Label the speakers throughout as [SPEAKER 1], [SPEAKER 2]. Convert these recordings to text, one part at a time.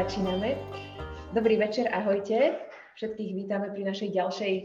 [SPEAKER 1] Začíname. Dobrý večer, ahojte. Všetkých vítame pri našej ďalšej e,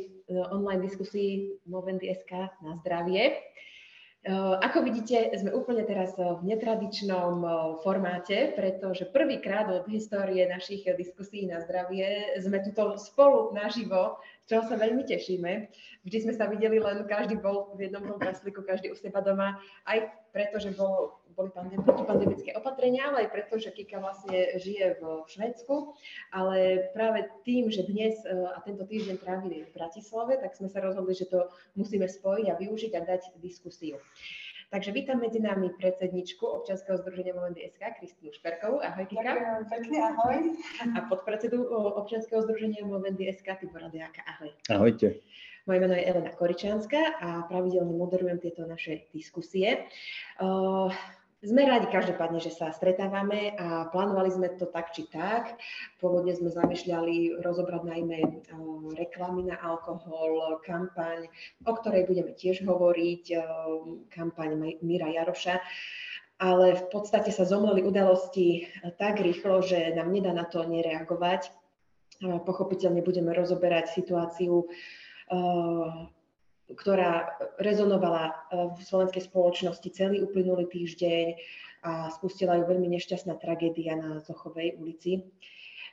[SPEAKER 1] online diskusii Momenty.sk na zdravie. E, ako vidíte, sme úplne teraz v netradičnom e, formáte, pretože prvýkrát od histórie našich diskusí na zdravie sme tuto spolu naživo, čo sa veľmi tešíme. Vždy sme sa videli, len každý bol v jednom tom každý u seba doma, aj preto, že bolo boli pandem- protipandemické opatrenia, ale aj preto, že Kika vlastne žije v Švedsku. Ale práve tým, že dnes e, a tento týždeň trávili v Bratislave, tak sme sa rozhodli, že to musíme spojiť a využiť a dať diskusiu. Takže vítam medzi nami predsedničku občianskeho združenia Momenty SK, Kristínu Šperkovú. Ahoj, Kika.
[SPEAKER 2] Ďakujem pekne, ahoj.
[SPEAKER 1] A podpredsedu občianskeho združenia Momenty SK, Tibora Dejáka. Ahoj.
[SPEAKER 3] Ahojte.
[SPEAKER 1] Moje meno je Elena Koričanská a pravidelne moderujem tieto naše diskusie. Uh, sme radi každopádne, že sa stretávame a plánovali sme to tak či tak. Pôvodne sme zamýšľali rozobrať najmä reklamy na alkohol, kampaň, o ktorej budeme tiež hovoriť, kampaň Míra Jaroša ale v podstate sa zomleli udalosti eh, tak rýchlo, že nám nedá na to nereagovať. Pochopiteľne budeme rozoberať situáciu ktorá rezonovala e, v slovenskej spoločnosti celý uplynulý týždeň a spustila ju veľmi nešťastná tragédia na Zochovej ulici.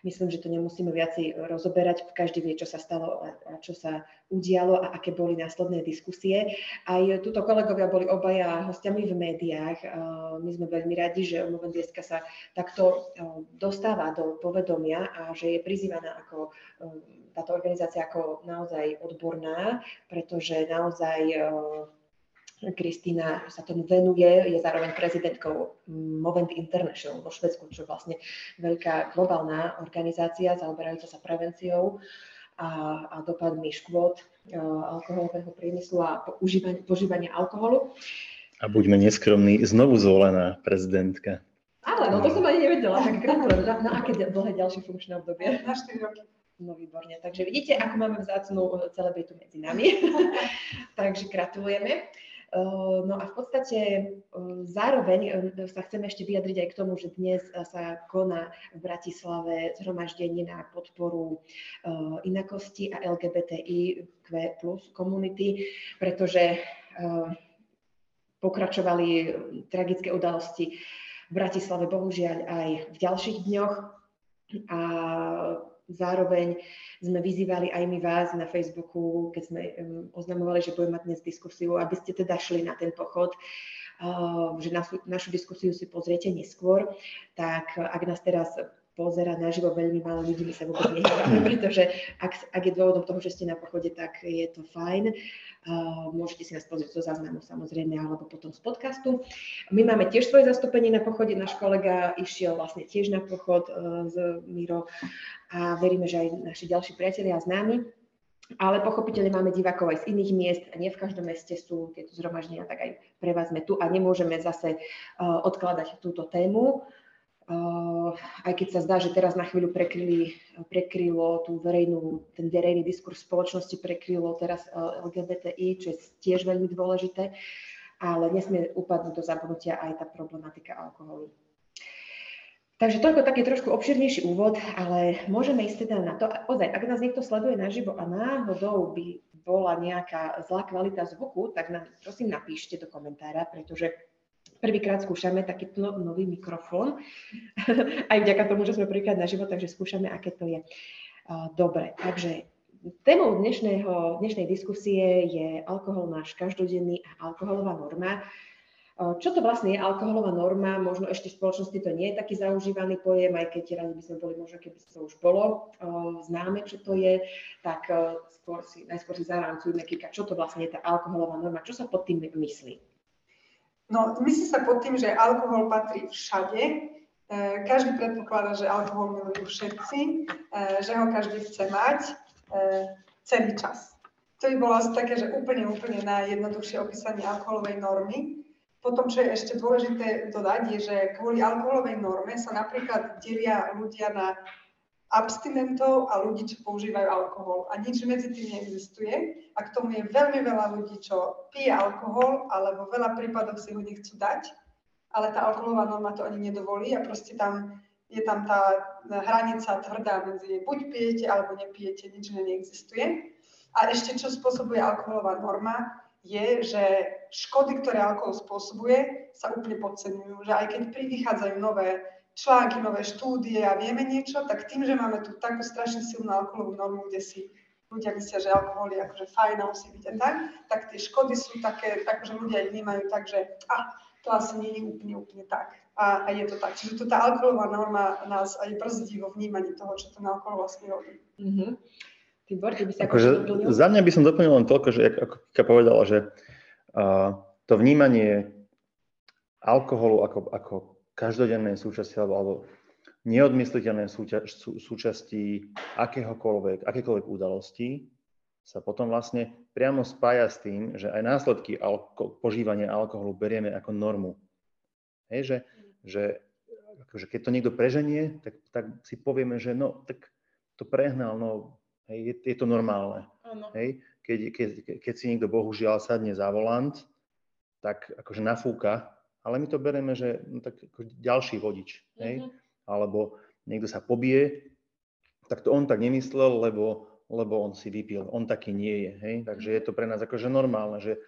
[SPEAKER 1] Myslím, že to nemusíme viacej rozoberať. Každý vie, čo sa stalo a čo sa udialo a aké boli následné diskusie. Aj tuto kolegovia boli obaja hostiami v médiách. My sme veľmi radi, že Movendieska sa takto dostáva do povedomia a že je prizývaná ako táto organizácia ako naozaj odborná, pretože naozaj Kristýna sa tomu venuje, je zároveň prezidentkou Movent International vo Švedsku, čo je vlastne veľká globálna organizácia zaoberajúca sa prevenciou a, a dopadmi škôd alkoholového priemyslu a požívania alkoholu.
[SPEAKER 3] A buďme neskromní, znovu zvolená prezidentka.
[SPEAKER 1] Ale, no to som ani nevedela, tak gratulujem. Na, na aké dlhé ďalšie funkčné obdobie?
[SPEAKER 2] Na 4 roky.
[SPEAKER 1] No výborne. Takže vidíte, ako máme vzácnú celebritu medzi nami. Takže gratulujeme. No a v podstate zároveň sa chceme ešte vyjadriť aj k tomu, že dnes sa koná v Bratislave zhromaždenie na podporu inakosti a LGBTIQ plus komunity, pretože pokračovali tragické udalosti v Bratislave, bohužiaľ aj v ďalších dňoch. A Zároveň sme vyzývali aj my vás na Facebooku, keď sme oznamovali, že budeme mať dnes diskusiu, aby ste teda šli na ten pochod že našu, našu diskusiu si pozriete neskôr, tak ak nás teraz pozerať naživo veľmi málo ľudí, my sa vôbec nehráme, pretože ak, ak je dôvodom toho, že ste na pochode, tak je to fajn. Uh, môžete si nás pozrieť zo záznamu samozrejme, alebo potom z podcastu. My máme tiež svoje zastúpenie na pochode, náš kolega išiel vlastne tiež na pochod uh, z Miro a veríme, že aj naši ďalší priatelia a známi. Ale pochopiteľne máme divákov aj z iných miest a nie v každom meste sú tieto zhromaždenia, tak aj pre vás sme tu a nemôžeme zase uh, odkladať túto tému. Aj keď sa zdá, že teraz na chvíľu prekryli, prekrylo tú verejnú, ten verejný diskurs spoločnosti prekrylo teraz LGBTI, čo je tiež veľmi dôležité, ale nesmie upadnúť do zabudnutia aj tá problematika alkoholu. Takže toľko taký trošku obširnejší úvod, ale môžeme ísť teda na to. Ozaj, ak nás niekto sleduje naživo a náhodou by bola nejaká zlá kvalita zvuku, tak nám prosím napíšte do komentára, pretože Prvýkrát skúšame taký nový mikrofón, aj vďaka tomu, že sme prvýkrát na život, takže skúšame, aké to je. Dobre, takže témou dnešného, dnešnej diskusie je alkohol náš každodenný a alkoholová norma. Čo to vlastne je alkoholová norma? Možno ešte v spoločnosti to nie je taký zaužívaný pojem, aj keď radi by sme boli možno, keby to už bolo známe, čo to je, tak skôr si, najskôr si zarámcujme, čo to vlastne je tá alkoholová norma, čo sa pod tým myslí.
[SPEAKER 2] No, myslí sa pod tým, že alkohol patrí všade. E, každý predpokladá, že alkohol milujú všetci, e, že ho každý chce mať e, celý čas. To by bolo asi také, že úplne, úplne najjednoduchšie opísanie alkoholovej normy. Potom, čo je ešte dôležité dodať, je, že kvôli alkoholovej norme sa napríklad delia ľudia na abstinentov a ľudí, čo používajú alkohol. A nič medzi tým neexistuje. A k tomu je veľmi veľa ľudí, čo pije alkohol, alebo veľa prípadov si ho nechcú dať, ale tá alkoholová norma to ani nedovolí a proste tam je tam tá hranica tvrdá medzi buď pijete alebo nepijete, nič neexistuje. A ešte čo spôsobuje alkoholová norma, je, že škody, ktoré alkohol spôsobuje, sa úplne podceňujú. Že aj keď prichádzajú nové články, nové štúdie a vieme niečo, tak tým, že máme tu takú strašne silnú alkoholovú normu, kde si ľudia myslia, že alkohol je akože fajn a musí byť aj tak, tak tie škody sú také, tak, že ľudia ich vnímajú tak, že a, to asi nie je úplne, úplne tak. A, a je to tak. Čiže to tá alkoholová norma nás aj brzdí vo vnímaní toho, čo ten alkohol vlastne robí. Mm-hmm.
[SPEAKER 1] Tibor, ty by sa
[SPEAKER 3] akože Za mňa by som doplnil len toľko, že ako Kika povedala, že uh, to vnímanie alkoholu ako, ako každodennej súčasti alebo, alebo neodmysliteľnej súťa, sú, súčasti akéhokoľvek, akékoľvek udalosti sa potom vlastne priamo spája s tým, že aj následky alko- požívania alkoholu berieme ako normu. Hej, že, že akože keď to niekto preženie, tak, tak si povieme, že no, tak to prehnal, no, hej, je, je to normálne. Hej, keď, keď, keď si niekto bohužiaľ sadne za volant, tak akože nafúka, ale my to bereme, že no, tak ako ďalší vodič. Hej. Mm-hmm alebo niekto sa pobije, tak to on tak nemyslel, lebo, lebo on si vypil. On taký nie je. Hej? Takže je to pre nás akože normálne, že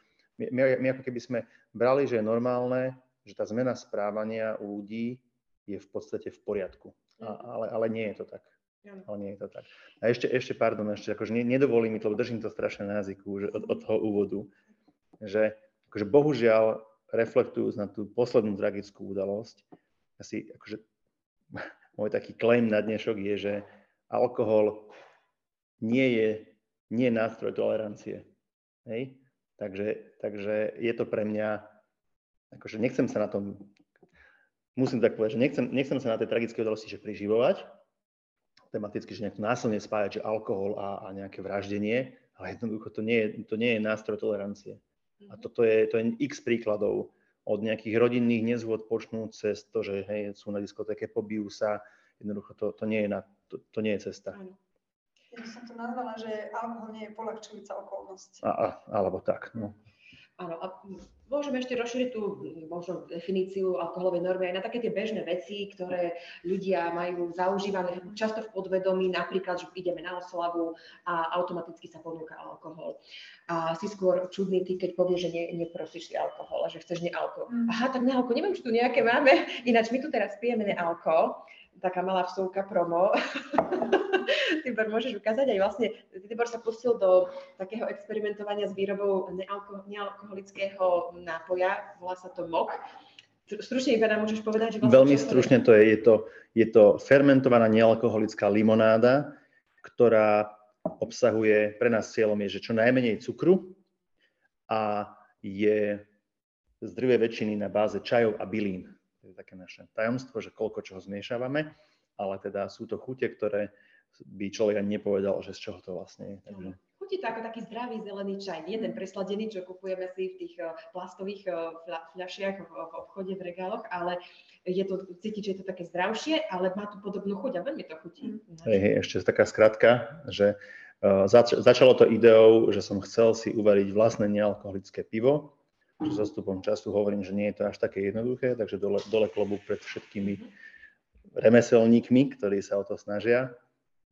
[SPEAKER 3] my, my, my ako keby sme brali, že je normálne, že tá zmena správania u ľudí je v podstate v poriadku. A, mhm. ale, ale nie je to tak. Ale nie je to tak. A ešte, ešte pardon, ešte akože nedovolí mi to, lebo držím to strašne na jazyku že od, od toho úvodu, že akože bohužiaľ reflektujúc na tú poslednú tragickú udalosť, asi akože môj taký claim na dnešok je, že alkohol nie je, nie nástroj tolerancie. Hej? Takže, takže je to pre mňa, akože nechcem sa na tom, musím tak povedať, že nechcem, nechcem sa na tej tragické udalosti že priživovať, tematicky, že nejak násilne spájať, že alkohol a, a nejaké vraždenie, ale jednoducho to nie je, to nie je nástroj tolerancie. A mhm. toto je, to je x príkladov od nejakých rodinných nezvod počnú cez to, že hej, sú na diskotéke, pobijú sa. Jednoducho to, to, nie, je na, to, to nie je cesta.
[SPEAKER 2] Ja by som to nazvala, že alkohol nie je polahčujúca okolnosť.
[SPEAKER 3] A, a, alebo tak. No.
[SPEAKER 1] Áno, a môžeme ešte rozšíriť tú možno definíciu alkoholovej normy aj na také tie bežné veci, ktoré ľudia majú zaužívané často v podvedomí, napríklad, že ideme na oslavu a automaticky sa ponúka alkohol. A si skôr čudný ty, keď povieš, že ne, neprosíš si alkohol a že chceš nealko. Mm. Aha, tak nealko, neviem, či tu nejaké máme. Ináč my tu teraz pijeme nealko, taká malá vsúka promo. Tibor, môžeš ukázať aj vlastne, Tibor sa pustil do takého experimentovania s výrobou nealko, nealkoholického nápoja, volá sa to MOK. Stručne iba nám môžeš povedať, že
[SPEAKER 3] vlastne Veľmi stručne to je, je to, je to fermentovaná nealkoholická limonáda, ktorá obsahuje, pre nás cieľom je, že čo najmenej cukru a je z drvej väčšiny na báze čajov a bylín. To je také naše tajomstvo, že koľko čoho zmiešavame, ale teda sú to chute, ktoré by človek ani nepovedal, že z čoho to vlastne je. Takže...
[SPEAKER 1] Chutí to ako taký zdravý zelený čaj. Nie ten presladený, čo kupujeme si v tých eh, plastových eh, fľašiach v obchode, v regáloch, ale je to, cítiť, že je to také zdravšie, ale má tu podobnú chuť a veľmi to chutí.
[SPEAKER 3] Mm. Hej, hej, ešte taká skratka, že uh, zač- začalo to ideou, že som chcel si uvariť vlastné nealkoholické pivo, že so stupom času hovorím, že nie je to až také jednoduché, takže dole, dole klobúk pred všetkými remeselníkmi, ktorí sa o to snažia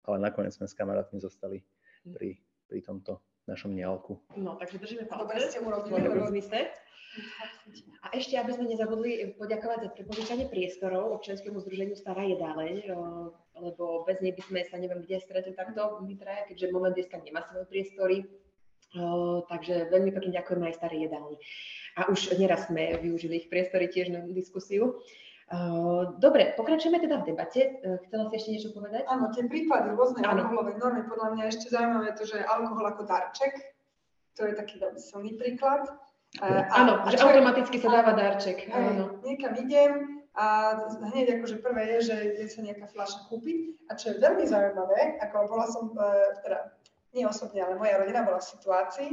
[SPEAKER 3] ale nakoniec sme s kamarátmi zostali pri, pri tomto našom nealku.
[SPEAKER 1] No, takže držíme palce. Dobre ste urobili, A ešte, aby sme nezabudli poďakovať za prepožičanie priestorov občianskému združeniu Stará jedáleň, lebo bez nej by sme sa neviem kde stretli takto my traja, keďže moment dneska nemá svoje priestory. Takže veľmi pekne ďakujeme aj Starej jedálni. A už neraz sme využili ich priestory tiež na diskusiu. Dobre, pokračujeme teda v debate. E, chcela si ešte niečo povedať?
[SPEAKER 2] Áno, tie príklady rôznej alkoholovej normy, podľa mňa ešte zaujímavé to, že alkohol ako darček, to je taký veľmi silný príklad.
[SPEAKER 1] Áno, že automaticky sa dáva darček. Áno.
[SPEAKER 2] Niekam idem a hneď akože prvé je, že je sa nejaká fľaša kúpiť. A čo je veľmi zaujímavé, ako bola som, e, teda nie osobne, ale moja rodina bola v situácii,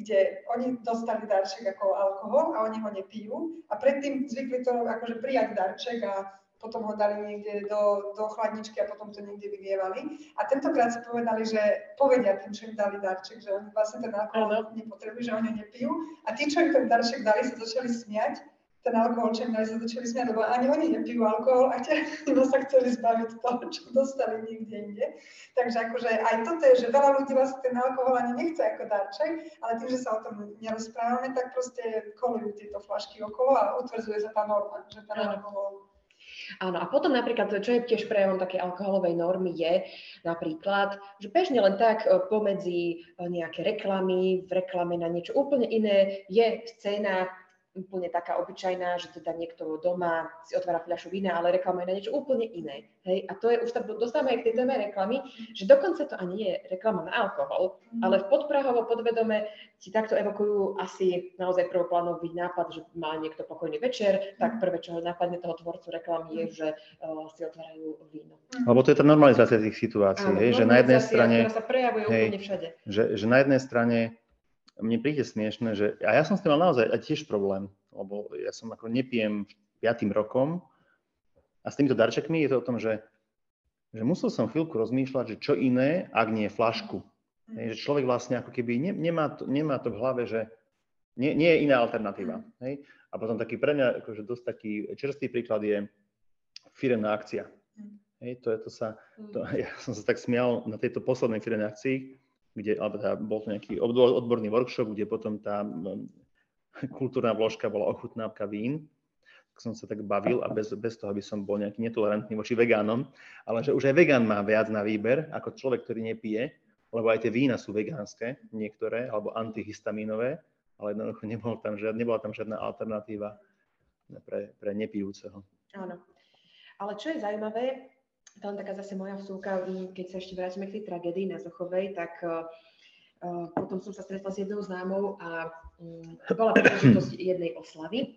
[SPEAKER 2] kde oni dostali darček ako alkohol a oni ho nepijú a predtým zvykli to akože prijať darček a potom ho dali niekde do, do chladničky a potom to niekde vyvievali. A tentokrát si povedali, že povedia tým, čo im dali darček, že oni vlastne ten alkohol nepotrebujú, že oni ho nepijú. A tí, čo im ten darček dali, sa začali smiať, ten alkohol, sa začali smiať, lebo ani oni nepijú alkohol a iba sa chceli zbaviť toho, čo dostali niekde inde. Takže akože aj toto je, že veľa ľudí vlastne ten alkohol ani nechce ako darček, ale tým, že sa o tom nerozprávame, tak proste kolujú tieto flašky okolo a utvrdzuje sa tá norma, že ten alkohol
[SPEAKER 1] Áno, a potom napríklad, čo je tiež prejavom také alkoholovej normy, je napríklad, že bežne len tak e, pomedzi e, nejaké reklamy, v reklame na niečo úplne iné je scéna úplne taká obyčajná, že teda niekto doma si otvára fľašu vína, ale reklamuje na niečo úplne iné. Hej? A to je, už sa dostávame aj k tej téme reklamy, že dokonca to ani nie je reklama na alkohol, mm. ale v podprahovo, podvedome ti takto evokujú asi naozaj prvoplánový nápad, že má niekto pokojný večer, tak mhm. prvé, čo ho napadne toho tvorcu reklamy je, že uh, si otvárajú víno.
[SPEAKER 3] Mhm. Lebo to je tá normalizácia tých situácií, Áno, hej, že na jednej strane...
[SPEAKER 1] Sa prejavuje hej, úplne všade.
[SPEAKER 3] Že, že na jednej strane mne príde smiešne, že a ja som s tým mal naozaj tiež problém, lebo ja som ako nepijem piatým rokom a s týmito darčekmi je to o tom, že, že musel som chvíľku rozmýšľať, že čo iné, ak nie je flašku. Mm. Hej, že človek vlastne ako keby ne, nemá, to, nemá to v hlave, že nie, nie je iná alternatíva. Mm. Hej? A potom taký pre mňa akože dosť taký čerstvý príklad je firemná akcia. Mm. Hej, to je to sa, to, ja som sa tak smial na tejto poslednej firemnej akcii, kde, alebo teda bol to nejaký odborný workshop, kde potom tá kultúrna vložka bola ochutnávka vín. Tak som sa tak bavil a bez, bez toho, aby som bol nejaký netolerantný voči vegánom, ale že už aj vegán má viac na výber ako človek, ktorý nepije, lebo aj tie vína sú vegánske, niektoré, alebo antihistamínové, ale jednoducho nebol tam žiad, nebola tam žiadna alternatíva pre, pre nepijúceho.
[SPEAKER 1] Áno. Ale čo je zaujímavé, to len taká zase moja vsúka, keď sa ešte vrátime k tej tragédii na Zochovej, tak uh, potom som sa stretla s jednou známou a um, bola príležitosť jednej oslavy.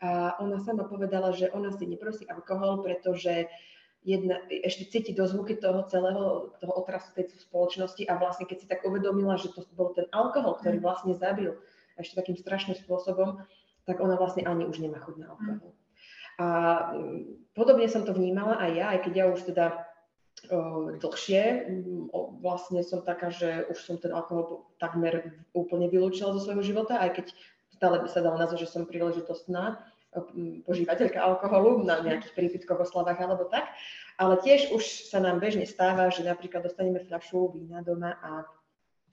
[SPEAKER 1] A ona sama povedala, že ona si neprosí alkohol, pretože jedna, ešte cíti do zvuky toho celého, toho otrasu tej spoločnosti a vlastne keď si tak uvedomila, že to bol ten alkohol, ktorý mm. vlastne zabil ešte takým strašným spôsobom, tak ona vlastne ani už nemá chuť na alkohol. A mm, podobne som to vnímala aj ja, aj keď ja už teda dlhšie, o, vlastne som taká, že už som ten alkohol takmer úplne vylúčila zo svojho života, aj keď stále by sa dalo nazvať, že som príležitostná požívateľka alkoholu na nejakých prípitkoch, oslavách alebo tak. Ale tiež už sa nám bežne stáva, že napríklad dostaneme fľašu vína doma a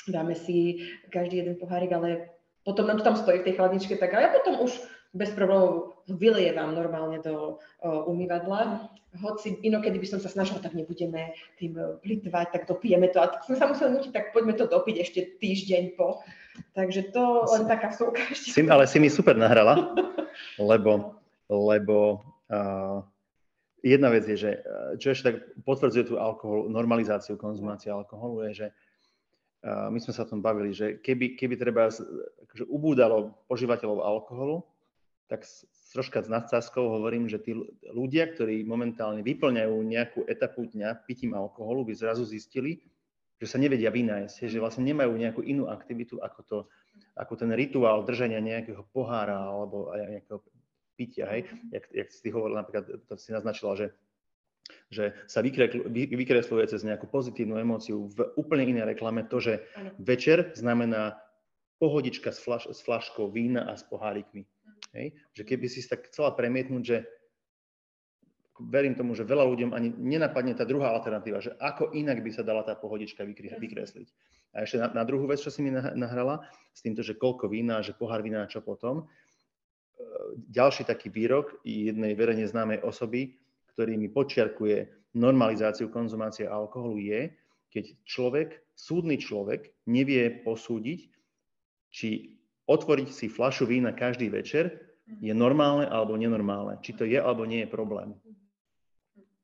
[SPEAKER 1] dáme si každý jeden pohárik, ale potom nám to tam stojí v tej chladničke, tak a ja potom už bez problémov vylievam normálne do uh, umývadla. Hoci inokedy by som sa snažila, tak nebudeme tým plitvať, tak dopijeme to. A tak som sa musela nutiť, tak poďme to dopiť ešte týždeň po. Takže to len taká vsúka.
[SPEAKER 3] Si, ale si mi super nahrala, lebo, lebo uh, jedna vec je, že čo ešte tak potvrdzuje tú alkohol, normalizáciu konzumácie alkoholu, je, že my sme sa o tom bavili, že keby, keby treba akože ubúdalo požívateľov alkoholu, tak troška s nadsázkou hovorím, že tí ľudia, ktorí momentálne vyplňajú nejakú etapu dňa pitím alkoholu, by zrazu zistili, že sa nevedia vynájsť, že vlastne nemajú nejakú inú aktivitu ako, to, ako ten rituál držania nejakého pohára alebo nejakého pitia. Hej? Jak, jak si hovoril, napríklad, to si naznačila, že že sa vykresluje cez nejakú pozitívnu emóciu v úplne inej reklame to, že večer znamená pohodička s, flaš, s flaškou vína a s pohárikmi. Hej? Že keby si tak chcela premietnúť, že verím tomu, že veľa ľuďom ani nenapadne tá druhá alternatíva, že ako inak by sa dala tá pohodička vykresliť. A ešte na, na druhú vec, čo si mi nahrala, s týmto, že koľko vína, že pohár vína a čo potom. E, ďalší taký výrok jednej verejne známej osoby, ktorý mi počiarkuje normalizáciu konzumácie alkoholu je, keď človek, súdny človek nevie posúdiť, či otvoriť si fľašu vína každý večer je normálne alebo nenormálne. Či to je alebo nie je problém.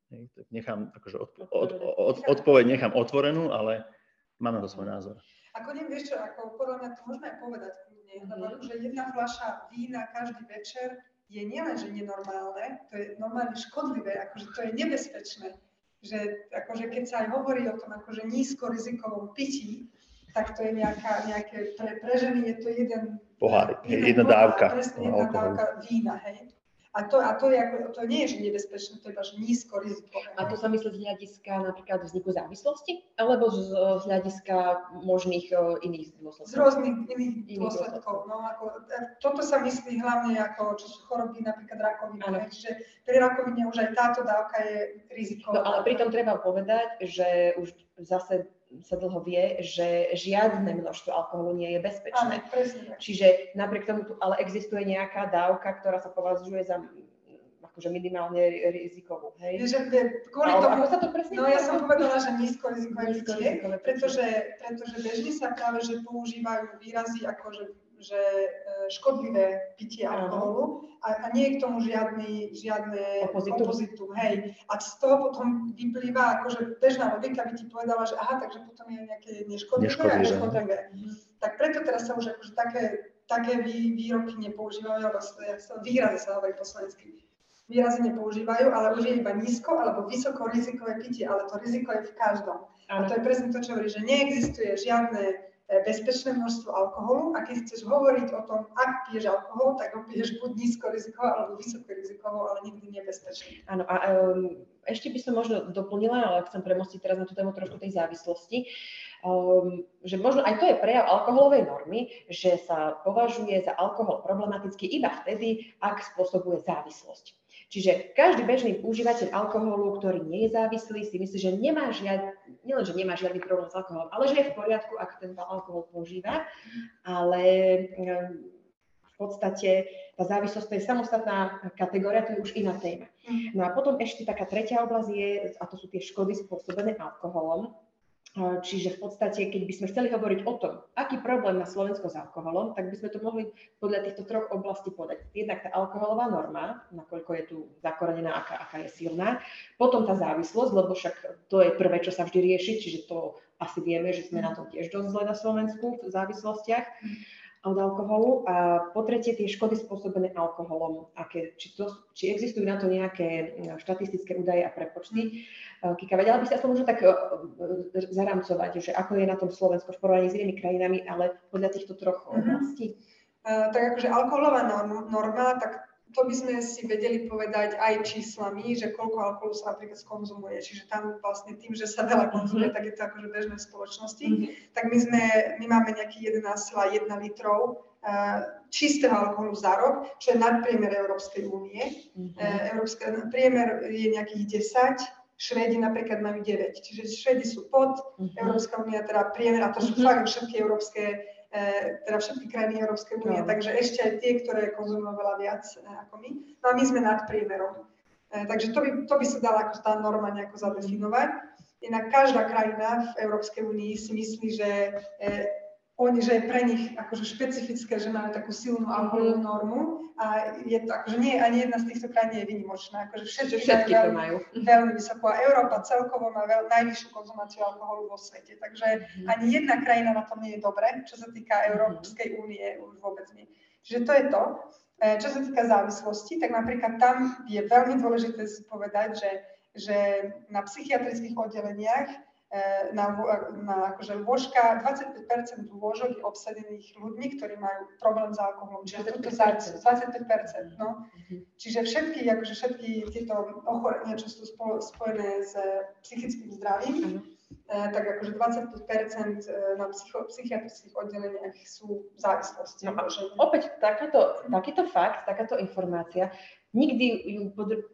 [SPEAKER 3] Hej, tak nechám, akože od, od, od, odpoveď nechám otvorenú, ale mám na to svoj názor.
[SPEAKER 2] Ako neviem, vieš čo, ako podľa mňa to môžeme aj povedať kľudne, lebo že jedna fľaša vína každý večer je nielen, že nenormálne, to je normálne škodlivé, akože to je nebezpečné. Že akože keď sa aj hovorí o tom akože nízkorizikovom pití, tak to je nejaká, nejaké, pre, pre ženy je to jeden...
[SPEAKER 3] Pohár, jedna, jedna dávka.
[SPEAKER 2] Presne, jedna dávka vína, hej. A to, a to, je, ako, to nie je, že nebezpečné, to je iba, že nízko rizikové.
[SPEAKER 1] A to sa myslí z hľadiska napríklad vzniku závislosti? Alebo z, z hľadiska možných uh, iných dôsledkov?
[SPEAKER 2] Z rôznych iných, iných dôsledkov. No, ako, e, toto sa myslí hlavne ako, čo sú choroby, napríklad rakovina. Čiže pri rakovine už aj táto dávka je riziková.
[SPEAKER 1] No ale pritom treba povedať, že už zase sa dlho vie, že žiadne množstvo alkoholu nie je bezpečné.
[SPEAKER 2] Áno, presne.
[SPEAKER 1] Čiže napriek tomu tu ale existuje nejaká dávka, ktorá sa považuje za akože minimálne rizikovú. Hej?
[SPEAKER 2] Že, kvôli
[SPEAKER 1] ale,
[SPEAKER 2] tomu,
[SPEAKER 1] ako sa to presne
[SPEAKER 2] no ja som povedala, že nízko rizikové pitie, pretože, pretože bežne sa práve, že používajú výrazy ako, že že e, škodlivé pitie alkoholu a, a nie je k tomu žiadny, žiadne
[SPEAKER 1] opozitu.
[SPEAKER 2] opozitu. Hej. A z toho potom vyplýva, akože bežná logika by ti povedala, že aha, takže potom je nejaké neškodlivé, neškodlivé. a škodlivé. Tak preto teraz sa už akože také, také vý, výroky nepoužívajú, alebo výrazy sa hovorí po slovensky. Výrazy nepoužívajú, ale už je iba nízko alebo vysoko rizikové pitie, ale to riziko je v každom. Ano. A to je presne to, čo hovorí, že neexistuje žiadne bezpečné množstvo alkoholu a keď chceš hovoriť o tom, ak piješ alkohol, tak ho piješ buď nízko rizikovo alebo vysoko rizikovo, ale nikdy nebezpečný.
[SPEAKER 1] Áno, a um, ešte by som možno doplnila, ale chcem premostiť teraz na tú tému trošku tej závislosti, um, že možno aj to je prejav alkoholovej normy, že sa považuje za alkohol problematický iba vtedy, ak spôsobuje závislosť. Čiže každý bežný užívateľ alkoholu, ktorý nie je závislý, si myslí, že nemá žiad, nielen, že nemá žiadny problém s alkoholom, ale že je v poriadku, ak ten alkohol používa, ale ehm, v podstate tá závislosť to je samostatná kategória, to je už iná téma. No a potom ešte taká tretia oblasť je, a to sú tie škody spôsobené alkoholom. Čiže v podstate, keď by sme chceli hovoriť o tom, aký problém má Slovensko s alkoholom, tak by sme to mohli podľa týchto troch oblastí podať. Jednak tá alkoholová norma, nakoľko je tu zakorenená, aká, aká je silná. Potom tá závislosť, lebo však to je prvé, čo sa vždy rieši, čiže to asi vieme, že sme na tom tiež dosť zle na Slovensku v závislostiach od alkoholu. A po tretie tie škody spôsobené alkoholom. Aké, či, to, či existujú na to nejaké štatistické údaje a prepočty. Eh, Kika, vedela by si aspoň možno tak eh, zaramcovať, že ako je na tom Slovensko v porovnaní s inými krajinami, ale podľa týchto troch mhm. oblastí?
[SPEAKER 2] Uh, tak akože alkoholová norma, tak to by sme si vedeli povedať aj číslami, že koľko alkoholu sa napríklad skonzumuje. Čiže tam vlastne tým, že sa veľa konzumuje, mm-hmm. tak je to akože bežné v spoločnosti. Mm-hmm. Tak my, sme, my máme nejakých 11,1 litrov uh, čistého alkoholu za rok, čo je nadpriemer Európskej únie. Mm-hmm. Uh, Európska, priemer je nejakých 10, Švédi napríklad majú 9, čiže Švédi sú pod, uh-huh. Európska únia teda priemer, a to sú uh-huh. fakt všetky európske, teda všetky krajiny Európskej únie, uh-huh. takže ešte aj tie, ktoré konzumujú veľa viac e, ako my. No a my sme nad priemerom. E, takže to by, to by sa dala ako tá norma nejako zadefinovať. Inak každá krajina v Európskej únii si myslí, že oni, že je pre nich akože špecifické, že máme takú silnú mhm. alkoholovú normu a je to akože nie, ani jedna z týchto krajín nie je vynimočná. Akože všetky,
[SPEAKER 1] všetky to majú.
[SPEAKER 2] Veľmi vysoko. A Európa celkovo má veľ, najvyššiu konzumáciu alkoholu vo svete. Takže mm. ani jedna krajina na tom nie je dobre, čo sa týka mhm. Európskej únie už vôbec nie. Čiže to je to. E, čo sa týka závislosti, tak napríklad tam je veľmi dôležité si povedať, že, že na psychiatrických oddeleniach na, na akože lôžka, 25% lôžok je obsadených ľuďmi, ktorí majú problém s alkoholom. Čiže 25%, 25%, no. Mhm. Čiže všetky, akože všetky tieto ochorenia, čo sú spojené s psychickým zdravím, uh-huh. tak akože 25% e, na psycho, psychiatrických oddeleniach sú závislosti.
[SPEAKER 1] No opäť takáto, takýto fakt, takáto informácia nikdy ju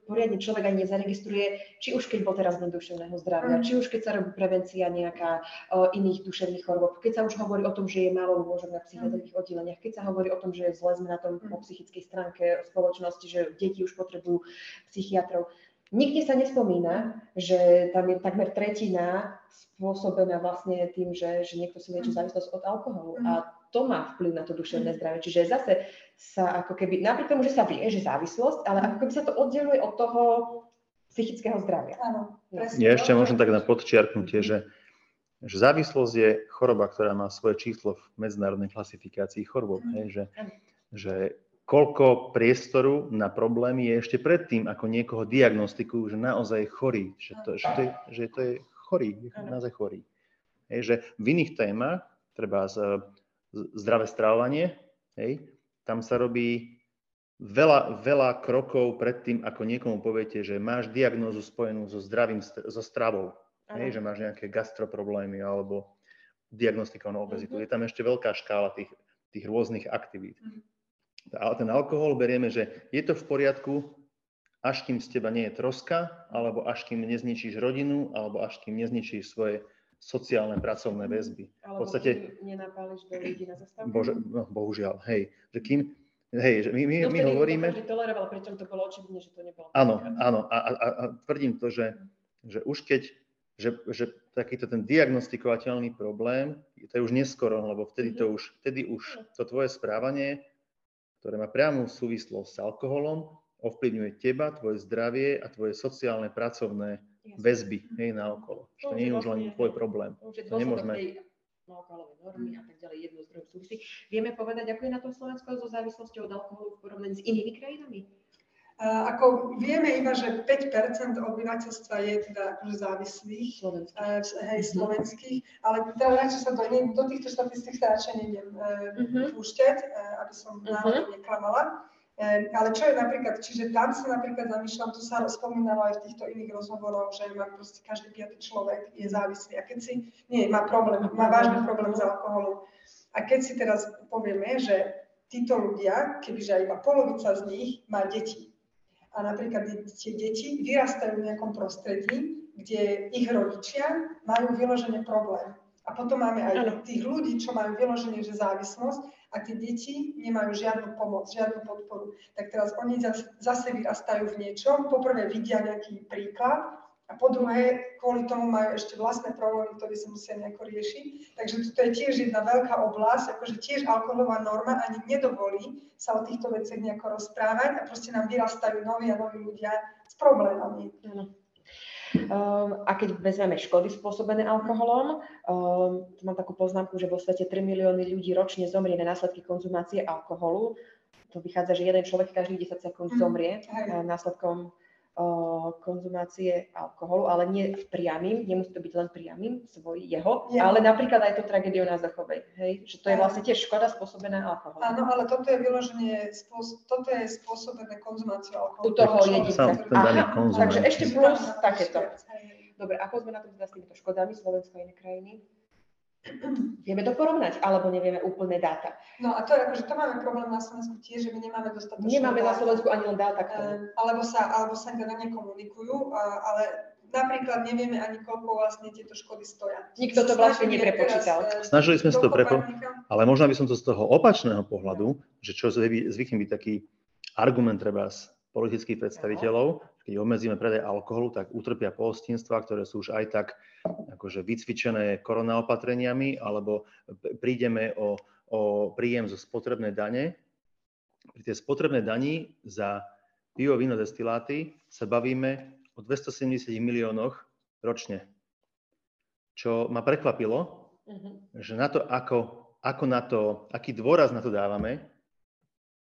[SPEAKER 1] poriadne človek ani nezaregistruje, či už keď bol teraz deň duševného zdravia, mm. či už keď sa robí prevencia nejaká o, iných duševných chorôb, keď sa už hovorí o tom, že je málo lôžok na psychiatrických mm. oddeleniach, keď sa hovorí o tom, že zle sme na tom po psychickej stránke spoločnosti, že deti už potrebujú psychiatrov. Nikde sa nespomína, že tam je takmer tretina spôsobená vlastne tým, že, že niekto si lieči mm. závislosť od alkoholu. Mm. A to má vplyv na to duševné zdravie. Čiže zase sa ako keby, napriek tomu, že sa vie, že závislosť, ale ako keby sa to oddeluje od toho psychického zdravia.
[SPEAKER 2] Áno,
[SPEAKER 3] presne. Ja ešte môžem tak na podčiarknutie, že, že závislosť je choroba, ktorá má svoje číslo v medzinárodnej klasifikácii chorôb. Mm. že, že koľko priestoru na problémy je ešte predtým, ako niekoho diagnostikujú, že naozaj je chorý, že to, že to, je, že to je chorý, je naozaj chorý. Hej, že v iných témach, treba z zdravé stravovanie, hej, tam sa robí veľa, veľa krokov pred tým, ako niekomu poviete, že máš diagnózu spojenú so zdravím, so stravou, hej, že máš nejaké gastroproblémy alebo diagnostikovanú obezitu. Mm-hmm. Je tam ešte veľká škála tých, tých rôznych aktivít. Mm-hmm. Ale ten alkohol berieme, že je to v poriadku, až kým z teba nie je troska, alebo až kým nezničíš rodinu, alebo až kým nezničíš svoje sociálne pracovné mhm. väzby.
[SPEAKER 1] Alebo v podstate, nenapáliš do ľudí na zastavku?
[SPEAKER 3] Bože, no, bohužiaľ, hej. Že kým, hej, že my, my, no, my hovoríme...
[SPEAKER 1] To toleroval, pričom to bolo očividne, že to nebolo.
[SPEAKER 3] Áno, áno. A, a, a tvrdím to, že, že už keď že, že takýto ten diagnostikovateľný problém, to je už neskoro, lebo vtedy, to mhm. už, vtedy už to tvoje správanie, ktoré má priamú súvislosť s alkoholom, ovplyvňuje teba, tvoje zdravie a tvoje sociálne pracovné väzby hej, na okolo. To, to nie je už len vlastne tvoj problém.
[SPEAKER 1] To nemôžeme... alkoholové normy a tak ďalej, jedno z súvisí. Vieme povedať, ako je na tom Slovensko so závislosťou od alkoholu v porovnaní s inými krajinami?
[SPEAKER 2] Ako vieme iba, že 5% obyvateľstva je teda akože závislých, slovenských, hej, mhm. slovenských, ale teda radšej sa do, do týchto štatistík sa radšej nejdem uh-huh. púšťať, aby som uh-huh. náhodou neklamala. Ale čo je napríklad, čiže tam sa napríklad zamýšľam, to sa spomínalo aj v týchto iných rozhovoroch, že má proste každý piatý človek je závislý a keď si, nie, má problém, má vážny problém s alkoholom. A keď si teraz povieme, že títo ľudia, kebyže iba polovica z nich má deti, a napríklad tie deti vyrastajú v nejakom prostredí, kde ich rodičia majú vyložený problém. A potom máme aj tých ľudí, čo majú vyložený že závislosť a tie deti nemajú žiadnu pomoc, žiadnu podporu. Tak teraz oni zase vyrastajú v niečom. Poprvé vidia nejaký príklad a po druhé, kvôli tomu majú ešte vlastné problémy, ktoré sa musia nejako riešiť. Takže to je tiež jedna veľká oblasť, akože tiež alkoholová norma ani nedovolí sa o týchto veciach nejako rozprávať a proste nám vyrastajú noví a noví ľudia s problémami.
[SPEAKER 1] Um, a keď vezmeme škody spôsobené alkoholom, um, mám takú poznámku, že vo svete 3 milióny ľudí ročne zomrie na následky konzumácie alkoholu. To vychádza, že jeden človek každých 10 sekúnd mhm. zomrie mm, následkom konzumácie alkoholu, ale nie priamým, nemusí to byť len priamým, svoj jeho, ja. ale napríklad aj to tragédiou na Zachovej, hej? že to je vlastne tiež škoda spôsobená alkoholom.
[SPEAKER 2] Áno, ale toto je vyloženie, toto je spôsobené konzumáciou alkoholu.
[SPEAKER 1] U toho jedinca. Takže ešte plus takéto. Dobre, ako sme na tom teda s týmito škodami Slovensko a iné krajiny? Vieme to porovnať, alebo nevieme úplné dáta.
[SPEAKER 2] No a to je akože to máme problém na Slovensku tiež, že my nemáme dostatočné
[SPEAKER 1] Nemáme dáta, na Slovensku ani len dáta
[SPEAKER 2] Uh, alebo sa, alebo sa teda nekomunikujú, ale napríklad nevieme ani koľko vlastne tieto škody stoja.
[SPEAKER 1] Nikto to vlastne neprepočítal.
[SPEAKER 3] Teraz, uh, Snažili sme sa to prepo... ale možno by som to z toho opačného pohľadu, že čo zvykne byť taký argument treba politických predstaviteľov, keď obmedzíme predaj alkoholu, tak utrpia pohostinstva, ktoré sú už aj tak akože vycvičené korona opatreniami, alebo prídeme o, o príjem zo spotrebnej dane. Pri tej spotrebnej dani za pivo, víno, destiláty sa bavíme o 270 miliónoch ročne. Čo ma prekvapilo, uh-huh. že na to, ako, ako na to, aký dôraz na to dávame,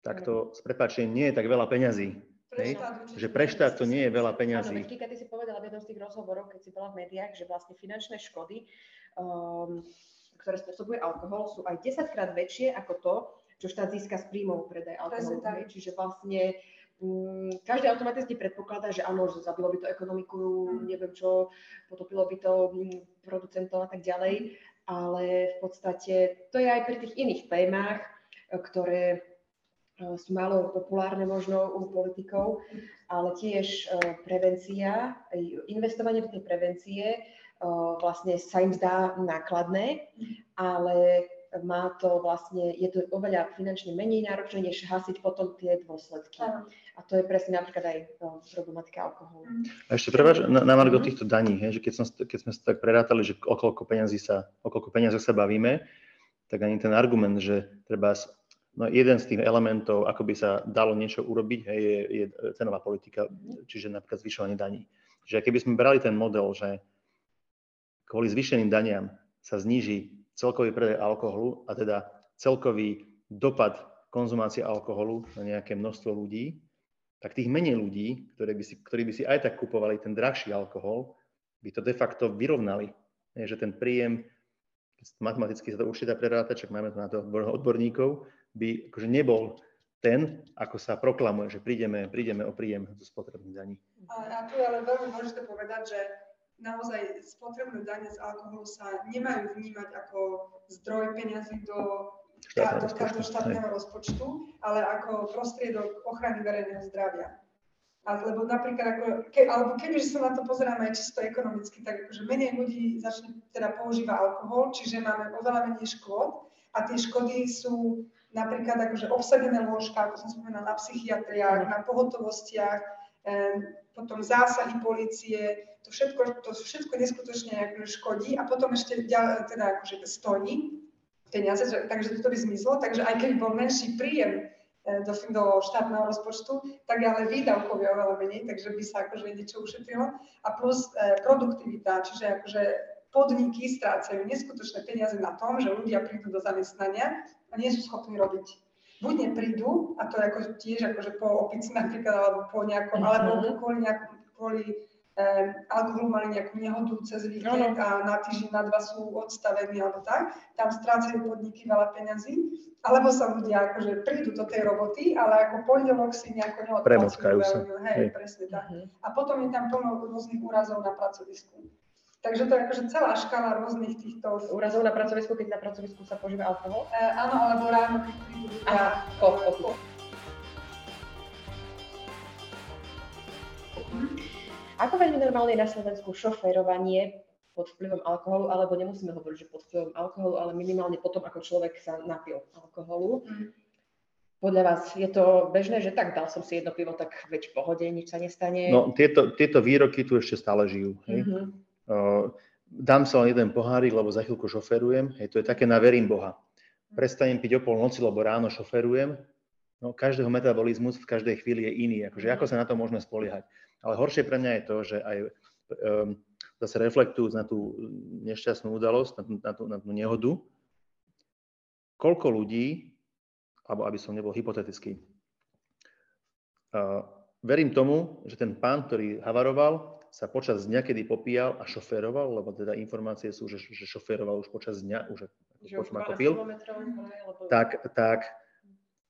[SPEAKER 3] tak to s prepáčením nie je tak veľa peňazí. Hej? Že pre štát to nie je veľa peňazí.
[SPEAKER 1] Áno, ty si povedala v jednom z tých rozhovorov, keď si bola v médiách, že vlastne finančné škody, um, ktoré spôsobuje alkohol, sú aj 10 krát väčšie ako to, čo štát získa z príjmov predaj alkoholu. Čiže vlastne um, každý automaticky predpokladá, že áno, že zabilo by to ekonomiku, mm. neviem čo, potopilo by to um, producentov a tak ďalej, ale v podstate to je aj pri tých iných témach, ktoré sú málo populárne možno u politikov, ale tiež e, prevencia, investovanie do tej prevencie e, vlastne sa im zdá nákladné, ale má to vlastne, je to oveľa finančne menej náročné, než hasiť potom tie dôsledky. A to je presne napríklad aj problematika alkoholu.
[SPEAKER 3] A ešte prepáč, na, na margo týchto daní, hej, že keď, som, keď sme sa tak prerátali, že o koľko peniazí sa, o koľko peniazí sa bavíme, tak ani ten argument, že treba No jeden z tých elementov, ako by sa dalo niečo urobiť, hej, je, je cenová politika, čiže napríklad zvyšovanie daní. Čiže keby sme brali ten model, že kvôli zvýšeným daniam sa zníži celkový predaj alkoholu a teda celkový dopad konzumácie alkoholu na nejaké množstvo ľudí, tak tých menej ľudí, ktorí by si, ktorí by si aj tak kupovali ten drahší alkohol, by to de facto vyrovnali. Je, že ten príjem, matematicky sa to určite dá prerátať, čak máme to na to odborníkov, by akože nebol ten, ako sa proklamuje, že prídeme, prídeme o príjem zo spotrebných daní.
[SPEAKER 2] A tu je ale veľmi dôležité povedať, že naozaj spotrebné dane z alkoholu sa nemajú vnímať ako zdroj peniazy do štátneho, štátneho rozpočtu, ale ako prostriedok ochrany verejného zdravia. A lebo napríklad, ako, ke, alebo keby sa na to pozeráme aj čisto ekonomicky, tak akože menej ľudí začne teda používa alkohol, čiže máme oveľa menej škôd a tie škody sú napríklad akože obsadené lôžka, ako som spomínala, na psychiatriách, na pohotovostiach, potom zásahy policie, to všetko, to všetko neskutočne akože škodí. A potom ešte teda akože stojí peniaze, takže toto by zmizlo, takže aj keď bol menší príjem E, do, do štátneho rozpočtu, tak ale výdavkov je oveľa menej, takže by sa akože niečo ušetrilo. A plus e, produktivita, čiže akože podniky strácajú neskutočné peniaze na tom, že ľudia prídu do zamestnania a nie sú schopní robiť. Buď neprídu, a to je ako tiež akože po opici napríklad, alebo po nejakom, mm-hmm. alebo kvôli, nejakom, kvôli um, alkoholu mali nejakú nehodu cez víkend a na týždeň, na dva sú odstavení alebo tak, tam strácajú podniky veľa peňazí, alebo sa ľudia akože prídu do tej roboty, ale ako pondelok si nejako
[SPEAKER 3] neodpracujú. sa.
[SPEAKER 2] Hej, Hej, presne tak. Uh-huh. A potom je tam plno rôznych úrazov na pracovisku. Takže to je akože celá škala rôznych týchto...
[SPEAKER 1] Úrazov na pracovisku, keď na pracovisku sa používa alkohol?
[SPEAKER 2] E, áno, alebo ráno, keď prídu
[SPEAKER 1] ľudia... Aha, ko, Ako veľmi normálne je na Slovensku šoférovanie pod vplyvom alkoholu, alebo nemusíme hovoriť, že pod vplyvom alkoholu, ale minimálne potom, ako človek sa napil alkoholu. Mm. Podľa vás je to bežné, že tak dal som si jedno pivo, tak veď v pohode, nič sa nestane?
[SPEAKER 3] No, tieto, tieto výroky tu ešte stále žijú. Hej? Mm-hmm. Uh, dám sa len jeden pohárik, lebo za chvíľku šoferujem. Hej, to je také na verím Boha. Prestanem piť o pol noci, lebo ráno šoferujem. No, každého metabolizmus v každej chvíli je iný. Akože, ako sa na to môžeme spoliehať? Ale horšie pre mňa je to, že aj um, zase reflektujúc na tú nešťastnú udalosť, na tú, na tú, na tú nehodu, koľko ľudí, alebo aby som nebol hypotetický, uh, verím tomu, že ten pán, ktorý havaroval, sa počas dňa, kedy popíjal a šoféroval, lebo teda informácie sú, že, že šoféroval už počas dňa, už
[SPEAKER 1] počas ako pil,
[SPEAKER 3] tak, tak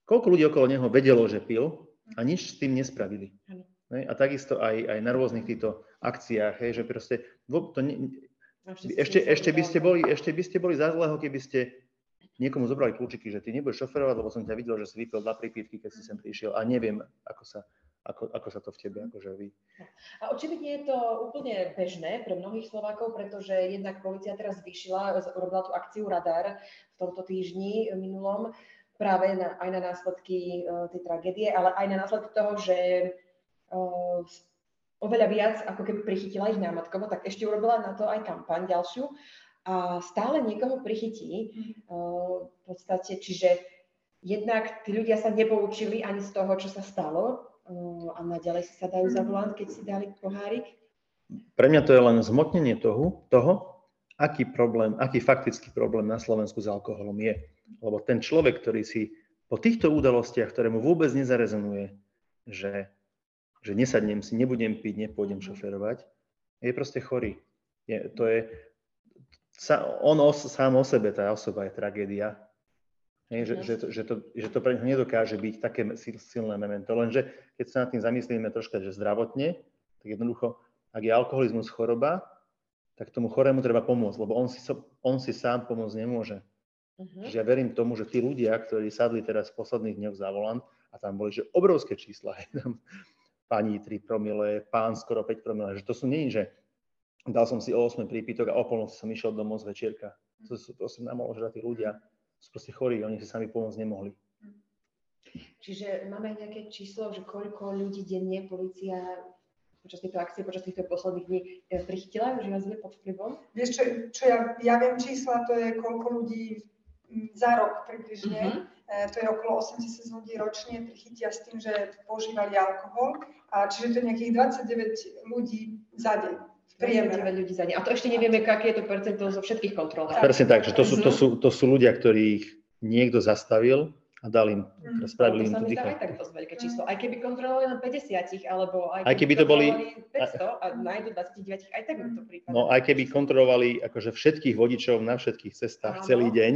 [SPEAKER 3] koľko ľudí okolo neho vedelo, že pil a nič s tým nespravili. Ne? A takisto aj, aj na rôznych týchto akciách, hej, že proste, to ne, ešte, ešte, by ste boli, ešte by ste boli za zlého, keby ste niekomu zobrali kľúčiky, že ty nebudeš šoferovať, lebo som ťa videl, že si vypil dva pripítky, keď si sem prišiel a neviem, ako sa, ako, ako sa to v tebe akože ví.
[SPEAKER 1] A očividne je to úplne bežné pre mnohých Slovákov, pretože jednak policia teraz zvýšila, urobila tú akciu Radar v tomto týždni minulom, práve na, aj na následky uh, tej tragédie, ale aj na následky toho, že uh, oveľa viac, ako keby prichytila ich námatkovo, tak ešte urobila na to aj kampaň ďalšiu a stále niekoho prichytí. Uh, v podstate, čiže jednak tí ľudia sa nepoučili ani z toho, čo sa stalo a naďalej si sa dajú za volant, keď si dali pohárik.
[SPEAKER 3] Pre mňa to je len zmotnenie toho, toho, aký problém, aký faktický problém na Slovensku s alkoholom je. Lebo ten človek, ktorý si po týchto udalostiach, ktoré mu vôbec nezarezonuje, že že nesadnem si, nebudem piť, nepôjdem šoferovať, je proste chorý. Je, to je, sa, on os, sám o sebe, tá osoba je tragédia. Je, že, že, to, že, to, že to pre neho nedokáže byť také silné memento. Lenže keď sa nad tým zamyslíme troška, že zdravotne, tak jednoducho, ak je alkoholizmus choroba, tak tomu chorému treba pomôcť, lebo on si, on si sám pomôcť nemôže. Uh-huh. Že ja verím tomu, že tí ľudia, ktorí sadli teraz v posledných dňoch za volant, a tam boli že obrovské čísla, tam pani 3 promile, pán skoro 5 promile, že to sú nie, že dal som si o 8 prípitok a o polnoci som išiel domov z večierka. To sú proste namalo, že tí ľudia sú proste chorí, oni si sami pomôcť nemohli.
[SPEAKER 1] Čiže máme nejaké číslo, že koľko ľudí denne policia počas tejto akcie, počas týchto posledných dní e, prichytila, že vás pod vplyvom?
[SPEAKER 2] Vieš čo, čo ja, ja viem čísla, to je koľko ľudí za rok približne, mm-hmm. to je okolo 8 tisíc ľudí ročne, prichytia s tým, že používali alkohol, a čiže to je nejakých 29 ľudí za deň.
[SPEAKER 1] 29 ľudí za deň. A to ešte nevieme, aké je to percento zo všetkých kontrol.
[SPEAKER 3] Presne tak, že to sú, to, sú, to sú ľudia, ktorých niekto zastavil a dal im, mm. spravili im
[SPEAKER 1] to
[SPEAKER 3] dýchať.
[SPEAKER 1] aj tak dosť veľké číslo. Aj keby kontrolovali len 50, alebo aj keby,
[SPEAKER 3] aj keby to boli
[SPEAKER 1] 500 a nájdu 29, aj tak by to prípadne.
[SPEAKER 3] No aj keby kontrolovali akože všetkých vodičov na všetkých cestách Áno. celý deň,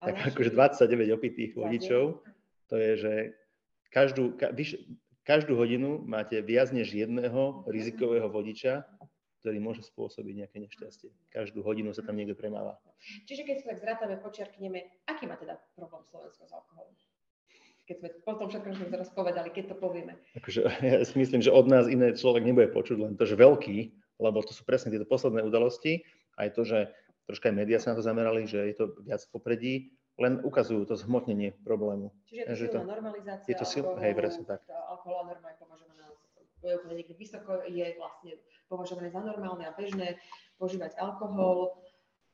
[SPEAKER 3] tak akože 29 opitých vodičov, to je, že každú, ka, vyš, každú hodinu máte viac než jedného rizikového vodiča, ktorý môže spôsobiť nejaké nešťastie. Každú hodinu sa tam niekto premáva.
[SPEAKER 1] Čiže keď sa tak zrátame, počiarkneme, aký má teda problém Slovensko s alkoholom? Keď sme po tom všetkom, sme teraz povedali, keď to povieme.
[SPEAKER 3] Akože, ja si myslím, že od nás iné človek nebude počuť, len to, že veľký, lebo to sú presne tieto posledné udalosti, aj to, že troška aj médiá sa na to zamerali, že je to viac v popredí, len ukazujú to zhmotnenie problému.
[SPEAKER 1] Čiže je to silná to, normalizácia
[SPEAKER 3] je to sil,
[SPEAKER 1] alkoholu,
[SPEAKER 3] hej, presne tak.
[SPEAKER 1] alkohol a norma je považovaná úplne niekde vysoko, je vlastne považované za normálne a bežné požívať alkohol.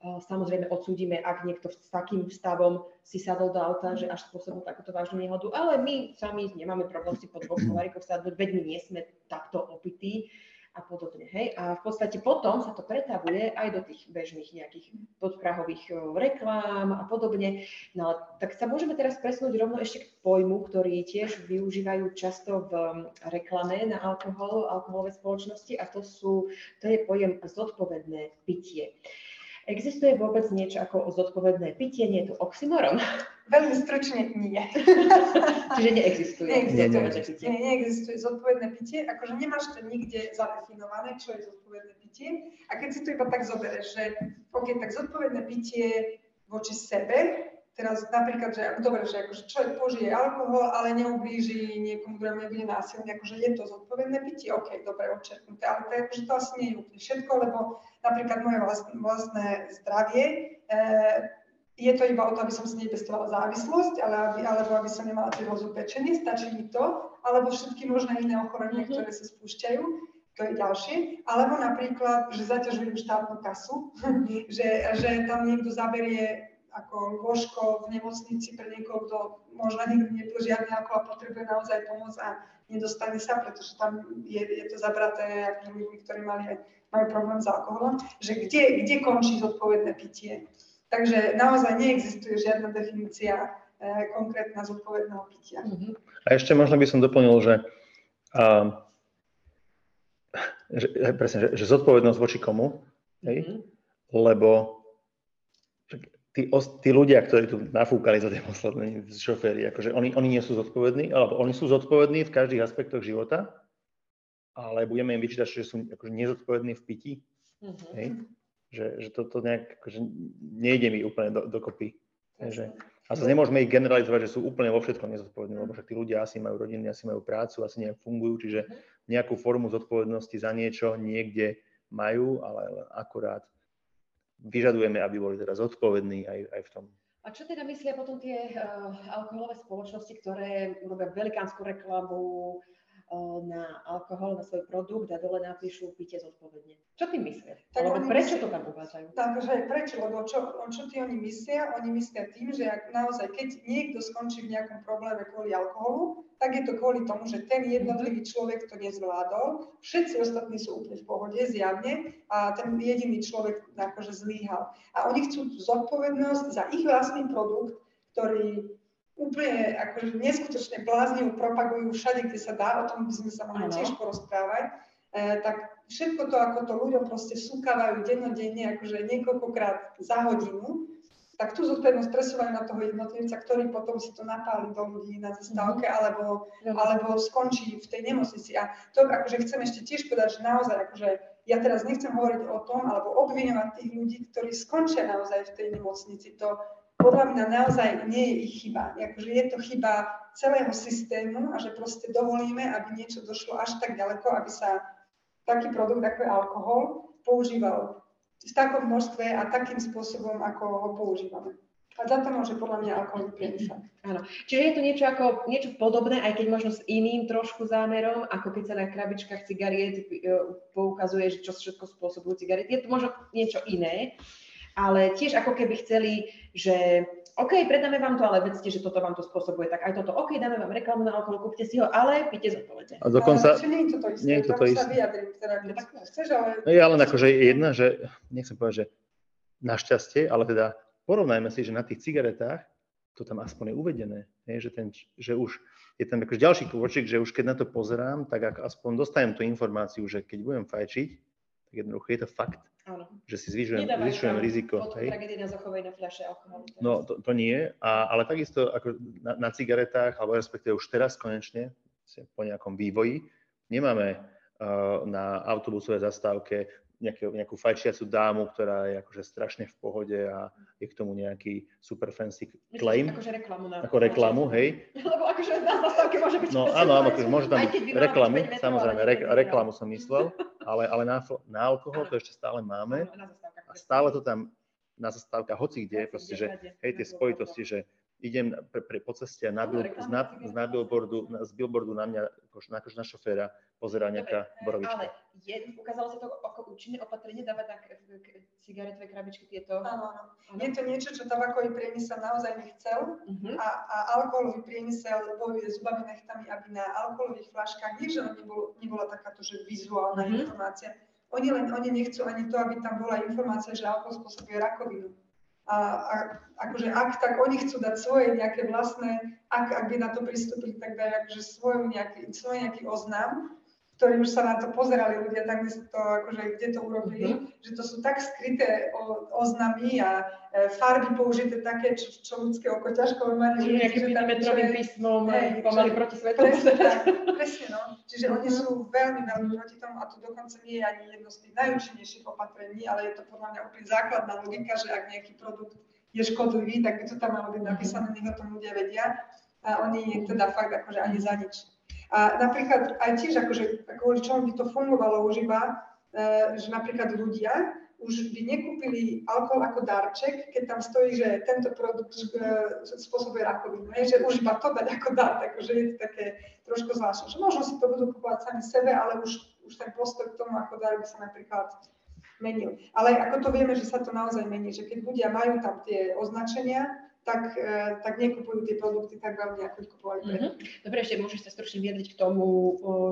[SPEAKER 1] Samozrejme odsúdime, ak niekto s takým stavom si sadol do auta, že až spôsobil takúto vážnu nehodu, ale my sami nemáme problém si po dvoch kolárikoch sadnúť, veď my nie sme takto opití a podobne. Hej? A v podstate potom sa to pretavuje aj do tých bežných nejakých podprahových reklám a podobne. No tak sa môžeme teraz presnúť rovno ešte k pojmu, ktorý tiež využívajú často v reklame na alkohol, alkoholové spoločnosti a to, sú, to je pojem zodpovedné pitie. Existuje vôbec niečo ako zodpovedné pitie? Nie je to oxymoron?
[SPEAKER 2] Veľmi stručne nie.
[SPEAKER 1] Čiže neexistuje.
[SPEAKER 2] Neexistuje, zodpovedné pitie. Nie, neexistuje zodpovedné pitie. Akože nemáš to nikde zadefinované, čo je zodpovedné pitie. A keď si to iba tak zoberieš, že OK, tak zodpovedné pitie voči sebe, teraz napríklad, že dobre, že akože človek požije alkohol, ale neublíži niekomu, kto nebude násilný, akože je to zodpovedné pitie, OK, dobre, odčerknuté, ale to, akože to asi nie je úplne všetko, lebo napríklad moje vlastné, vlastné zdravie, e, je to iba o to, aby som si nepestovala závislosť, ale aby, alebo aby som nemala cirhózu pečenie, stačí mi to, alebo všetky možné iné ochorenia, mm-hmm. ktoré sa spúšťajú, to je ďalšie. Alebo napríklad, že zaťažujem štátnu kasu, že, že tam niekto zaberie ako lôžko v nemocnici pre niekoho, kto možno nikdy nepil žiadny alkohol a potrebuje naozaj pomoc a nedostane sa, pretože tam je, je to zabraté ako ľuďmi, ktorí mali, majú problém s alkoholom, že kde, kde končí zodpovedné pitie. Takže naozaj neexistuje žiadna definícia e, konkrétna zodpovedného pitia. Mm-hmm.
[SPEAKER 3] A ešte možno by som doplnil, že, a, že, presne, že, že zodpovednosť voči komu, hej? Mm-hmm. lebo tí, tí ľudia, ktorí tu nafúkali za tie posledné šoféry, akože oni, oni nie sú zodpovední, alebo oni sú zodpovední v každých aspektoch života, ale budeme im vyčítať, že sú akože nezodpovední v pití. Mm-hmm. Hej? Že, že toto nejak akože nejde mi úplne do, dokopy. Že, a sa nemôžeme ich generalizovať, že sú úplne vo všetkom nezodpovední, lebo však tí ľudia asi majú rodiny, asi majú prácu, asi nejak fungujú, čiže mhm. nejakú formu zodpovednosti za niečo niekde majú, ale akurát vyžadujeme, aby boli teraz zodpovední aj, aj v tom.
[SPEAKER 1] A čo teda myslia potom tie uh, alkoholové spoločnosti, ktoré urobia velikánsku reklamu, na alkohol, na svoj produkt a dole napíšu pite zodpovedne. Čo tým myslia? Tak Alebo prečo myslia, to tam uvádzajú?
[SPEAKER 2] Takže prečo? Lebo čo, čo tí oni myslia? Oni myslia tým, že ak naozaj, keď niekto skončí v nejakom probléme kvôli alkoholu, tak je to kvôli tomu, že ten jednotlivý človek to nezvládol, všetci ostatní sú úplne v pohode, zjavne, a ten jediný človek akože zlíhal. A oni chcú zodpovednosť za ich vlastný produkt, ktorý úplne akože neskutočne bláznivo propagujú všade, kde sa dá, o tom by sme sa mohli tiež porozprávať, e, tak všetko to, ako to ľuďom proste súkavajú dennodenne, akože niekoľkokrát za hodinu, tak tú zodpovednosť presúvajú na toho jednotlivca, ktorý potom si to napáli do ľudí na zastávke mm-hmm. alebo, alebo skončí v tej nemocnici. A to akože chcem ešte tiež povedať, že naozaj akože ja teraz nechcem hovoriť o tom alebo obviňovať tých ľudí, ktorí skončia naozaj v tej nemocnici. To, podľa mňa naozaj nie je ich chyba. Akože je to chyba celého systému a že proste dovolíme, aby niečo došlo až tak ďaleko, aby sa taký produkt, ako je alkohol, používal v takom množstve a takým spôsobom, ako ho používame. A za to môže podľa mňa alkohol priemysel.
[SPEAKER 1] Áno. Čiže je to niečo ako niečo podobné, aj keď možno s iným trošku zámerom, ako keď sa na krabičkách cigariet e, poukazuje, že čo všetko spôsobujú cigarety. Je to možno niečo iné, ale tiež ako keby chceli, že OK, predáme vám to, ale vedzte, že toto vám to spôsobuje, tak aj toto, OK, dáme vám reklamu na alkohol, kúpte si ho, ale pite zodpovedne.
[SPEAKER 3] A dokonca...
[SPEAKER 2] Ale, nie je to to isté, nie je to to isté. Vyjadrím, teda, keď ale...
[SPEAKER 3] No je ale akože jedna, že, nechcem povedať, že našťastie, ale teda porovnajme si, že na tých cigaretách to tam aspoň je uvedené, nie? že, ten, že už je tam akože ďalší kôčik, že už keď na to pozerám, tak ak aspoň dostanem tú informáciu, že keď budem fajčiť, tak jednoducho je to fakt,
[SPEAKER 1] Áno.
[SPEAKER 3] že si zvyšujem,
[SPEAKER 1] Nedávajú
[SPEAKER 3] zvyšujem riziko. Hej?
[SPEAKER 1] na Zochovej na fľaše alkoholu.
[SPEAKER 3] No to, to nie, a, ale takisto ako na, na cigaretách, alebo respektíve už teraz konečne, po nejakom vývoji, nemáme uh, na autobusovej zastávke nejakú, nejakú fajčiacu dámu, ktorá je akože strašne v pohode a je k tomu nejaký super fancy
[SPEAKER 1] Myslíš,
[SPEAKER 3] claim,
[SPEAKER 1] Akože reklamu na...
[SPEAKER 3] ako reklamu, hej.
[SPEAKER 1] Lebo akože na zastávke môže byť
[SPEAKER 3] No áno, áno,
[SPEAKER 1] fajčiac,
[SPEAKER 3] môže tam byť reklamu,
[SPEAKER 1] 5 metrov,
[SPEAKER 3] samozrejme, re, reklamu som myslel, ale, ale na, na alkohol to ešte stále máme. A stále to tam na zastávkach hoci kde, proste, že hej, tie spojitosti, že idem pre, pre, po ceste a na, bil, z, na,
[SPEAKER 1] na
[SPEAKER 3] z, na billboardu, na, z billboardu na mňa, akože na, na šoféra, pozerá nejaká
[SPEAKER 1] Dobre,
[SPEAKER 3] borovička.
[SPEAKER 1] Ale je, ukázalo sa to ako účinné opatrenie dávať tak k- k- cigaretové krabičky tieto.
[SPEAKER 2] Áno, áno. Je to niečo, čo tabakový priemysel naozaj nechcel
[SPEAKER 1] Mhm.
[SPEAKER 2] a, a alkoholový priemysel bojuje zubami nechtami, aby na alkoholových fľaškách, nie že nebolo, nebola takáto, že vizuálna
[SPEAKER 1] Mhm.
[SPEAKER 2] informácia, oni len, oni nechcú ani to, aby tam bola informácia, že alkohol spôsobuje rakovinu. A, a akože ak, tak oni chcú dať svoje nejaké vlastné, ak, ak by na to pristúpili, tak dajú akože svoj nejaký, svoj nejaký oznam, ktorý už sa na to pozerali ľudia, tak to, akože, kde to urobili,
[SPEAKER 1] Mhm.
[SPEAKER 2] že to sú tak skryté o, oznamy a e, farby použité také, čo, čo ľudské oko ťažko.
[SPEAKER 1] Že nejakým milimetrovým písmom
[SPEAKER 2] Hej,
[SPEAKER 1] pomaly
[SPEAKER 2] že-
[SPEAKER 1] proti svetu.
[SPEAKER 2] Presne, tak, presne no. Čiže oni
[SPEAKER 1] Mhm.
[SPEAKER 2] sú veľmi, veľmi proti tomu a to dokonca nie je ani jedno z tých najúčinnejších opatrení, ale je to podľa mňa úplne základná logika, že ak nejaký produkt je škodlivý, tak by to tam malo byť napísané, nech o tom ľudia vedia. A oni teda fakt akože ani za nič. A napríklad aj tiež akože kvôli čomu by to fungovalo už iba, e, že napríklad ľudia už by nekúpili alkohol ako darček, keď tam stojí, že tento produkt e, spôsobuje rakovinu. hej, Že už iba to dať ako dar, takže je to také trošku zvláštne. Že možno si to budú kupovať sami sebe, ale už, už ten postoj k tomu ako dar by sa napríklad menil. Ale ako to vieme, že sa to naozaj mení, že keď ľudia majú tam tie označenia, tak, e, tak nekupujú tie produkty tak veľmi, ako ich kupovali predtým.
[SPEAKER 1] Mhm. Dobre, ešte môžeš sa stručne vyjadriť k tomu,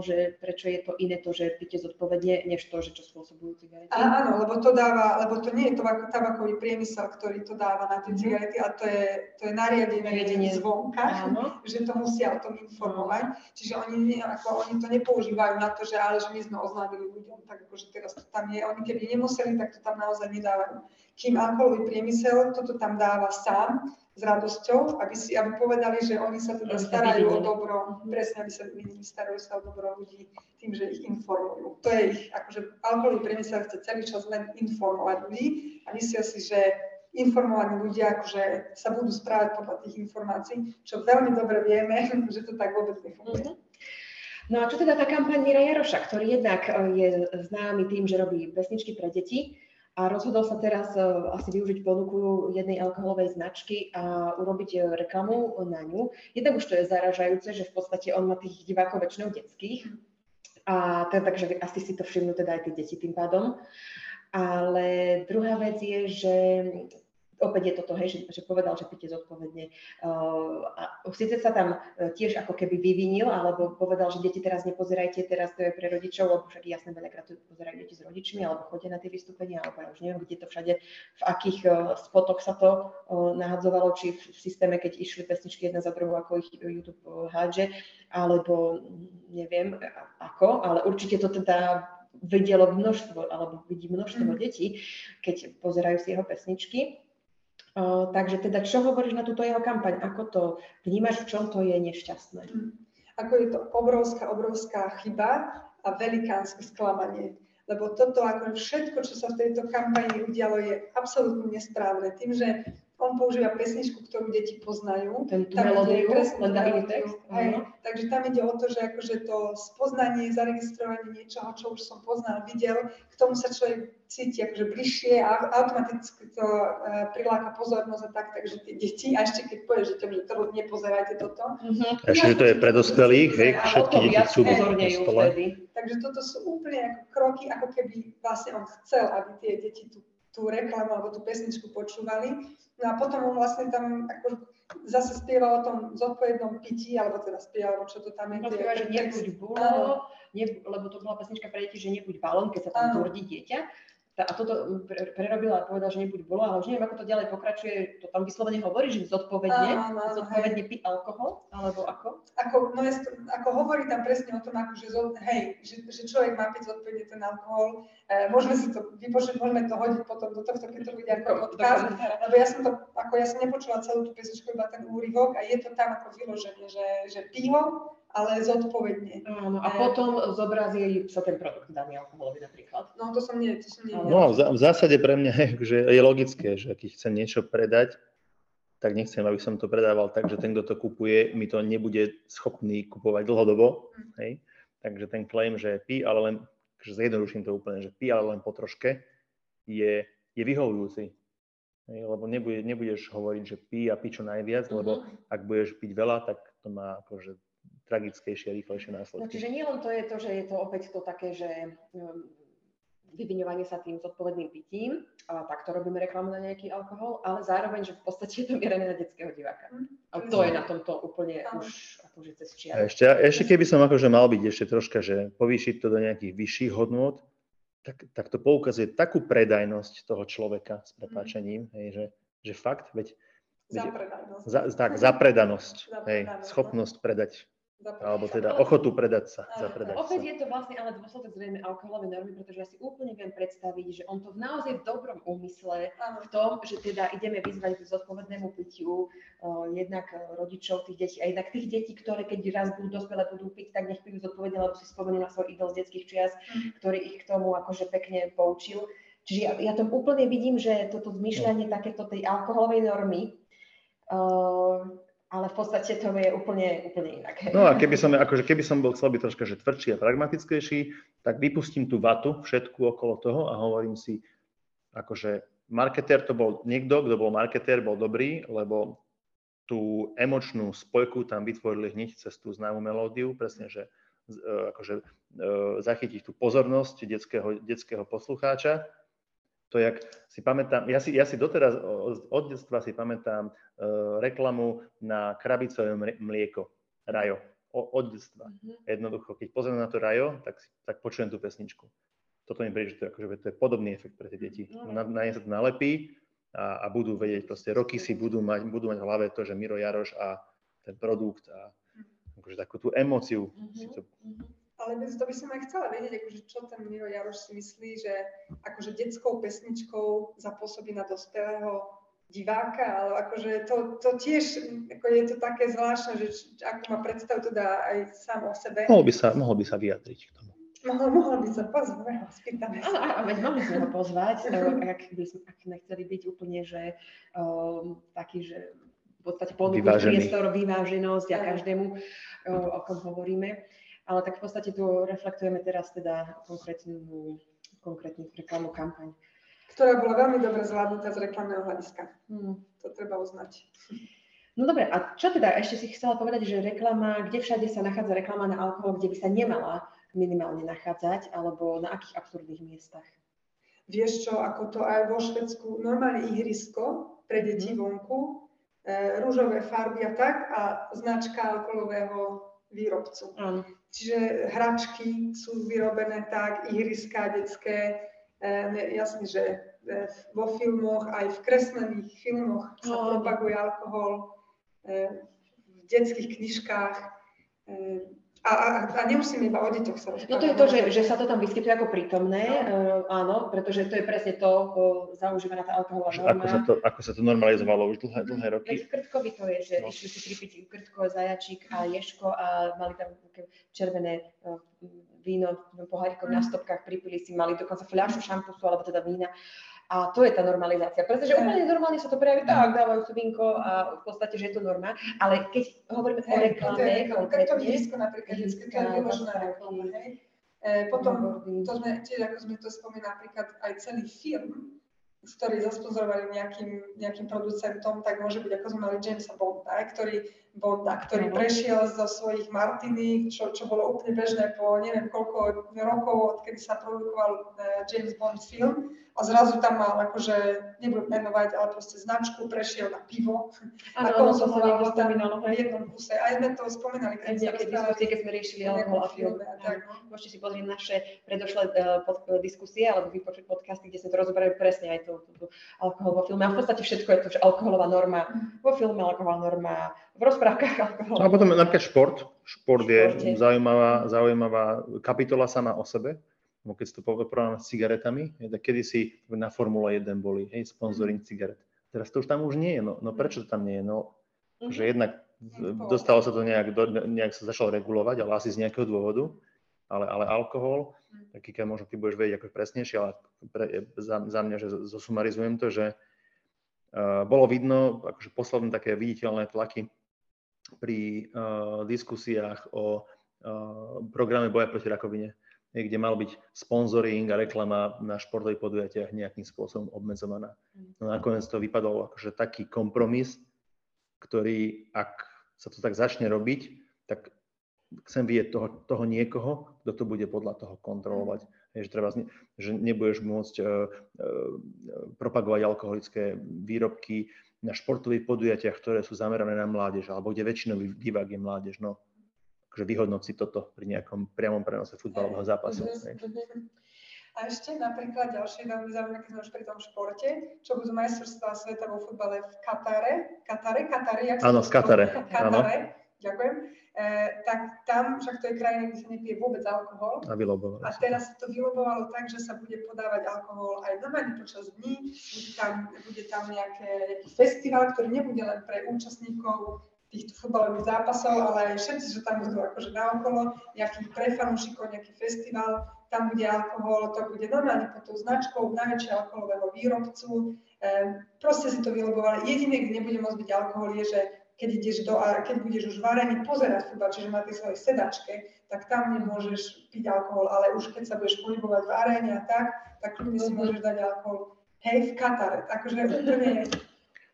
[SPEAKER 1] že prečo je to iné to, že píte zodpovedne, než to, že čo spôsobujú cigarety.
[SPEAKER 2] A, áno, lebo to dáva, lebo to nie je to tabakový priemysel, ktorý to dáva na tie
[SPEAKER 1] Mhm.
[SPEAKER 2] cigarety, ale to je, to je nariadenie,
[SPEAKER 1] Nariadenie.
[SPEAKER 2] zvonka,
[SPEAKER 1] Áno.
[SPEAKER 2] že to musia o tom informovať. Čiže oni, nie, ako, oni to nepoužívajú na to, že ale že my sme oznámili ľuďom, tak akože teraz to tam je. Oni keby nemuseli, tak to tam naozaj nedávajú. Kým alkoholový priemysel toto tam dáva sám s radosťou, aby, si, aby povedali, že oni sa teda starajú o dobro, presne, aby sa vyvinili, starajú sa o dobro ľudí tým, že ich informujú. To je ich, akože alkoholový priemysel chce celý čas len informovať ľudí a myslia si, že informovaní ľudia akože sa budú správať podľa tých informácií, čo veľmi dobre vieme, že to tak vôbec nefunguje.
[SPEAKER 1] Mhm. No a čo teda tá kampaň Mira Jaroša, ktorý jednak e, je známy tým, že robí pesničky pre deti a rozhodol sa teraz e, asi využiť ponuku jednej alkoholovej značky a urobiť e, reklamu na ňu. Jednak už to je zaražajúce, že v podstate on má tých divákov väčšinou detských, a teda, takže asi si to všimnú teda aj tie deti tým pádom. Ale druhá vec je, že opäť je toto, hej, že, že povedal, že píte zodpovedne. Uh, a síce sa tam uh, tiež ako keby vyvinil, alebo povedal, že deti teraz nepozerajte, teraz to je pre rodičov, lebo však jasne veľakrát to pozerajú deti s rodičmi, alebo chodia na tie vystúpenia, alebo ja už neviem, kde to všade, v akých uh, spotoch sa to uh, nahadzovalo, či v, v systéme, keď išli pesničky jedna za druhou, ako ich YouTube uh, hádže, alebo mm, neviem ako, ale určite to teda videlo množstvo, alebo vidí množstvo
[SPEAKER 2] Mhm.
[SPEAKER 1] detí, keď pozerajú si jeho pesničky. Takže teda, čo hovoríš na túto jeho kampaň? Ako to vnímaš, v čom to je nešťastné?
[SPEAKER 2] Ako je to obrovská, obrovská chyba a velikánske sklamanie. Lebo toto, ako všetko, čo sa v tejto kampani udialo, je absolútne nesprávne. Tým, že on používa pesničku, ktorú deti poznajú.
[SPEAKER 1] Ten tú
[SPEAKER 2] Tam
[SPEAKER 1] melódiu,
[SPEAKER 2] presne
[SPEAKER 1] len
[SPEAKER 2] melódiu.
[SPEAKER 1] text?
[SPEAKER 2] Hej,
[SPEAKER 1] áno.
[SPEAKER 2] takže tam ide o to, že akože to spoznanie, zaregistrovanie niečoho, čo už som poznal, videl, k tomu sa človek cíti akože bližšie a automaticky to uh, priláka pozornosť a tak, takže tie deti, a ešte keď povieš deťom, že to nepozerajte toto.
[SPEAKER 3] A ešte, že to je pre dospelých, hej, všetky deti na
[SPEAKER 1] pozornejú vtedy.
[SPEAKER 2] Takže toto sú úplne ako kroky, ako keby vlastne on chcel, aby tie deti tú, tú reklamu alebo tú pesničku počúvali. No a potom on vlastne tam ako zase spieval o tom zodpovednom pití, alebo teda spieval, alebo čo to tam je. Tie-
[SPEAKER 1] spieva, že nebuď bulo, ne, lebo to bola pesnička pre deti, že nebuď balón, keď sa tam tvrdí dieťa. A toto prerobila a povedala, že nebuď bolo, ale už neviem, ako to ďalej pokračuje. To tam vyslovene hovorí, že zodpovedne, áno, áno, zodpovedne pí alkohol, alebo ako?
[SPEAKER 2] Ako, no, ako hovorí tam presne o tom, ako, že, hej, že, že človek má piť zodpovedne ten alkohol. E, môžeme si to vypočuť, môžeme to hodiť potom do tohto, keď to bude ako odkaz. Lebo ja som to, ako ja som nepočula celú tú pesničku, iba ten úryvok a je to tam ako vyloženie, že, že pivo ale zodpovedne.
[SPEAKER 1] Áno, a potom zobrazí sa ten produkt daný alkoholový napríklad.
[SPEAKER 2] No to som nie, to som nie.
[SPEAKER 3] No v zásade pre mňa je, že je logické, že keď chcem niečo predať, tak nechcem, aby som to predával tak, že ten, kto to kupuje, mi to nebude schopný kupovať dlhodobo. Mm. Hej? Takže ten claim, že pí, ale len, že zjednoduším to úplne, že pí, ale len po troške, je, je vyhovujúci. Hej? Lebo nebude, nebudeš hovoriť, že pí a pí čo najviac, mm-hmm. lebo ak budeš piť veľa, tak to má akože tragickejšie a rýchlejšie následky.
[SPEAKER 1] No, čiže nielen to je to, že je to opäť to také, že um, vyviňovanie sa tým zodpovedným pitím, a takto robíme reklamu na nejaký alkohol, ale zároveň, že v podstate je to mierené na detského diváka. A to je na tomto úplne mm. už akože cez čiar.
[SPEAKER 3] Ešte, ešte keby som akože mal byť ešte troška, že povýšiť to do nejakých vyšších hodnôt, tak, tak to poukazuje takú predajnosť toho človeka s prepáčením, mm. hej, že, že fakt, veď,
[SPEAKER 2] veď za,
[SPEAKER 3] tak, zapredanosť, hej, schopnosť predať alebo teda ochotu predať sa.
[SPEAKER 1] za predať opäť sa. je to vlastne ale dôsledok zrejme alkoholovej normy, pretože ja si úplne viem predstaviť, že on to v naozaj v dobrom úmysle, v tom, že teda ideme vyzvať k zodpovednému pitiu uh, jednak rodičov tých detí a jednak tých detí, ktoré keď raz budú dospelé, budú piť, tak nech pijú zodpovedne, lebo si spomenú na svoj idol z detských čias, mm. ktorý ich k tomu akože pekne poučil. Čiže ja, ja to úplne vidím, že toto zmýšľanie no. takéto tej alkoholovej normy uh, ale v podstate to je úplne, úplne inak.
[SPEAKER 3] No a keby som, akože keby som bol chcel byť troška že tvrdší a pragmatickejší, tak vypustím tú vatu všetku okolo toho a hovorím si, akože marketér to bol niekto, kto bol marketér, bol dobrý, lebo tú emočnú spojku tam vytvorili hneď cez tú známú melódiu, presne, že e, akože, e, zachytiť tú pozornosť detského, detského poslucháča to, jak si pamätám, ja si, ja si doteraz od detstva si pamätám uh, reklamu na krabicové mlieko, Rajo, o, od detstva. Mm-hmm. Jednoducho, keď pozriem na to Rajo, tak, tak počujem tú pesničku. Toto mi príde, že to, je, akože, to je podobný efekt pre tie deti. Mm-hmm. Na, na ne sa to nalepí a, a budú vedieť, proste roky si budú mať, budú mať v hlave to, že Miro Jaroš a ten produkt a mhm. akože takú tú emóciu mm-hmm. si to mm-hmm
[SPEAKER 2] ale to by som aj chcela vedieť, akože čo ten Miro Jaroš si myslí, že akože detskou pesničkou zapôsobí na dospelého diváka, ale akože to, to tiež ako je to také zvláštne, že ako má predstavu to dá aj sám o sebe.
[SPEAKER 3] Mohol by sa, mohol by sa vyjadriť k tomu.
[SPEAKER 2] Mohol, mohol by sa pozvať, spýtame.
[SPEAKER 1] A, a veď mohli sme ho pozvať, ak by sme, ak nechceli byť úplne, že um, taký, že v podstate ponúknuť priestor, vyváženosť a každému, o kom hovoríme ale tak v podstate tu reflektujeme teraz teda konkrétnu, konkrétnu reklamnú kampaň.
[SPEAKER 2] Ktorá bola veľmi dobre zvládnutá z reklamného hľadiska. Hmm. To treba uznať.
[SPEAKER 1] No dobre, a čo teda ešte si chcela povedať, že reklama, kde všade sa nachádza reklama na alkohol, kde by sa nemala minimálne nachádzať, alebo na akých absurdných miestach?
[SPEAKER 2] Vieš čo, ako to aj vo Švedsku, normálne ihrisko pre deti mhm. vonku, e, rúžové farby a tak a značka alkoholového výrobcu. Áno. Čiže hračky sú vyrobené tak, ihriská detské, e, jasne, že e, vo filmoch, aj v kreslených filmoch sa no. propaguje alkohol, e, v detských knižkách. E, a, a, a nemusíme iba o deťoch sa
[SPEAKER 1] rozprávať. No to je to, že, že sa to tam vyskytuje ako prítomné, no. uh, áno, pretože to je presne to, uh, zaužívaná tá alkoholová
[SPEAKER 3] norma. Ako sa, to, ako sa to normalizovalo už dlhé, dlhé roky.
[SPEAKER 1] Veď v Krtkovi to je, že no. išli si pripiť Krtko, Zajačík a Ješko a mali tam červené uh, víno v pohárikoch mm. na stopkách, pripili si, mali dokonca fľašu šampusu alebo teda vína. A to je tá normalizácia, pretože úplne normálne sa to prejaví tak, dávajú si vinko a v podstate, že je to norma, ale keď hovoríme o reklame
[SPEAKER 2] konkrétne... To je napríklad, to je vyložená reklama, hej? E, potom, to sme, tiež ako sme to spomínali, napríklad aj celý film, ktorý zasponzorovali nejakým, nejakým producentom, tak môže byť, ako sme mali Jamesa Bonda, ktorý Bonda, ktorý prešiel zo svojich Martiny, čo, čo bolo úplne bežné po neviem koľko rokov, odkedy sa produkoval uh, James Bond film a zrazu tam mal akože, nebudem menovať, ale proste značku, prešiel na pivo
[SPEAKER 1] ano, a konzumoval
[SPEAKER 2] tam v jednom kuse. A sme to spomínali,
[SPEAKER 1] keď sme diskusie, keď sme riešili alkohol a film. Môžete si pozrieť naše predošlé uh, pod, diskusie alebo vypočuť podcasty, kde sme to rozoberali presne aj to, to, to alkohol vo filme. A v podstate všetko je to, že alkoholová norma mm. vo filme, alkoholová norma v rozprávkach alkohol.
[SPEAKER 3] A potom napríklad šport. Šport je zaujímavá, zaujímavá kapitola sama o sebe. No keď si to porovnáme s cigaretami, tak kedysi na Formule 1 boli, hej, sponsoring cigaret. Teraz to už tam už nie je. No, no prečo to tam nie je? No, mm-hmm. že jednak dostalo sa to nejak, do, nejak sa začalo regulovať, ale asi z nejakého dôvodu. Ale, ale alkohol, mm. taký keď možno ty budeš vedieť ako presnejšie, ale pre, za, za mňa, že zosumarizujem to, že uh, bolo vidno, akože posledné také viditeľné tlaky pri uh, diskusiách o uh, programe boja proti rakovine, kde mal byť sponzoring a reklama na športových podujatiach nejakým spôsobom obmedzovaná. No nakoniec to vypadalo akože taký kompromis, ktorý, ak sa to tak začne robiť, tak chcem vidieť toho, toho niekoho, kto to bude podľa toho kontrolovať. Je, že, treba, že nebudeš môcť uh, uh, propagovať alkoholické výrobky, na športových podujatiach, ktoré sú zamerané na mládež, alebo kde väčšinový divák je mládež. No, akože vyhodnoť si toto pri nejakom priamom prenose futbalového zápasu.
[SPEAKER 2] Uh-huh. A ešte napríklad ďalšie veľmi zaujímavé, keď sme už pri tom športe, čo budú majstrovstvá sveta vo futbale v Katare. Katare? Katare?
[SPEAKER 3] Jak Áno, v Katare.
[SPEAKER 2] Katare. Ďakujem. E, tak tam, však to je krajina, kde sa nepije vôbec alkohol.
[SPEAKER 3] A vylobovalo.
[SPEAKER 2] A teraz to vylobovalo tak, že sa bude podávať alkohol aj normálne počas dní. Bude tam, bude tam nejaké, nejaký festival, ktorý nebude len pre účastníkov týchto futbalových zápasov, ale aj všetci, že tam budú akože naokolo, nejaký pre fanúšikov, nejaký festival, tam bude alkohol, to bude normálne pod tou značkou najväčšieho alkoholového výrobcu. E, proste si to vylobovali. Jediné, kde nebude môcť byť alkohol, je, že keď ideš do, keď budeš už varený pozerať futbal, čiže na tej svojej sedačke, tak tam nemôžeš piť alkohol, ale už keď sa budeš pohybovať v aréne a tak, tak kľudne si mhm. môžeš dať alkohol. Hej, v Katare, takže úplne,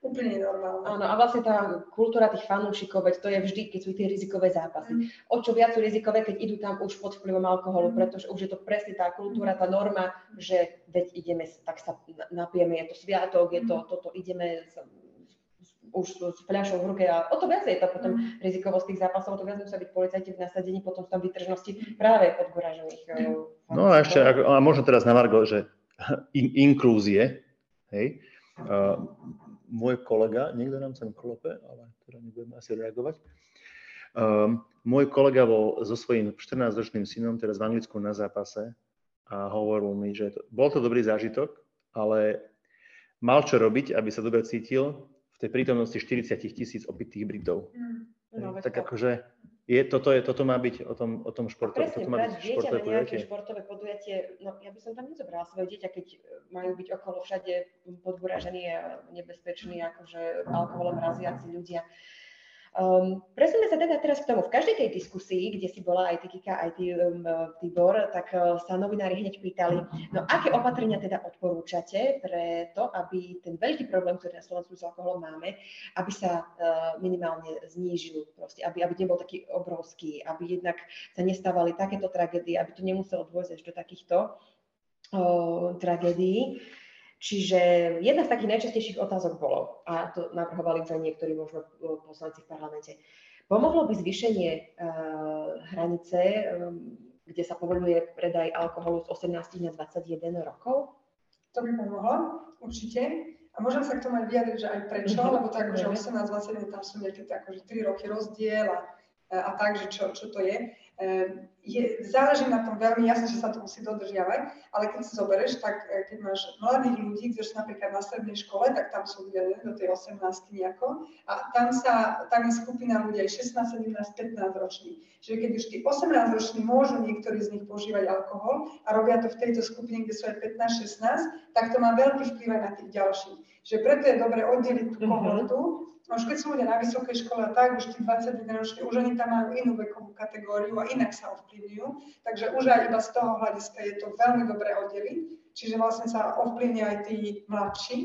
[SPEAKER 2] úplne normálne.
[SPEAKER 1] Áno, a vlastne tá kultúra tých fanúšikov, veď to je vždy, keď sú tie rizikové zápasy. Mm. O čo viac sú rizikové, keď idú tam už pod vplyvom alkoholu, mm. pretože už je to presne tá kultúra, tá norma, že veď ideme, tak sa napijeme, je to sviatok, je to, mhm. toto ideme už s fľašou v ruke a o to viac je to potom mm. rizikovosť tých zápasov, o to viac musia byť policajti v nasadení potom v tom vytržnosti práve podgoražených.
[SPEAKER 3] Eh, no a ešte, a možno teraz na Margo, že in, inklúzie, hej, uh, môj kolega, niekto nám sem klope, ale teda nebudeme asi reagovať, um, môj kolega bol so svojím 14-ročným synom teraz v Anglicku na zápase a hovoril mi, že to, bol to dobrý zážitok, ale mal čo robiť, aby sa dobre cítil v tej prítomnosti 40 tisíc opitých Britov. Mm. No, tak akože je, toto, je, toto má byť o tom, o tom športe.
[SPEAKER 1] Presne, toto má byť športové na nejaké športové podujatie, no ja by som tam nezobrala svoje dieťa, keď majú byť okolo všade podburažení a nebezpeční, akože alkoholom raziaci ľudia. Um, Presúme sa teda teraz k tomu. V každej tej diskusii, kde si bola aj ty Kika, aj ty um, Tibor, tak uh, sa novinári hneď pýtali, no aké opatrenia teda odporúčate pre to, aby ten veľký problém, ktorý na Slovensku s alkoholom máme, aby sa uh, minimálne znížil, proste, aby, aby nebol taký obrovský, aby jednak sa nestávali takéto tragédie, aby to nemuselo dôjsť až do takýchto uh, tragédií. Čiže jedna z takých najčastejších otázok bolo, a to navrhovali aj niektorí možno e, poslanci v parlamente, pomohlo by zvýšenie uh, hranice, um, kde sa povoluje predaj alkoholu z 18 na 21 rokov?
[SPEAKER 2] To by pomohlo, určite. A môžem sa k tomu aj vyjadriť, že aj prečo, mm-hmm. lebo tak, že 18-21 tam sú nejaké akože 3 roky rozdiel a, a tak, že čo, čo to je. Ehm, je, záleží na tom veľmi jasne, že sa to musí dodržiavať, ale keď si zoberieš, tak e, keď máš mladých ľudí, ktorí sú napríklad na strednej škole, tak tam sú ľudia do tej 18 nejako a tam, sa, tam je skupina ľudí aj 16, 17, 15 roční. Čiže keď už tí 18 roční môžu niektorí z nich používať alkohol a robia to v tejto skupine, kde sú aj 15, 16, tak to má veľký vplyv aj na tých ďalších. Čiže preto je dobre oddeliť tú mhm. kohortu, mm-hmm už keď sú ľudia na vysokej škole, tak už tí 21 roční, už oni tam majú inú vekovú kategóriu a inak sa ovplyvňujú. Takže už aj iba z toho hľadiska je to veľmi dobré oddeliť. Čiže vlastne sa ovplyvňujú aj tí mladší.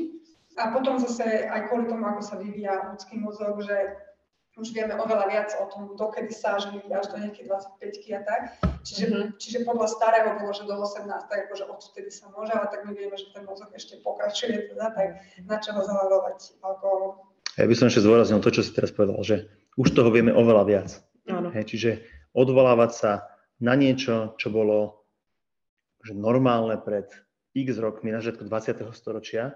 [SPEAKER 2] A potom zase aj kvôli tomu, ako sa vyvíja ľudský mozog, že už vieme oveľa viac o tom, dokedy sa žili až do nejakých 25 a tak. Čiže, mm-hmm. čiže podľa starého bolo, že do 18, tak akože odtedy sa môže, ale tak my vieme, že ten mozog ešte pokračuje, teda, tak na čo ho zahľadovať alkohol.
[SPEAKER 3] Ja by som ešte zdôraznil to, čo si teraz povedal, že už toho vieme oveľa viac. Áno. Hej, čiže odvolávať sa na niečo, čo bolo že normálne pred x rokmi na začiatku 20. storočia,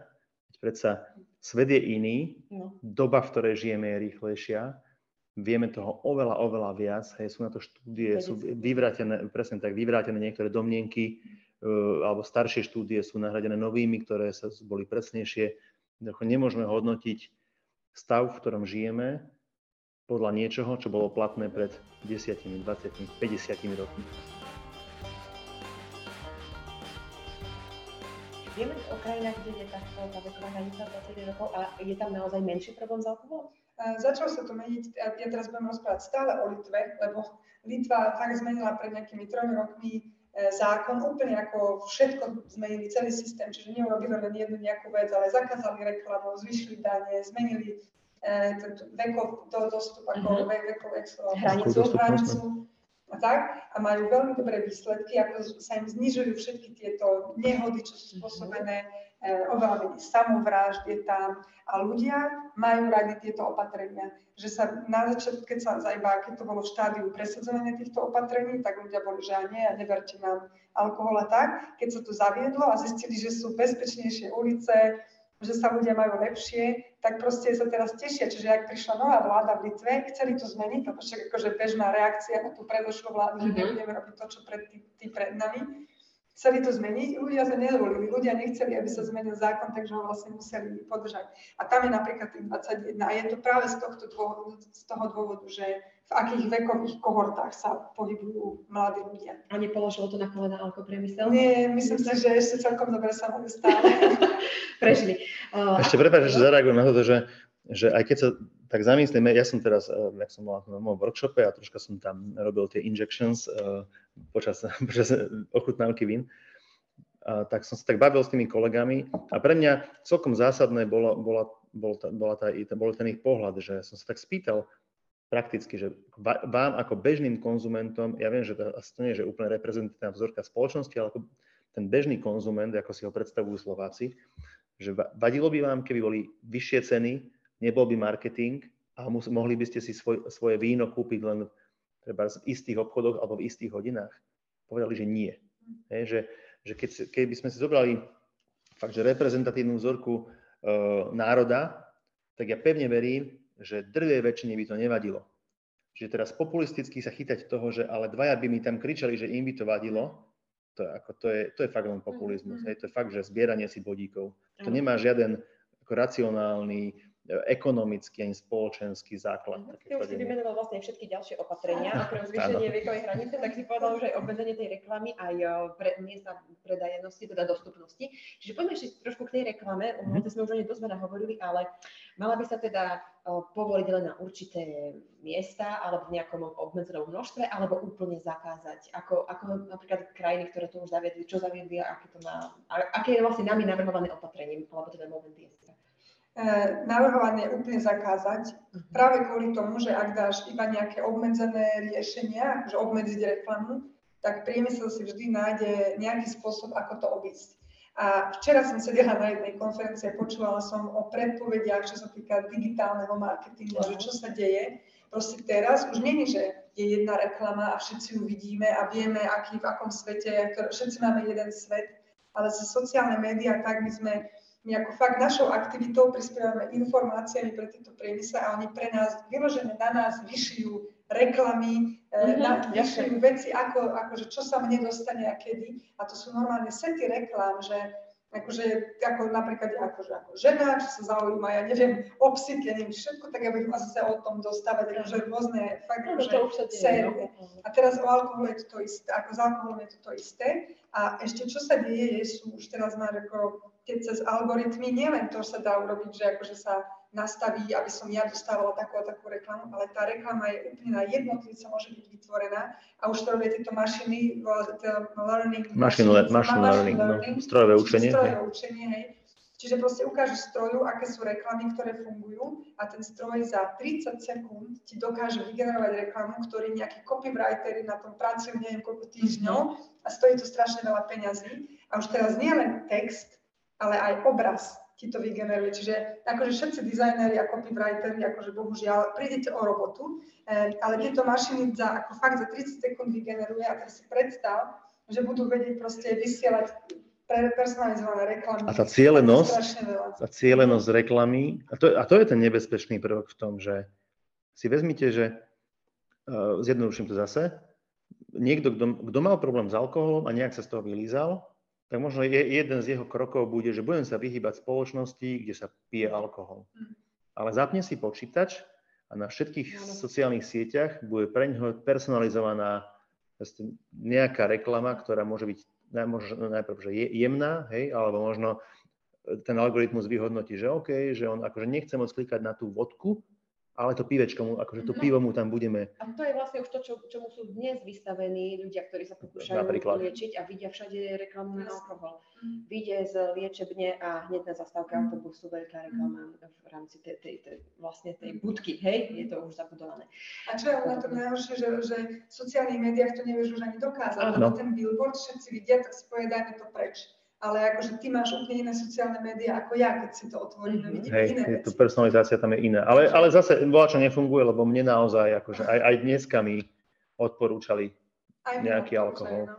[SPEAKER 3] predsa svet je iný, no. doba, v ktorej žijeme, je rýchlejšia, vieme toho oveľa, oveľa viac, hej, sú na to štúdie, sú vyvrátené, presne tak, vyvrátené niektoré domnienky, uh, alebo staršie štúdie sú nahradené novými, ktoré sa boli presnejšie. Nemôžeme hodnotiť stav, v ktorom žijeme, podľa niečoho, čo bolo platné pred 10, 20, 50 rokmi.
[SPEAKER 1] Vieme o krajinách, kde je takto tá veková hranica 20 rokov a je tam naozaj menší problém s alkoholom?
[SPEAKER 2] Začalo sa to meniť, ja teraz budem rozprávať stále o Litve, lebo Litva fakt zmenila pred nejakými tromi rokmi zákon, úplne ako všetko zmenili, celý systém, čiže neurobili len jednu nejakú vec, ale zakázali reklamu, zvyšili dane, zmenili e, vekov, do, dostup, ako vekov, hranicu, hranicu a tak a majú veľmi dobré výsledky, ako sa im znižujú všetky tieto nehody, čo sú spôsobené E, oveľa menej samovrážd je tam a ľudia majú radi tieto opatrenia. Že sa na začiatku, keď sa zajba, keď to bolo v štádiu presadzovania týchto opatrení, tak ľudia boli, že a nie, a neverte nám alkohol a tak. Keď sa to zaviedlo a zistili, že sú bezpečnejšie ulice, že sa ľudia majú lepšie, tak proste sa teraz tešia. Čiže ak prišla nová vláda v Litve, chceli to zmeniť, to však akože bežná reakcia na tú predošlú vládu, mm-hmm. že nebudeme robiť to, čo pred tí, tí pred nami chceli to zmeniť, ľudia sa nedovolili, ľudia nechceli, aby sa zmenil zákon, takže ho vlastne museli podržať. A tam je napríklad tých 21 a je to práve z, tohto dôvodu, z toho dôvodu, že v akých vekových kohortách sa pohybujú mladí ľudia.
[SPEAKER 1] A nepoložilo to na kolena alkopriemysel?
[SPEAKER 2] Nie, myslím si, že ešte celkom dobre sa majú stále.
[SPEAKER 1] Prežili.
[SPEAKER 3] Uh, ešte prepáč, že zareagujem na to, že, že aj keď sa tak zamyslíme, ja som teraz, uh, jak som bol na mojom workshope a troška som tam robil tie injections uh, počas, počas ochutnávky vín, tak som sa tak bavil s tými kolegami a pre mňa celkom zásadné bolo, bola, bol bola tá, bol ten ich pohľad, že som sa tak spýtal prakticky, že vám ako bežným konzumentom, ja viem, že to, nie je úplne reprezentatívna vzorka spoločnosti, ale ako ten bežný konzument, ako si ho predstavujú Slováci, že vadilo by vám, keby boli vyššie ceny, nebol by marketing a mohli by ste si svoj, svoje víno kúpiť len treba v istých obchodoch alebo v istých hodinách? Povedali, že nie. Hej, že, že keď, keby sme si zobrali fakt, že reprezentatívnu vzorku e, národa, tak ja pevne verím, že drvej väčšine by to nevadilo. Čiže teraz populisticky sa chytať toho, že ale dvaja by mi tam kričali, že im by to vadilo, to je, ako, to je, to je fakt len populizmus. Mm-hmm. Hej, to je fakt, že zbieranie si bodíkov. To nemá žiaden ako racionálny, ekonomický ani spoločenský základ.
[SPEAKER 1] Mm, Ty už si vymenoval vlastne všetky ďalšie opatrenia, okrem zvýšenie vekovej hranice, tak si povedal, že aj obmedzenie tej reklamy aj pre, miesta predajenosti, teda dostupnosti. Čiže poďme ešte trošku k tej reklame, mm. to sme už o nej dosť veľa hovorili, ale mala by sa teda povoliť len na určité miesta alebo v nejakom obmedzenom množstve, alebo úplne zakázať, ako, ako napríklad krajiny, ktoré to už zaviedli, čo zaviedli a aké to má, aké je vlastne nami navrhované opatrenie, alebo teda moment je.
[SPEAKER 2] E, navrhované úplne zakázať, mhm. práve kvôli tomu, že ak dáš iba nejaké obmedzené riešenia, akože obmedziť reklamu, tak priemysel si vždy nájde nejaký spôsob, ako to obísť. A včera som sedela na jednej konferencii a počúvala som o predpovediach, čo sa týka digitálneho marketingu, že čo sa deje. Proste teraz už není, že je jedna reklama a všetci ju vidíme a vieme, aký, v akom svete, všetci máme jeden svet, ale cez sociálne médiá tak my sme my ako fakt našou aktivitou prispievame informáciami pre tieto priemysle a oni pre nás, vyložené na nás, vyšijú reklamy, mm-hmm, na, vyšijú veci, ako, akože čo sa mne dostane a kedy. A to sú normálne sety reklám, že akože, ako napríklad akože, ako žena, čo sa zaujíma, ja neviem, o psík, ja neviem všetko, tak ja bych mala zase o tom dostávať, akože rôzne fakt, no, akože, série. No. A teraz o alkoholu je to to isté, ako s alkoholom je to to isté. A ešte čo sa deje, je, sú už teraz máš ako keď cez algoritmy nielen to sa dá urobiť, že akože sa nastaví, aby som ja dostávala takú a takú reklamu, ale tá reklama je úplne na jednotlivca môže byť vytvorená a už to robia tieto mašiny, learning,
[SPEAKER 3] machine, machine, machine learning, learning no, strojové učenie.
[SPEAKER 2] Strojové učenie, hej. Čiže proste ukážeš stroju, aké sú reklamy, ktoré fungujú a ten stroj za 30 sekúnd ti dokáže vygenerovať reklamu, ktorý nejaký copywritery na tom pracujú neviem koľko týždňov a stojí to strašne veľa peňazí. A už teraz nie len text, ale aj obraz ti to vygeneruje. Čiže akože všetci dizajneri a copywriteri, akože bohužiaľ, prídete o robotu, eh, ale tieto mašiny za, ako fakt za 30 sekúnd vygeneruje a teraz si predstav, že budú vedieť proste vysielať personalizované reklamy.
[SPEAKER 3] A tá cieľenosť, tá cieľenosť reklamy, a to, a to je ten nebezpečný prvok v tom, že si vezmite, že uh, zjednoduším to zase, niekto, kto mal problém s alkoholom a nejak sa z toho vylízal, tak možno je, jeden z jeho krokov bude, že budem sa vyhýbať spoločnosti, kde sa pije alkohol. Hm. Ale zapne si počítač a na všetkých sociálnych sieťach bude pre ňoho personalizovaná nejaká reklama, ktorá môže byť najprv, že je jemná, hej, alebo možno ten algoritmus vyhodnotí, že OK, že on akože nechce moc klikať na tú vodku, ale to pívečko mu, akože to mhm. pivo mu tam budeme...
[SPEAKER 1] A to je vlastne už to, čo, čomu sú dnes vystavení ľudia, ktorí sa pokúšajú Napríklad. liečiť a vidia všade reklamu na alkohol. Mm. Vyjde z liečebne a hneď na zastávke mm. autobusu veľká reklama v rámci tej, tej, tej, vlastne tej budky, hej, je to už zabudované.
[SPEAKER 2] A čo je na tom najhoršie, že, že v sociálnych médiách to nevieš už ani dokázať, lebo ten billboard všetci vidia, tak si povedajme to preč ale akože ty máš úplne iné sociálne médiá ako ja, keď si to otvorím a vidím Hej, iné
[SPEAKER 3] veci. personalizácia tam je iná. Ale, ale zase bola čo nefunguje, lebo mne naozaj, akože aj, aj dneska mi odporúčali aj nejaký alkohol.
[SPEAKER 1] No.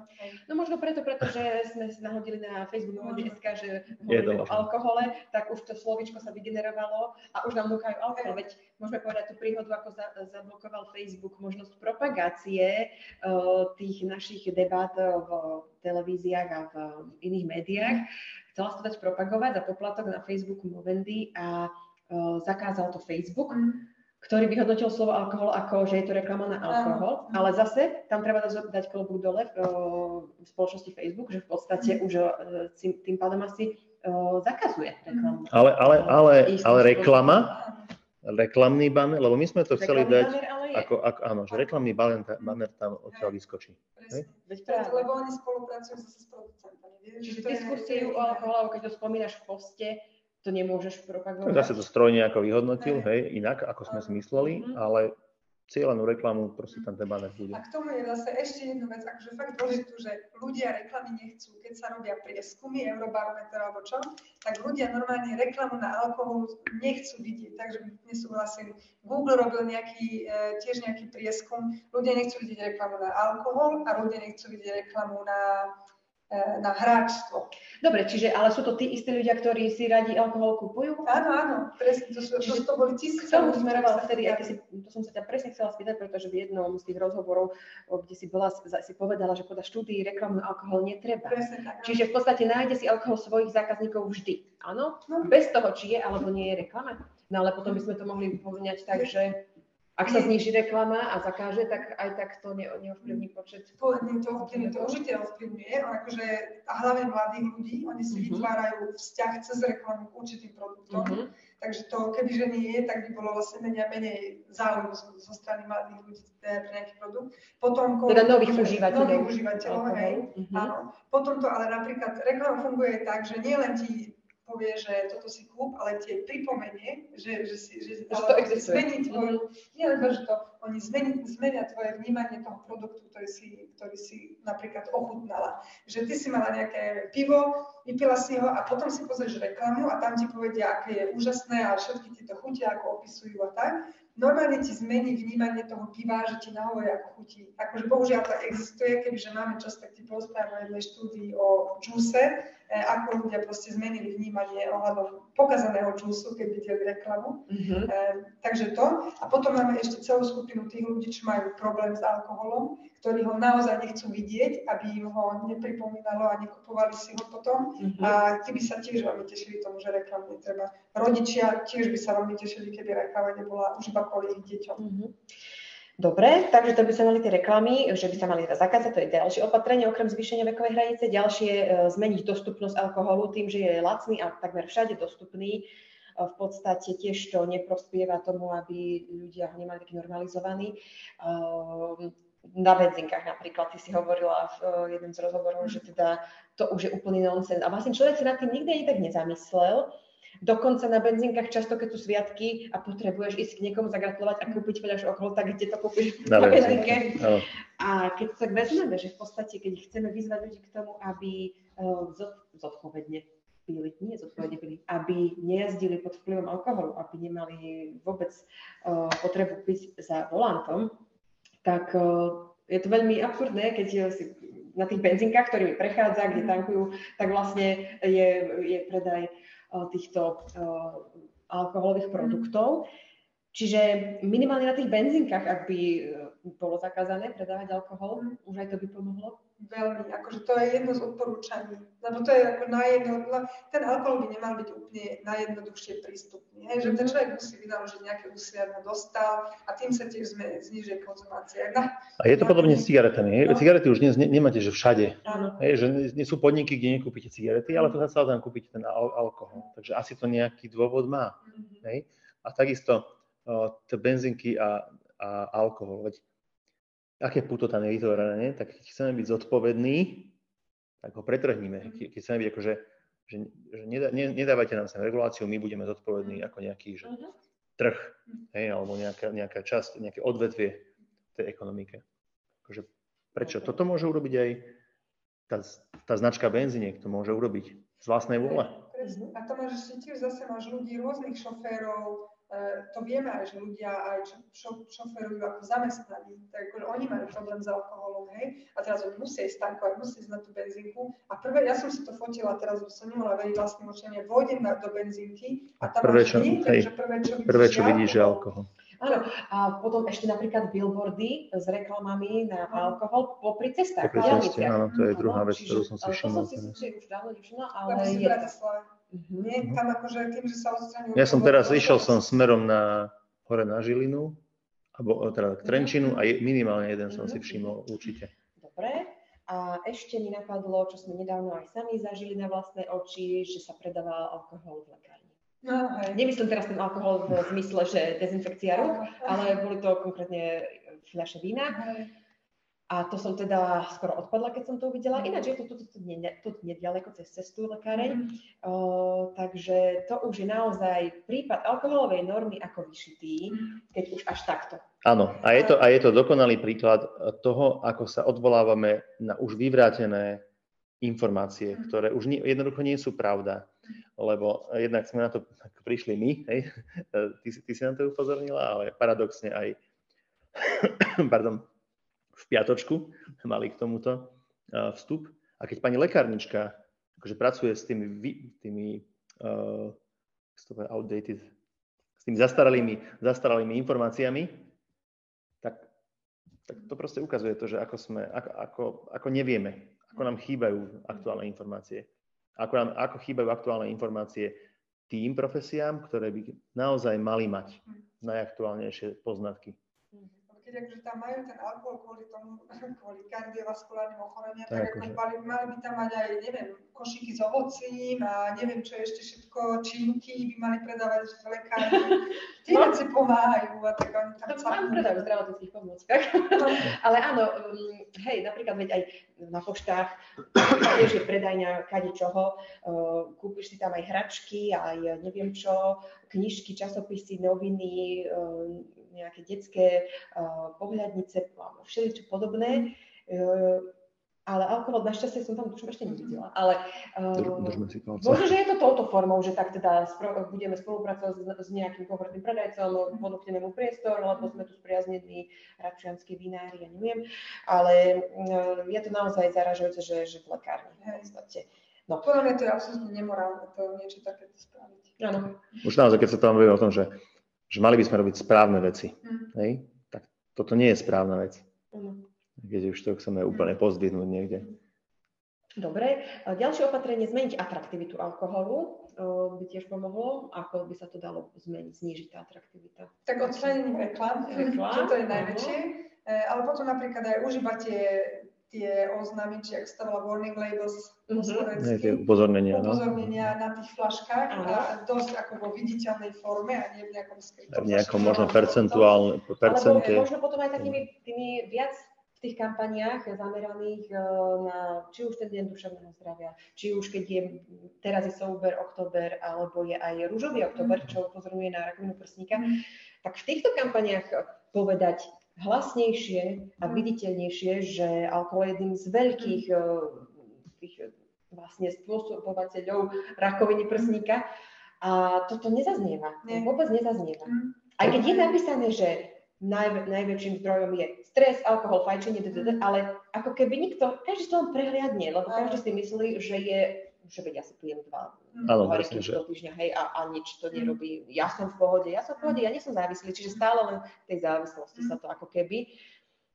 [SPEAKER 1] no možno preto, pretože sme si nahodili na Facebook SK, že hovoríme o alkohole, tak už to slovičko sa vygenerovalo a už nám núkajú alkohol. Veď môžeme povedať tú príhodu, ako za, zablokoval Facebook možnosť propagácie uh, tých našich debát v televíziách a v iných médiách. Chcela sa to dať propagovať za poplatok na Facebooku Movendy a uh, zakázal to Facebook. Mm ktorý vyhodnotil slovo alkohol ako, že je to reklama na alkohol, ale zase tam treba dať klobúk dole v, v spoločnosti Facebook, že v podstate mm. už tým pádom asi zakazuje reklamu.
[SPEAKER 3] Ale, ale, ale, ale reklama, reklamný banner, lebo my sme to chceli dať, ako, ako, áno, že reklamný banner, banner tam odtiaľ vyskočí.
[SPEAKER 2] Lebo oni spolupracujú s producentami.
[SPEAKER 1] Čiže diskusiu o alkoholu, keď to spomínaš v poste, to nemôžeš propagovať.
[SPEAKER 3] Zase to stroj nejako vyhodnotil, hej, inak, ako sme si mysleli, mm-hmm. ale cieľenú reklamu proste tam ten banner bude.
[SPEAKER 2] A k tomu je zase ešte jedna vec, akože fakt dôležitú, že ľudia reklamy nechcú. Keď sa robia prieskumy, Eurobarometer alebo čo, tak ľudia normálne reklamu na alkohol nechcú vidieť. Takže nesúhlasím. Google robil nejaký, e, tiež nejaký prieskum. Ľudia nechcú vidieť reklamu na alkohol a ľudia nechcú vidieť reklamu na na hráčstvo.
[SPEAKER 1] Dobre, čiže ale sú to tí istí ľudia, ktorí si radi alkohol kupujú?
[SPEAKER 2] Áno, áno, presne, to, to, to, to boli tisíce.
[SPEAKER 1] K tomu smerovala vtedy, aj si, to som sa ťa presne chcela spýtať, pretože v jednom z tých rozhovorov, kde si bola, si povedala, že podľa štúdií reklamu alkohol netreba.
[SPEAKER 2] Presne tak.
[SPEAKER 1] Čiže v podstate nájde si alkohol svojich zákazníkov vždy. Áno? No. Bez toho, či je alebo nie je reklama. No ale potom by sme to mohli poňať tak, že ak sa zniží reklama a zakáže, tak aj tak to ne, neovplyvní počet.
[SPEAKER 2] To, to to určite ovplyvňuje, akože, a hlavne mladých ľudí, oni si uh-huh. vytvárajú vzťah cez reklamu k určitým produktom. Uh-huh. Takže to, kebyže nie je, tak by bolo vlastne menej a menej záujmu zo, zo strany mladých ľudí pre nejaký produkt.
[SPEAKER 1] Potom, teda nových užívateľov.
[SPEAKER 2] Nových užívateľov, hej. Uh-huh. Áno. Potom to ale napríklad, reklama funguje tak, že nie len ti povie, že toto si kúp, ale tie pripomenie, že, že, si, že, že to existuje. zmení tvoj, mm-hmm. nie len to, že to, oni zmeni, zmenia tvoje vnímanie toho produktu, ktorý si, ktorý si napríklad ochutnala. Že ty si mala nejaké pivo, vypila si ho a potom si pozrieš reklamu a tam ti povedia, aké je úžasné a všetky tieto chutia, ako opisujú a tak normálne ti zmení vnímanie toho piva, že ti nahovorí ako chutí. Akože bohužiaľ to existuje, kebyže máme čas, tak ti porozprávam o jednej štúdii o džuse, eh, ako ľudia proste zmenili vnímanie ohľadom pokazaného džusu, keď videli reklamu. Mm-hmm. Eh, takže to. A potom máme ešte celú skupinu tých ľudí, čo majú problém s alkoholom, ktorí ho naozaj nechcú vidieť, aby im ho nepripomínalo a nekupovali si ho potom. Mm-hmm. A tí by sa tiež veľmi tešili tomu, že reklamu netreba. Rodičia tiež by sa veľmi tešili, keby reklama nebola už iba kvôli ich deťom. Mm-hmm.
[SPEAKER 1] Dobre, takže to by sa mali tie reklamy, že by sa mali teda zakázať, to je ďalšie opatrenie, okrem zvýšenia vekovej hranice. Ďalšie e, zmeniť dostupnosť alkoholu tým, že je lacný a takmer všade dostupný. E, v podstate tiež to neprospieva tomu, aby ľudia ho nemali taký normalizovaný. E, na benzínkach napríklad, ty si hovorila v uh, jednom z rozhovorov, že teda to už je úplný nonsens. A vlastne človek sa nad tým nikdy ani tak nezamyslel. Dokonca na benzínkach často, keď sú sviatky a potrebuješ ísť k niekomu zagratulovať a kúpiť veľa okolo, tak kde to kúpiš na, benzínke. A keď sa vezmeme, že v podstate, keď chceme vyzvať ľudí k tomu, aby uh, zodpovedne pili, nie zodpovedne pili, aby nejazdili pod vplyvom alkoholu, aby nemali vôbec uh, potrebu piť za volantom, tak uh, je to veľmi absurdné, keď si na tých benzínkach, ktorými prechádza, kde tankujú, tak vlastne je, je predaj týchto uh, alkoholových produktov. Čiže minimálne na tých benzínkach, ak by bolo zakázané predávať alkohol, mm. už aj to by pomohlo?
[SPEAKER 2] Veľmi, akože to je jedno z odporúčaní, lebo to je ako najjedno, ten alkohol by nemal byť úplne najjednoduchšie prístupný, hej? že ten človek musí vynaložiť nejaké úsilie, aby dostal a tým sa tiež znižuje konzumácia. Na,
[SPEAKER 3] a je to na podobne s cigaretami, hej? No. Cigarety už dnes ne, nemáte, že všade, hej? že nie sú podniky, kde nekúpite cigarety, ale tu sa tam kúpiť ten al- alkohol, takže asi to nejaký dôvod má. Mm-hmm. Hej? A takisto tie benzínky a, a alkohol, veď aké puto tam je vytvorené, tak keď chceme byť zodpovední, tak ho pretrhníme. Keď chceme byť akože, že, že nedá, ne, nedávajte nám sem reguláciu, my budeme zodpovední ako nejaký že, mhm. trh, hej, alebo nejaká, nejaká časť, nejaké odvetvie tej ekonomike. Akože, prečo? Toto môže urobiť aj tá, tá značka benzíniek, to môže urobiť z vlastnej vôle.
[SPEAKER 2] A to máš ešte tiež zase máš ľudí, rôznych šoférov, to vieme aj, že ľudia aj čo, šoferujú ako zamestnaní, tak akože oni majú problém s alkoholom, hej, a teraz oni musia ísť tankovať, musia ísť na tú benzínku a prvé, ja som si to fotila, teraz som nemohla veriť vlastným očiam, vojdem na, do benzínky a tam
[SPEAKER 3] prvé, čo, nie, hej, že prvé, čo vidíš, prvé, čo vidíš je alkohol.
[SPEAKER 1] Áno, a potom ešte napríklad billboardy s reklamami na alkohol popri cestách.
[SPEAKER 3] Popri ceste, áno, to je druhá vec, ktorú som si všimol.
[SPEAKER 1] To som si už dávno nevšimla, ale je.
[SPEAKER 2] Mm-hmm. Nie, tam akože tým, že sa odstraňujú...
[SPEAKER 3] Ja som teraz išiel som smerom na hore na Žilinu, alebo teda k Trenčinu a je, minimálne jeden som si mhm. všimol určite.
[SPEAKER 1] Dobre. A ešte mi napadlo, čo sme nedávno aj sami zažili na vlastné oči, že sa predával alkohol v lekárni. No, Nemyslím teraz ten alkohol v zmysle, že dezinfekcia rúk, ale boli to konkrétne fľaše vína. A to som teda skoro odpadla, keď som to uvidela. Mhm. Ináč je to tu, tu, tu, nedaleko cez cestu lekáreň. Mm. O, takže to už je naozaj prípad alkoholovej normy ako vyšitý, mm. keď už až takto.
[SPEAKER 3] Áno, a je, to, a je to dokonalý príklad toho, ako sa odvolávame na už vyvrátené informácie, mm. ktoré už nie, jednoducho nie sú pravda. Lebo jednak sme na to prišli my, hej, ty, ty si na to upozornila, ale paradoxne aj pardon, v piatočku mali k tomuto vstup. A keď pani lekárnička akože pracuje s tými, tými uh, outdated, s tými zastaralými, zastaralými informáciami, tak, tak to proste ukazuje to, že ako, sme, ako, ako, ako nevieme, ako nám chýbajú aktuálne informácie. Ako, nám, ako chýbajú aktuálne informácie tým profesiám, ktoré by naozaj mali mať najaktuálnejšie poznatky
[SPEAKER 2] keď akože tam majú ten alkohol kvôli tomu, kvôli kardiovaskulárnym ochoreniam, tak, tak akože mali, mali by tam mať aj, neviem, košíky s ovocím a neviem, čo ešte všetko, činky by mali predávať v lekárni. Tí no. veci pomáhajú a tak oni tam
[SPEAKER 1] no, Áno, predajú v zdravotníckých pomôckach. No. Ale áno, um, hej, napríklad veď aj na poštách tiež je predajňa kade čoho, uh, kúpiš si tam aj hračky, aj neviem čo, knižky, časopisy, noviny, uh, nejaké detské uh, pohľadnice, všeličo podobné. Ale alkohol našťastie som tam už ešte nevidela. Ale možno, že je to touto formou, že tak teda spro- budeme spolupracovať s, s nejakým konkrétnym predajcom, ponúkneme mu priestor, lebo sme tu spriaznení račianskí vinári, ja neviem. Ale uh, je to naozaj zaražujúce, že, že v lekárni v podstate.
[SPEAKER 2] No. Podľa mňa to je absolútne nemorálne to niečo takéto spraviť.
[SPEAKER 1] Áno.
[SPEAKER 3] Už naozaj, keď sa tam hovorí o tom, že že mali by sme robiť správne veci. Mm. Hej? Tak toto nie je správna vec. Mm. Keď už to chceme úplne pozdvihnúť niekde.
[SPEAKER 1] Dobre. Ďalšie opatrenie, zmeniť atraktivitu alkoholu by tiež pomohlo. Ako by sa to dalo zmeniť, znížiť tá atraktivita?
[SPEAKER 2] Tak odstranením reklam, čo to je najväčšie. Uh-huh. Ale potom napríklad aj užívate tie oznámy, či ak sa warning labels po
[SPEAKER 3] slovensky. Upozornenia,
[SPEAKER 2] no. upozornenia na tých flaškách uh-huh. a dosť ako vo viditeľnej forme a nie v nejakom skrytom.
[SPEAKER 3] V nejakom možno percentuálne, percente.
[SPEAKER 1] Alebo možno potom aj takými tými viac v tých kampaniách zameraných e, na či už ten deň duševného zdravia, či už keď je, teraz je Sober oktober, alebo je aj rúžový oktober, čo upozorňuje na rakovinu prsníka, tak v týchto kampaniách povedať hlasnejšie a viditeľnejšie, že alkohol je jedným z veľkých e, tých vlastne spôsobovateľov rakoviny prsníka. A toto nezaznieva. Nie. Vôbec nezaznieva. Aj keď je napísané, že naj, najväčším zdrojom je stres, alkohol, fajčenie, mm. ale ako keby nikto, každý to len prehliadne, lebo každý si myslí, že je že veď ja si pijem dva
[SPEAKER 3] mm. vlastne,
[SPEAKER 1] že... týždňa, hej, a, a nič to nerobí. Ja som v pohode, ja som v pohode, ja nie som závislý, čiže stále len tej závislosti sa to ako keby.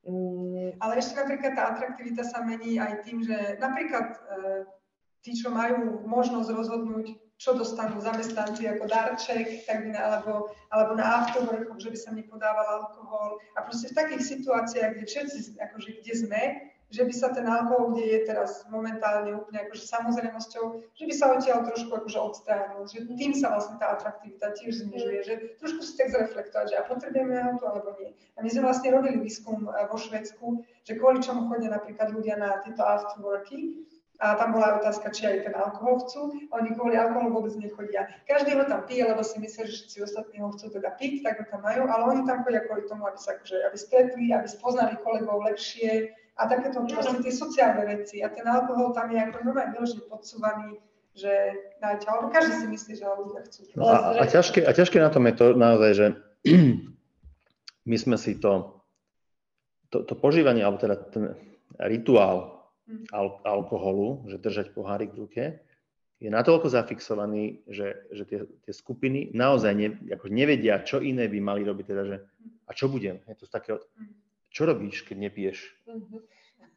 [SPEAKER 2] Mm. Ale ešte napríklad tá atraktivita sa mení aj tým, že napríklad e, tí, čo majú možnosť rozhodnúť, čo dostanú zamestnanci ako darček, tak alebo, alebo na afterworkoch, že by sa nepodával alkohol. A proste v takých situáciách, kde všetci, akože kde sme, že by sa ten alkohol, kde je teraz momentálne úplne akože samozrejmosťou, že by sa odtiaľ trošku akože odstránil, že tým sa vlastne tá atraktivita tiež znižuje, že trošku si tak zreflektovať, že a potrebujeme ho tu alebo nie. A my sme vlastne robili výskum eh, vo Švedsku, že kvôli čomu chodia napríklad ľudia na tieto afterworky, a tam bola otázka, či aj ten alkohol chcú. Oni kvôli alkoholu vôbec nechodia. Každý ho tam pije, lebo si myslí, že všetci ostatní ho chcú teda piť, tak ho tam majú, ale oni tam chodia kvôli tomu, aby sa akože, aby stretli, aby spoznali kolegov lepšie a takéto proste tie sociálne veci. A ten alkohol tam je ako normálne vyložený podsúvaný, že dajte, alebo každý si myslí, že ho ľudia chcú.
[SPEAKER 3] No a, a, ťažké, a ťažké na tom je to naozaj, že my sme si to, to, to požívanie, alebo teda ten rituál. Al- alkoholu, že držať pohárik v ruke, je natoľko zafixovaný, že, že tie, tie skupiny naozaj ne, ako nevedia, čo iné by mali robiť. Teda, že, a čo budem? Je to také, mm. čo robíš, keď nepiješ? Mm-hmm.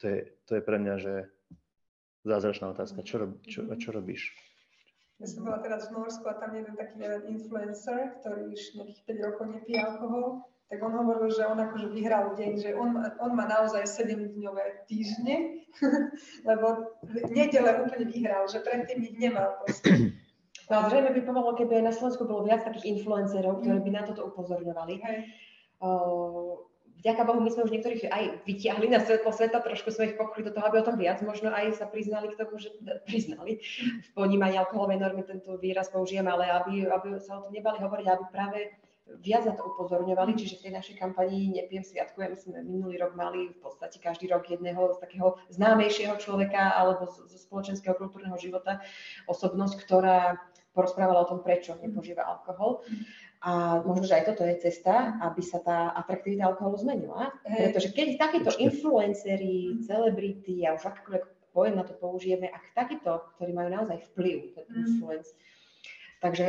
[SPEAKER 3] To je, to je pre mňa, že zázračná otázka. Čo, rob, čo, čo robíš?
[SPEAKER 2] Ja som bola teraz v Norsku a tam je jeden taký jeden influencer, ktorý už nejakých 5 rokov nepije alkohol tak on hovoril, že on akože vyhral deň, že on, on má naozaj 7-dňové týždne, lebo v nedele úplne vyhral, že predtým ich nemal proste.
[SPEAKER 1] No a zrejme by pomohlo, keby aj na Slovensku bolo viac takých influencerov, ktorí by na toto upozorňovali. Hej. Uh, vďaka Bohu, my sme už niektorých aj vytiahli na svetlo sveta, trošku sme ich pokryli do toho, aby o tom viac možno aj sa priznali k tomu, že priznali v ponímaní alkoholovej normy, tento výraz použijem, ale aby, aby sa o tom nebali hovoriť, aby práve viac na to upozorňovali, čiže v tej našej kampanii Nepijem sviatkujem sme minulý rok mali v podstate každý rok jedného z takého známejšieho človeka alebo zo spoločenského kultúrneho života, osobnosť, ktorá porozprávala o tom, prečo nepožíva alkohol. A možno, že aj toto je cesta, aby sa tá atraktivita alkoholu zmenila. Pretože keď takíto influenceri, celebrity a už akokoľvek pojem na to použijeme, ak takíto, ktorí majú naozaj vplyv, ten mm. Takže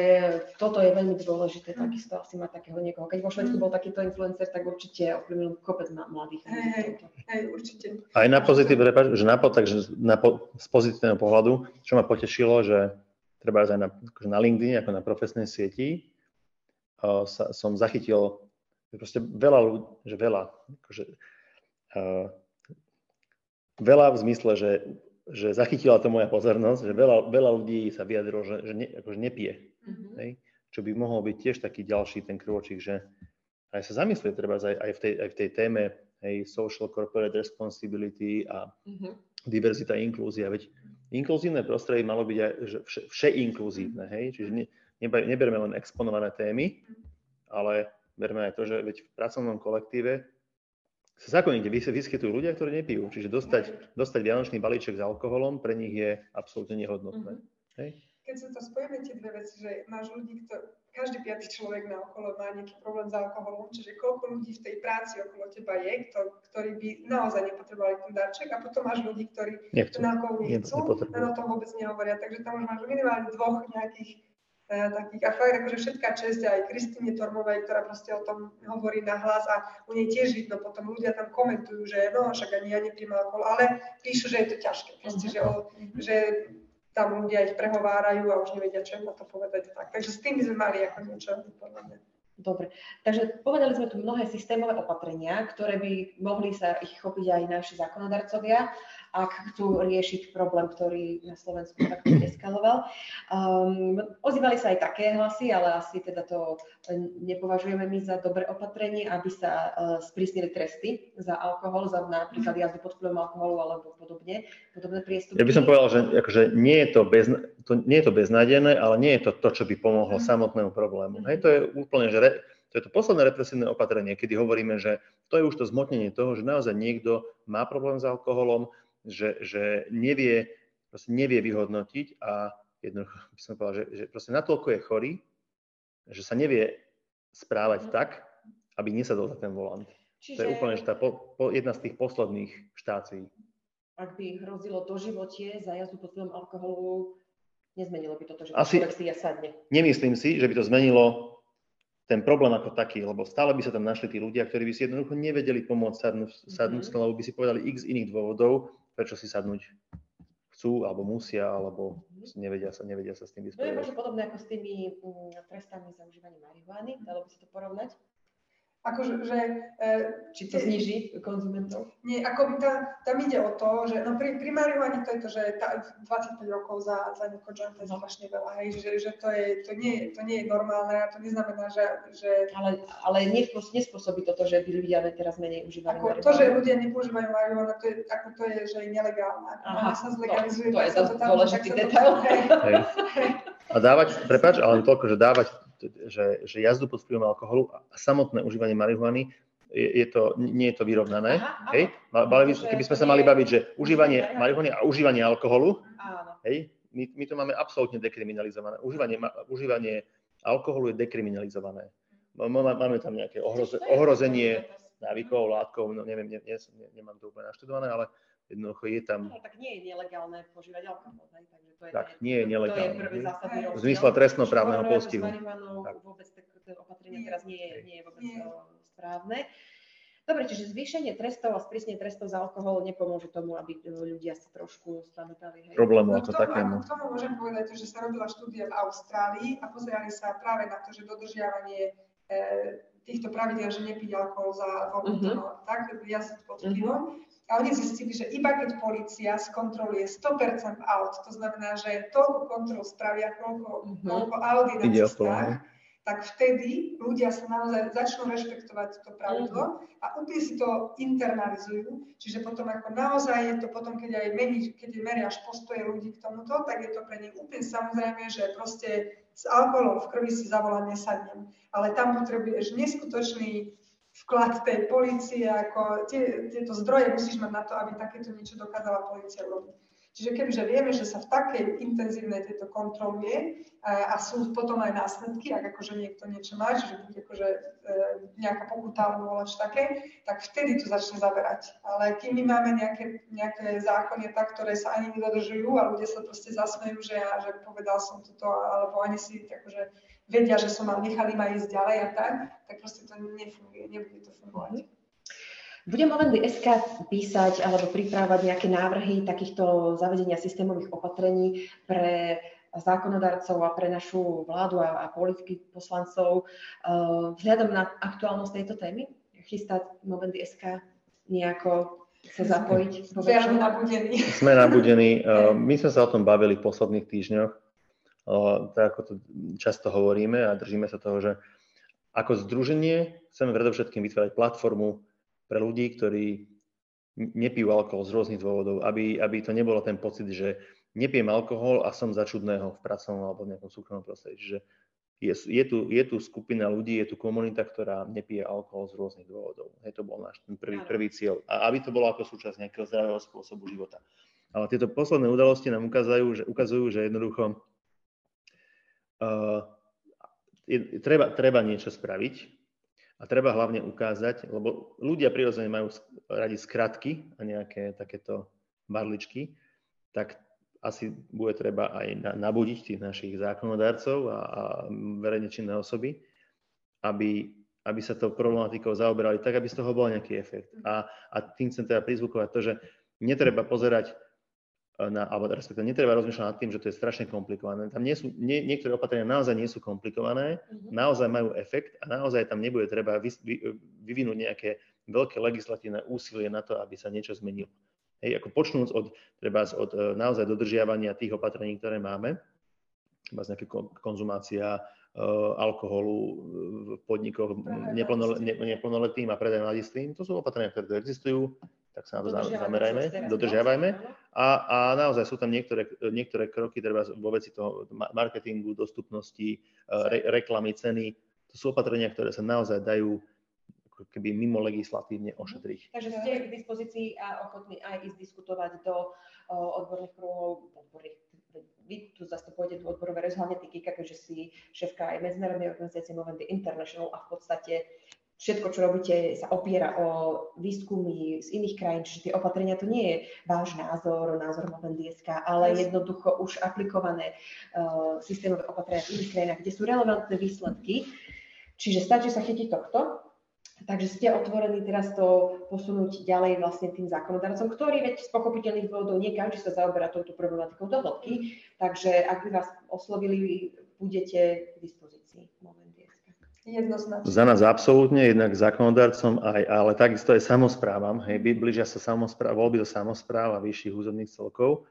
[SPEAKER 1] toto je veľmi dôležité, takisto asi mať takého niekoho. Keď vo Švedsku bol takýto influencer, tak určite ovplyvnil kopec mladých.
[SPEAKER 2] Hej, hej, hej, určite.
[SPEAKER 3] Aj na pozitív, že na, takže na, z pozitívneho pohľadu, čo ma potešilo, že treba aj na, akože na LinkedIn, ako na profesnej sieti, uh, sa, som zachytil že proste veľa ľudí, že veľa, akože, uh, veľa v zmysle, že že zachytila to moja pozornosť, že veľa, veľa ľudí sa vyjadrilo, že, že ne, akože nepije. Mm-hmm. Hej? Čo by mohol byť tiež taký ďalší ten krôčik, že aj sa zamyslieť treba aj, aj, v tej, aj v tej téme hej, social corporate responsibility a mm-hmm. diverzita, inklúzia. Veď inkluzívne prostredie malo byť aj vše, vše inkluzívne. Hej? Čiže ne, neberme len exponované témy, ale berme aj to, že veď v pracovnom kolektíve sa zákonite vyskytujú ľudia, ktorí nepijú. Čiže dostať, dostať vianočný balíček s alkoholom pre nich je absolútne nehodnotné. Mm-hmm. Hej?
[SPEAKER 2] Keď sa to spojíme tie dve veci, že máš ľudí, kto, každý piatý človek na okolo má nejaký problém s alkoholom, čiže koľko ľudí v tej práci okolo teba je, kto, ktorí by naozaj nepotrebovali ten darček a potom máš ľudí, ktorí
[SPEAKER 3] nechcú.
[SPEAKER 2] ten alkohol nechcú, len o tom vôbec nehovoria. Takže tam už máš minimálne dvoch nejakých takých, a fakt akože všetká česť aj Kristine Tormovej, ktorá proste o tom hovorí na hlas a u nej tiež vidno, potom ľudia tam komentujú, že no však ani ja nepím alkohol, ale píšu, že je to ťažké, proste, že, o, že tam ľudia ich prehovárajú a už nevedia, čo im na to povedať. Tak. Takže s tým by sme mali ako niečo podľa mňa.
[SPEAKER 1] Dobre, takže povedali sme tu mnohé systémové opatrenia, ktoré by mohli sa ich chopiť aj naši zákonodarcovia, ak chcú riešiť problém, ktorý na Slovensku takto eskaloval. Um, ozývali sa aj také hlasy, ale asi teda to nepovažujeme my za dobré opatrenie, aby sa uh, sprísnili tresty za alkohol, za napríklad jazdu pod vplyvom alkoholu alebo podobne, podobné priestupky.
[SPEAKER 3] Ja by som povedal, že akože nie, je to bez, to, nie je to beznadené, ale nie je to to, čo by pomohlo mm. samotnému problému. Mm. Hej, to je úplne, že re, to je to posledné represívne opatrenie, kedy hovoríme, že to je už to zmotnenie toho, že naozaj niekto má problém s alkoholom, že, že nevie, proste nevie vyhodnotiť a jednoducho by som povedal, že, že proste natoľko je chorý, že sa nevie správať mm. tak, aby nesadol za ten volant. Čiže... To je úplne že tá po, po, jedna z tých posledných štácií.
[SPEAKER 1] Ak by hrozilo životie za jazdu pod vplyvom alkoholu, nezmenilo by toto, že
[SPEAKER 3] Asi
[SPEAKER 1] si ja sadne.
[SPEAKER 3] Nemyslím si, že by to zmenilo ten problém ako taký, lebo stále by sa tam našli tí ľudia, ktorí by si jednoducho nevedeli pomôcť sadnúť, sadnúť mm-hmm. lebo by si povedali x iných dôvodov, prečo si sadnúť chcú, alebo musia, alebo nevedia sa, nevedia sa s tým vysporiadať.
[SPEAKER 1] To je možno podobné ako s tými mm, trestami za užívanie marihuany, dalo by sa to porovnať?
[SPEAKER 2] Akože, že,
[SPEAKER 1] e, Či to zniží konzumentov?
[SPEAKER 2] Nie, ako tam, tam ide o to, že no pri, pri marihuane to je to, že tá, 25 rokov za, za niekoho joint je strašne veľa, hej, že, že to, je, to, nie, to nie je normálne a to neznamená, že... že...
[SPEAKER 1] Ale, ale nespôsobí toto, že by ľudia teraz menej užívali
[SPEAKER 2] ako marihuanu. To, že ľudia nepoužívajú marihuanu, to je, ako to je, že je nelegálne. Aha, sa zlegalizuje,
[SPEAKER 1] to, to je to dôležitý detail.
[SPEAKER 3] A dávať, prepáč, ale toľko, že dávať že, že jazdu pod vplyvom alkoholu a samotné užívanie marihuany je, je to, nie je to vyrovnané. Aha, hej? Bali, keby sme sa mali baviť, že užívanie marihuany a užívanie alkoholu, hej? My, my to máme absolútne dekriminalizované. Užívanie, užívanie alkoholu je dekriminalizované. Máme tam nejaké ohroze, ohrozenie návykov, látkov, no neviem, ne, ne, ne, nemám to úplne naštudované, ale jednoducho je tam...
[SPEAKER 1] No, tak nie je nelegálne požívať alkohol, hej? takže to je,
[SPEAKER 3] tak, nie je nelegálne. To
[SPEAKER 1] je prvý zásadný rozdiel.
[SPEAKER 3] V zmysle trestnoprávneho postihu.
[SPEAKER 1] Vôbec to opatrenie teraz nie je, nie je vôbec nie. správne. Dobre, čiže zvýšenie trestov a sprísnenie trestov za alkohol nepomôže tomu, aby ľudia sa trošku spamätali.
[SPEAKER 3] Hej. Problému ako takému.
[SPEAKER 2] K tomu môžem povedať, že sa robila štúdia v Austrálii a pozerali sa práve na to, že dodržiavanie e, týchto pravidel, že nepiť alkohol za voľnú uh-huh. tak jazdiť pod vplyvom. Uh-huh. A oni zistili, že iba keď policia skontroluje 100% aut, to znamená, že toľko kontrol spravia, koľko, uh-huh. koľko aut je na cestách, tak vtedy ľudia sa naozaj začnú rešpektovať to pravidlo a úplne si to internalizujú. Čiže potom ako naozaj je to potom, keď aj mení, keď meriaš postoje ľudí k tomuto, tak je to pre nich úplne samozrejme, že proste s alkoholom v krvi si zavolám nesadnem. Ale tam potrebuješ neskutočný vklad tej policie, ako tie, tieto zdroje musíš mať na to, aby takéto niečo dokázala policia urobiť. Čiže kebyže vieme, že sa v takej intenzívnej tejto kontroluje a, a sú potom aj následky, ak akože niekto niečo má, čiže bude akože e, nejaká pokuta alebo čo také, tak vtedy to začne zaberať. Ale kým my máme nejaké, nejaké zákony, tak, ktoré sa ani nedodržujú a ľudia sa proste zasmejú, že ja že povedal som toto, alebo ani si akože vedia, že som mal, nechali ma ísť ďalej a tak, tak proste to nefunguje, nebude to fungovať.
[SPEAKER 1] Budem Momendy SK písať alebo pripravať nejaké návrhy takýchto zavedenia systémových opatrení pre zákonodarcov a pre našu vládu a, a politiky poslancov uh, vzhľadom na aktuálnosť tejto témy? Chystá Momendy SK nejako sa zapojiť?
[SPEAKER 2] Sme nabudení.
[SPEAKER 3] Sme nabudení. Uh, my sme sa o tom bavili v posledných týždňoch tak ako to často hovoríme a držíme sa toho, že ako združenie chceme predovšetkým vytvárať platformu pre ľudí, ktorí nepijú alkohol z rôznych dôvodov, aby, aby to nebolo ten pocit, že nepijem alkohol a som za čudného v pracovnom alebo v nejakom súkromnom prostredí. Čiže je, je, tu, je tu skupina ľudí, je tu komunita, ktorá nepije alkohol z rôznych dôvodov. Hej, to bol náš prvý, prvý cieľ. A aby to bolo ako súčasť nejakého zdravého spôsobu života. Ale tieto posledné udalosti nám ukazujú, že, ukazujú, že jednoducho je, treba, treba niečo spraviť a treba hlavne ukázať, lebo ľudia prirodzene majú radi skratky a nejaké takéto barličky, tak asi bude treba aj na, nabudiť tých našich zákonodárcov a, a verejne činné osoby, aby, aby sa to problematikou zaoberali tak, aby z toho bol nejaký efekt. A, a tým chcem teda prizvukovať to, že netreba pozerať na, alebo respektíve netreba rozmýšľať nad tým, že to je strašne komplikované. Tam nie sú, nie, niektoré opatrenia naozaj nie sú komplikované, mm-hmm. naozaj majú efekt a naozaj tam nebude treba vy, vy, vyvinúť nejaké veľké legislatívne úsilie na to, aby sa niečo zmenilo. Hej, ako počnúc od, treba od e, naozaj dodržiavania tých opatrení, ktoré máme, treba nejaká konzumácia uh, alkoholu v podnikoch neplnoletým a predaj mladistvým, to sú opatrenia, ktoré tu existujú, tak sa na to zamerajme, dodržiavajme. A, a naozaj sú tam niektoré, niektoré kroky treba vo veci toho marketingu, dostupnosti, re, reklamy, ceny. To sú opatrenia, ktoré sa naozaj dajú keby mimo legislatívne mhm. ošetriť.
[SPEAKER 1] Takže ste k dispozícii a ochotní aj ísť diskutovať do odborných kruhov, odborných vy tu zastupujete tú odborovú verejnosť, hlavne ty Kika, keďže si šéfka aj medzinárodnej organizácie Movendy International a v podstate všetko, čo robíte, sa opiera o výskumy z iných krajín, čiže tie opatrenia to nie je váš názor, názor Movendieska, ale yes. jednoducho už aplikované uh, systémové opatrenia v iných krajinách, kde sú relevantné výsledky. Čiže stačí sa chytiť tohto. Takže ste otvorení teraz to posunúť ďalej vlastne tým zákonodarcom, ktorý veď z pochopiteľných dôvodov nie každý sa zaoberá touto problematikou do hĺbky, takže ak by vás oslovili, budete k dispozícii. Moment.
[SPEAKER 2] Jednoznačne.
[SPEAKER 3] Za nás absolútne, jednak zákonodarcom, aj, ale takisto aj samozprávam. Hej, blížia sa samozpráv, voľby do samozpráv a vyšších územných celkov.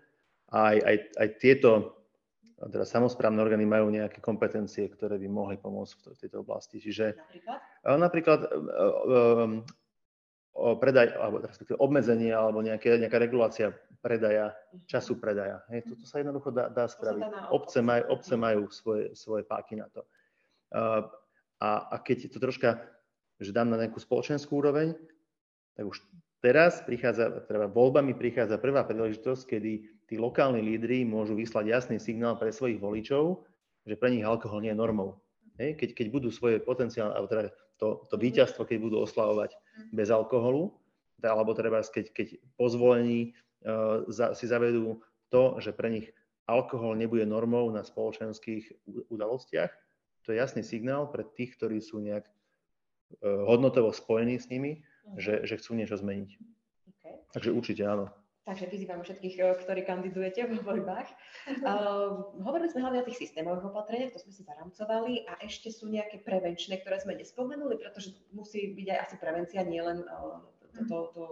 [SPEAKER 3] A aj, aj, aj tieto teda samozprávne orgány majú nejaké kompetencie, ktoré by mohli pomôcť v tejto oblasti. Čiže
[SPEAKER 1] napríklad,
[SPEAKER 3] napríklad o predaj, alebo respektíve obmedzenie, alebo nejaké, nejaká regulácia predaja, mhm. času predaja. Hej, toto sa jednoducho dá, dá spraviť. Obce, maj, obce majú svoje, svoje páky na to. A, a keď to troška, že dám na nejakú spoločenskú úroveň, tak už teraz prichádza, teda voľbami prichádza prvá príležitosť, kedy tí lokálni lídry môžu vyslať jasný signál pre svojich voličov, že pre nich alkohol nie je normou. Hej? Keď, keď budú svoje potenciálne, alebo teda to, to víťazstvo, keď budú oslavovať bez alkoholu, alebo treba, keď, keď po zvolení uh, za, si zavedú to, že pre nich alkohol nebude normou na spoločenských udalostiach, to je jasný signál pre tých, ktorí sú nejak e, hodnotovo spojení s nimi, uh-huh. že, že chcú niečo zmeniť. Okay. Takže určite áno.
[SPEAKER 1] Takže vyzývam všetkých, e, ktorí kandidujete v voľbách. Uh, hovorili sme hlavne o tých systémových opatreniach, to sme si zaramcovali a ešte sú nejaké prevenčné, ktoré sme nespomenuli, pretože musí byť aj asi prevencia, nielen uh, to, to, to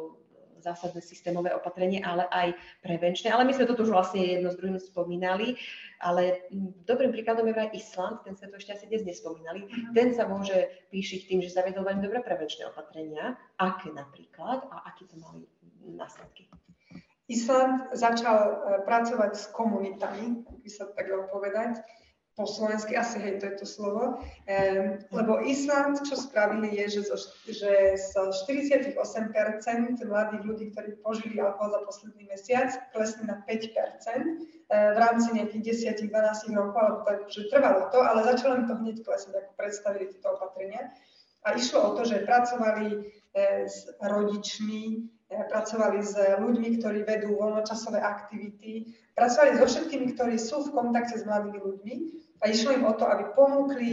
[SPEAKER 1] zásadné systémové opatrenie, ale aj prevenčné. Ale my sme to už vlastne jedno s druhým spomínali, ale dobrým príkladom je aj Island, ten sme to ešte asi dnes nespomínali. Uh-huh. Ten sa môže píšiť tým, že zavedol veľmi dobré prevenčné opatrenia. Aké napríklad a aký to mali následky?
[SPEAKER 2] Island začal e, pracovať s komunitami, by sa tak dalo povedať, po slovensky, asi hej, to je to slovo, um, lebo Island, čo spravili, je, že zo, že z 48% mladých ľudí, ktorí požili alkohol za posledný mesiac, klesli na 5% uh, v rámci nejakých 10-12 rokov, alebo tak, že trvalo to, ale začalo mi to hneď klesať, ako predstavili tieto opatrenia. A išlo o to, že pracovali uh, s rodičmi, uh, pracovali s ľuďmi, ktorí vedú voľnočasové aktivity, pracovali so všetkými, ktorí sú v kontakte s mladými ľuďmi a išlo im o to, aby ponúkli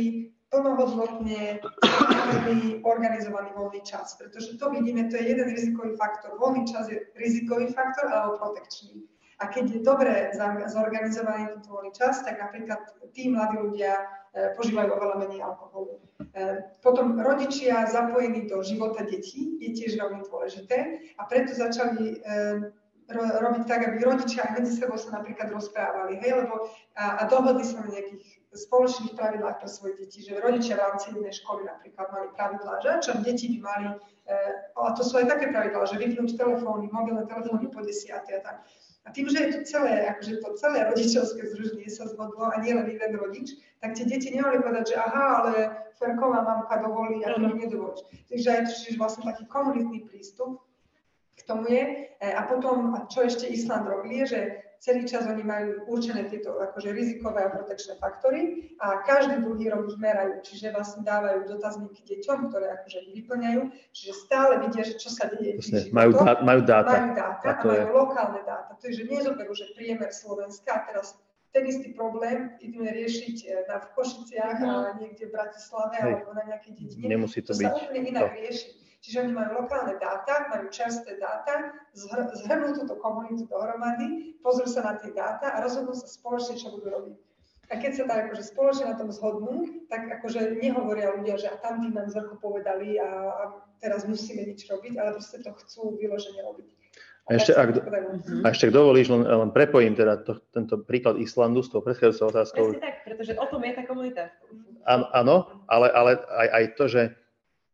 [SPEAKER 2] plnohodnotne organizovaný voľný čas. Pretože to vidíme, to je jeden rizikový faktor. Voľný čas je rizikový faktor alebo protekčný. A keď je dobre zorganizovaný tento voľný čas, tak napríklad tí mladí ľudia e, požívajú oveľa menej alkoholu. E, potom rodičia zapojení do života detí je tiež veľmi dôležité a preto začali e, robiť tak, aby rodičia medzi sebou sa napríklad rozprávali, hej, lebo a, a dohodli sa na nejakých spoločných pravidlách pre svoje deti, že rodičia v rámci jednej školy napríklad mali pravidlá, že čo deti by mali, e, a to sú aj také pravidlá, že vypnúť telefóny, mobilné telefóny po desiatej a tak. A tým, že je to celé, akože to celé rodičovské združenie sa zhodlo a nie len jeden rodič, tak tie deti nemali povedať, že aha, ale Ferková mamka dovolí a to nedovolíš. Takže aj to, vlastne taký komunitný prístup, k tomu je. E, a potom, čo ešte Island robí, je, že celý čas oni majú určené tieto akože rizikové a protekčné faktory a každý druhý rok ich merajú, čiže vlastne dávajú dotazníky deťom, ktoré akože vyplňajú, čiže stále vidia, že čo sa deje.
[SPEAKER 3] Vlastne, majú, dá, majú dáta.
[SPEAKER 2] Majú dáta a, a majú je... lokálne dáta. Takže nezoberú, že priemer Slovenska a teraz ten istý problém ideme riešiť e, na v Košiciach no. a niekde v Bratislave Hej. alebo na nejakej dedine.
[SPEAKER 3] Nemusí to,
[SPEAKER 2] to
[SPEAKER 3] byť.
[SPEAKER 2] sa úplne inak to. rieši. Čiže oni majú lokálne dáta, majú čerstvé dáta, zhr- zhrnú túto komunitu dohromady, pozrú sa na tie dáta a rozhodnú sa spoločne, čo budú robiť. A keď sa tak akože spoločne na tom zhodnú, tak akože nehovoria ľudia, že a tam tí nám zrko povedali a, a teraz musíme nič robiť, ale proste to chcú vyložene robiť.
[SPEAKER 3] A ešte, ak, a ešte ak dovolíš, len, len prepojím teda to, tento príklad Islandu s tou predchádzajúcou otázkou.
[SPEAKER 1] Presne tak, pretože o tom je tá komunita.
[SPEAKER 3] Áno, ale, ale aj, aj to, že,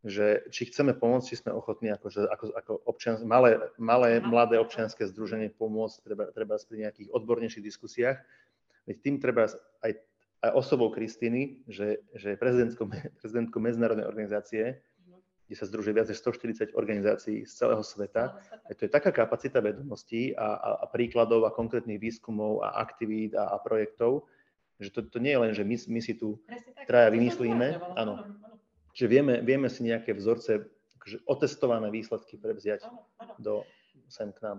[SPEAKER 3] že či chceme pomôcť, či sme ochotní ako, že, ako, ako občians, malé, malé, mladé občianske združenie pomôcť, treba, treba pri nejakých odbornejších diskusiách. Veď tým treba aj, aj osobou Kristiny, že, že je prezidentkou, prezidentkou medzinárodnej organizácie, kde sa združuje viac než 140 organizácií z celého sveta. A to je taká kapacita vedomostí a, a, a príkladov a konkrétnych výskumov a aktivít a, a projektov, že to, to nie je len, že my, my si tu traja vymyslíme, áno, že vieme, vieme si nejaké vzorce, akože otestované výsledky prevziať áno, áno. do, sem k nám.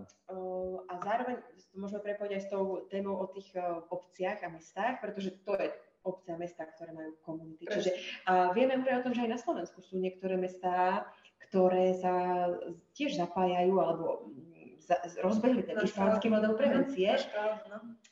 [SPEAKER 1] A zároveň môžeme prepojiť aj s tou témou o tých obciach a mestách, pretože to je obce a mesta, ktoré majú komunity. Čiže a vieme aj o tom, že aj na Slovensku sú niektoré mestá, ktoré sa tiež zapájajú alebo rozbehli ten islandský model prevencie.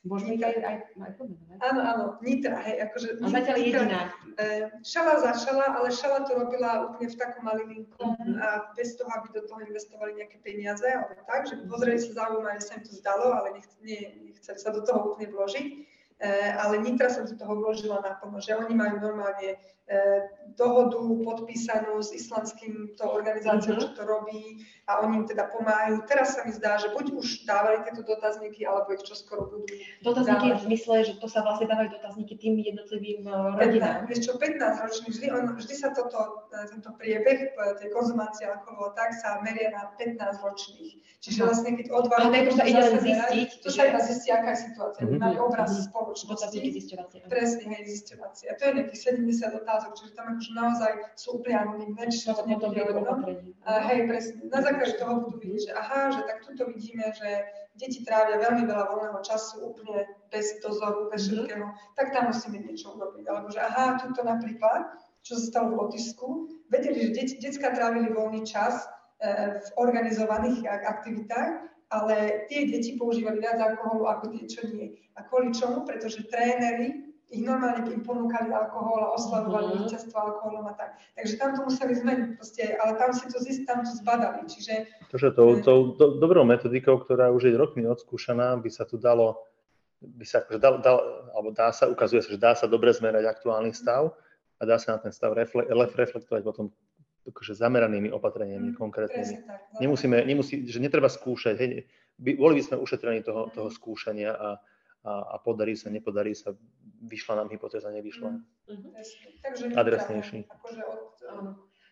[SPEAKER 1] Môžeme ich aj, aj, aj
[SPEAKER 2] pomenovať. Áno, áno, Nitra, hej, akože...
[SPEAKER 1] A zatiaľ jediná.
[SPEAKER 2] E, šala začala, ale Šala to robila úplne v takom malinkom mm-hmm. a bez toho, aby do toho investovali nejaké peniaze, alebo tak, že pozreli sa zaujímavé, sa im to zdalo, ale nechceli sa do toho úplne vložiť. Eh, ale Nitra som do toho vložila naplno, že oni majú normálne eh, dohodu podpísanú s islandským to organizáciou, uh-huh. čo to robí a oni im teda pomáhajú. Teraz sa mi zdá, že buď už dávali tieto dotazníky, alebo ich čoskoro budú
[SPEAKER 1] Dotazníky dávať. v zmysle, že to sa vlastne dávajú dotazníky tým jednotlivým eh, rodinám.
[SPEAKER 2] 15, vieš čo, 15 ročných, vždy, on, vždy sa toto, tento priebeh tej konzumácie alkoholu tak sa meria na 15 ročných. Čiže uh-huh. vlastne keď o dva
[SPEAKER 1] roky sa ide zistiť,
[SPEAKER 2] to sa iba zistí, aká je situácia. Uh-huh. Mali obraz uh-huh
[SPEAKER 1] spoločnosti. zisťovacie.
[SPEAKER 2] Presne, hej, zisťovacie. A to je nejakých 70 otázok, čiže tam akože naozaj sú anonimné, čiže to nebude Hej, presne. Na základe toho budú vidieť, že aha, že tak tuto vidíme, že deti trávia veľmi veľa voľného času úplne bez dozoru, bez mm-hmm. všetkého, tak tam musíme niečo urobiť. Alebo že aha, tuto napríklad, čo sa stalo v Lotyšsku, vedeli, že deti, detská trávili voľný čas e, v organizovaných aktivitách ale tie deti používali viac alkoholu ako tie, čo nie. A kvôli čomu? Pretože tréneri ich normálne im ponúkali alkohol a oslavovali mm-hmm. víťazstvo alkoholom a tak. Takže tam to museli zmeniť proste, ale tam si to zist, tam to zbadali. Čiže...
[SPEAKER 3] Tože tou, tou do, dobrou metodikou, ktorá už je rokmi odskúšaná, by sa tu dalo, by sa akože dal, dal, alebo dá sa, ukazuje sa, že dá sa dobre zmerať aktuálny stav a dá sa na ten stav refle, reflektovať potom akože zameranými opatreniami mm, konkrétnymi. Tak, no. Nemusíme, nemusí, že netreba skúšať, hej, by, boli by sme ušetrení toho, toho skúšania a, a, a podarí sa, nepodarí sa, vyšla nám hypotéza, nevyšla. Mm.
[SPEAKER 2] Mm-hmm. Takže
[SPEAKER 3] Adresnejší.
[SPEAKER 2] Akože od,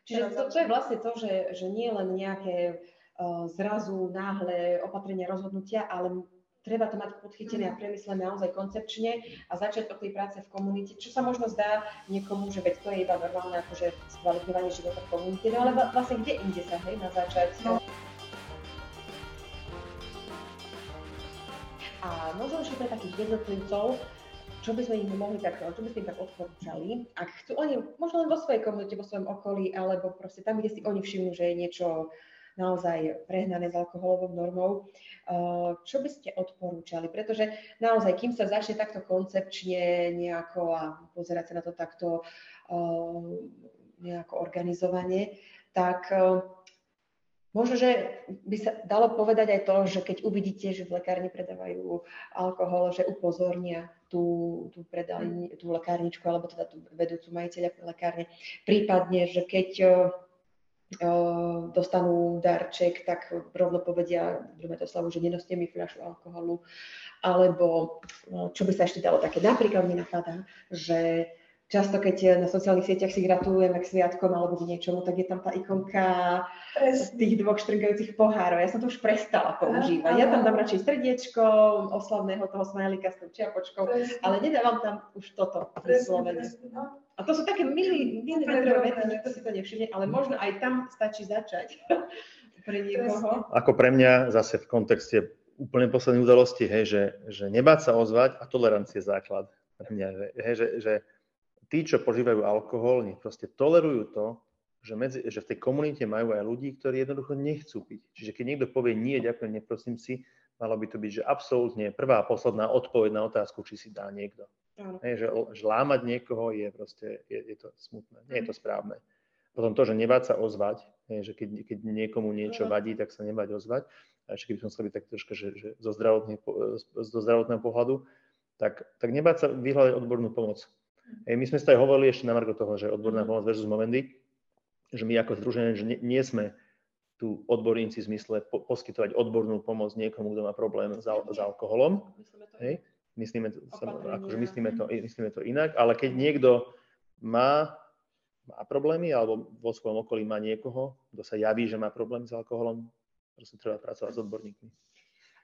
[SPEAKER 1] Čiže to, to je vlastne to, že, že nie len nejaké uh, zrazu náhle opatrenia rozhodnutia, ale treba to mať podchytené a premyslené naozaj koncepčne a začať od tej práce v komunite, čo sa možno zdá niekomu, že veď to je iba normálne akože skvalitňovanie života v komunite, no ale vlastne kde inde sa hej, na začať. No. A možno ešte pre takých jednotlivcov, čo by sme im mohli tak, čo by sme im tak odporúčali, ak chcú oni, možno len vo svojej komunite, vo svojom okolí, alebo proste tam, kde si oni všimnú, že je niečo naozaj prehnané s alkoholovou normou. Uh, čo by ste odporúčali? Pretože naozaj, kým sa začne takto koncepčne nejako a pozerať sa na to takto uh, nejako organizovanie, tak uh, Možno, že by sa dalo povedať aj to, že keď uvidíte, že v lekárni predávajú alkohol, že upozornia tú, tú, predajni, tú lekárničku alebo teda tú vedúcu majiteľa lekárne. Prípadne, že keď dostanú darček, tak rovno povedia Brumetoslavu, že nenoste mi fľašu alkoholu. Alebo čo by sa ešte dalo také, napríklad mi napadá, že často, keď na sociálnych sieťach si gratulujeme k sviatkom alebo k niečomu, tak je tam tá ikonka z tých dvoch štrngajúcich pohárov. Ja som to už prestala používať. Ja tam dám radšej srdiečko oslavného toho smajlika s tou čiapočkou, presne. ale nedávam tam už toto vyslovene. No. A to sú také milí, milimetrové veci, nikto si to nevšimne, ale možno aj tam stačí začať pre niekoho.
[SPEAKER 3] Ako pre mňa zase v kontexte úplne poslednej udalosti, hej, že, že nebáť sa ozvať a tolerancie je základ pre mňa. Hej, že, že tí, čo požívajú alkohol, nech proste tolerujú to, že, medzi, že v tej komunite majú aj ľudí, ktorí jednoducho nechcú piť. Čiže keď niekto povie nie, ďakujem, neprosím si, malo by to byť, že absolútne prvá a posledná odpoveď na otázku, či si dá niekto. Hej, že, že lámať niekoho je proste, je, je to smutné, nie je to mhm. správne. Potom to, že nebáť sa ozvať, hej, že keď, keď niekomu niečo vadí, tak sa nebáť ozvať. A ešte keby som chcel byť tak troška, že, že zo, zo zdravotného pohľadu, tak, tak nebáť sa vyhľadať odbornú pomoc. Hej, my sme sa aj hovorili ešte na margo toho, že odborná mhm. pomoc versus Momendy, že my ako združenie, že nie, nie sme tu odborníci v zmysle po, poskytovať odbornú pomoc niekomu, kto má problém s, al, s alkoholom. Hej? Myslíme, to, akože myslíme, to, myslíme to inak, ale keď niekto má, má problémy alebo vo svojom okolí má niekoho, kto sa javí, že má problém s alkoholom, proste treba pracovať s odborníkmi.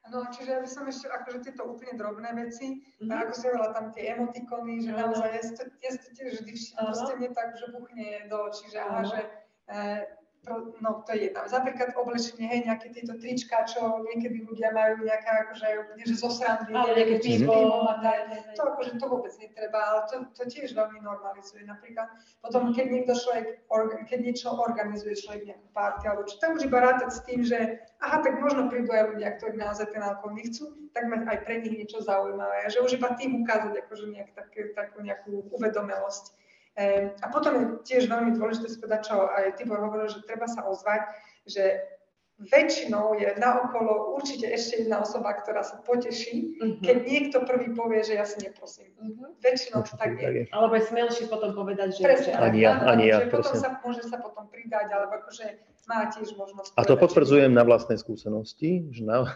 [SPEAKER 2] No, čiže ja by som ešte, akože tieto úplne drobné veci, mm-hmm. ako si hovorila tam tie emotikony, že naozaj, ja si to, ja si to tiež vždy všimnem, proste mne tak, že buchne do očí, že aha, že e, no to je jedna. Napríklad oblečenie, hej, nejaké tieto trička, čo niekedy ľudia majú nejaká, akože, nie že zo srandy, ale nejaké pivo. To akože to vôbec netreba, ale to, to tiež veľmi normalizuje. Napríklad potom, keď niekto človek, keď niečo organizuje človek nejakú party, alebo čo, tam už iba rátať s tým, že aha, tak možno prídu aj ľudia, ktorí naozaj ten alkohol nechcú, tak mať aj pre nich niečo zaujímavé. Že už iba tým ukázať akože nejak také, takú nejakú uvedomelosť a potom je tiež veľmi dôležité povedať, čo aj Tibor hovoril, že treba sa ozvať, že väčšinou je naokolo určite ešte jedna osoba, ktorá sa poteší, uh-huh. keď niekto prvý povie, že ja si neprosím. Uh-huh. Väčšinou to tak je.
[SPEAKER 1] Alebo je smelší potom povedať, že...
[SPEAKER 2] Presne,
[SPEAKER 3] ani ja, ani ja,
[SPEAKER 2] že potom sa, môže sa potom pridať, alebo akože má tiež možnosť...
[SPEAKER 3] A to potvrdzujem na vlastnej skúsenosti, že na,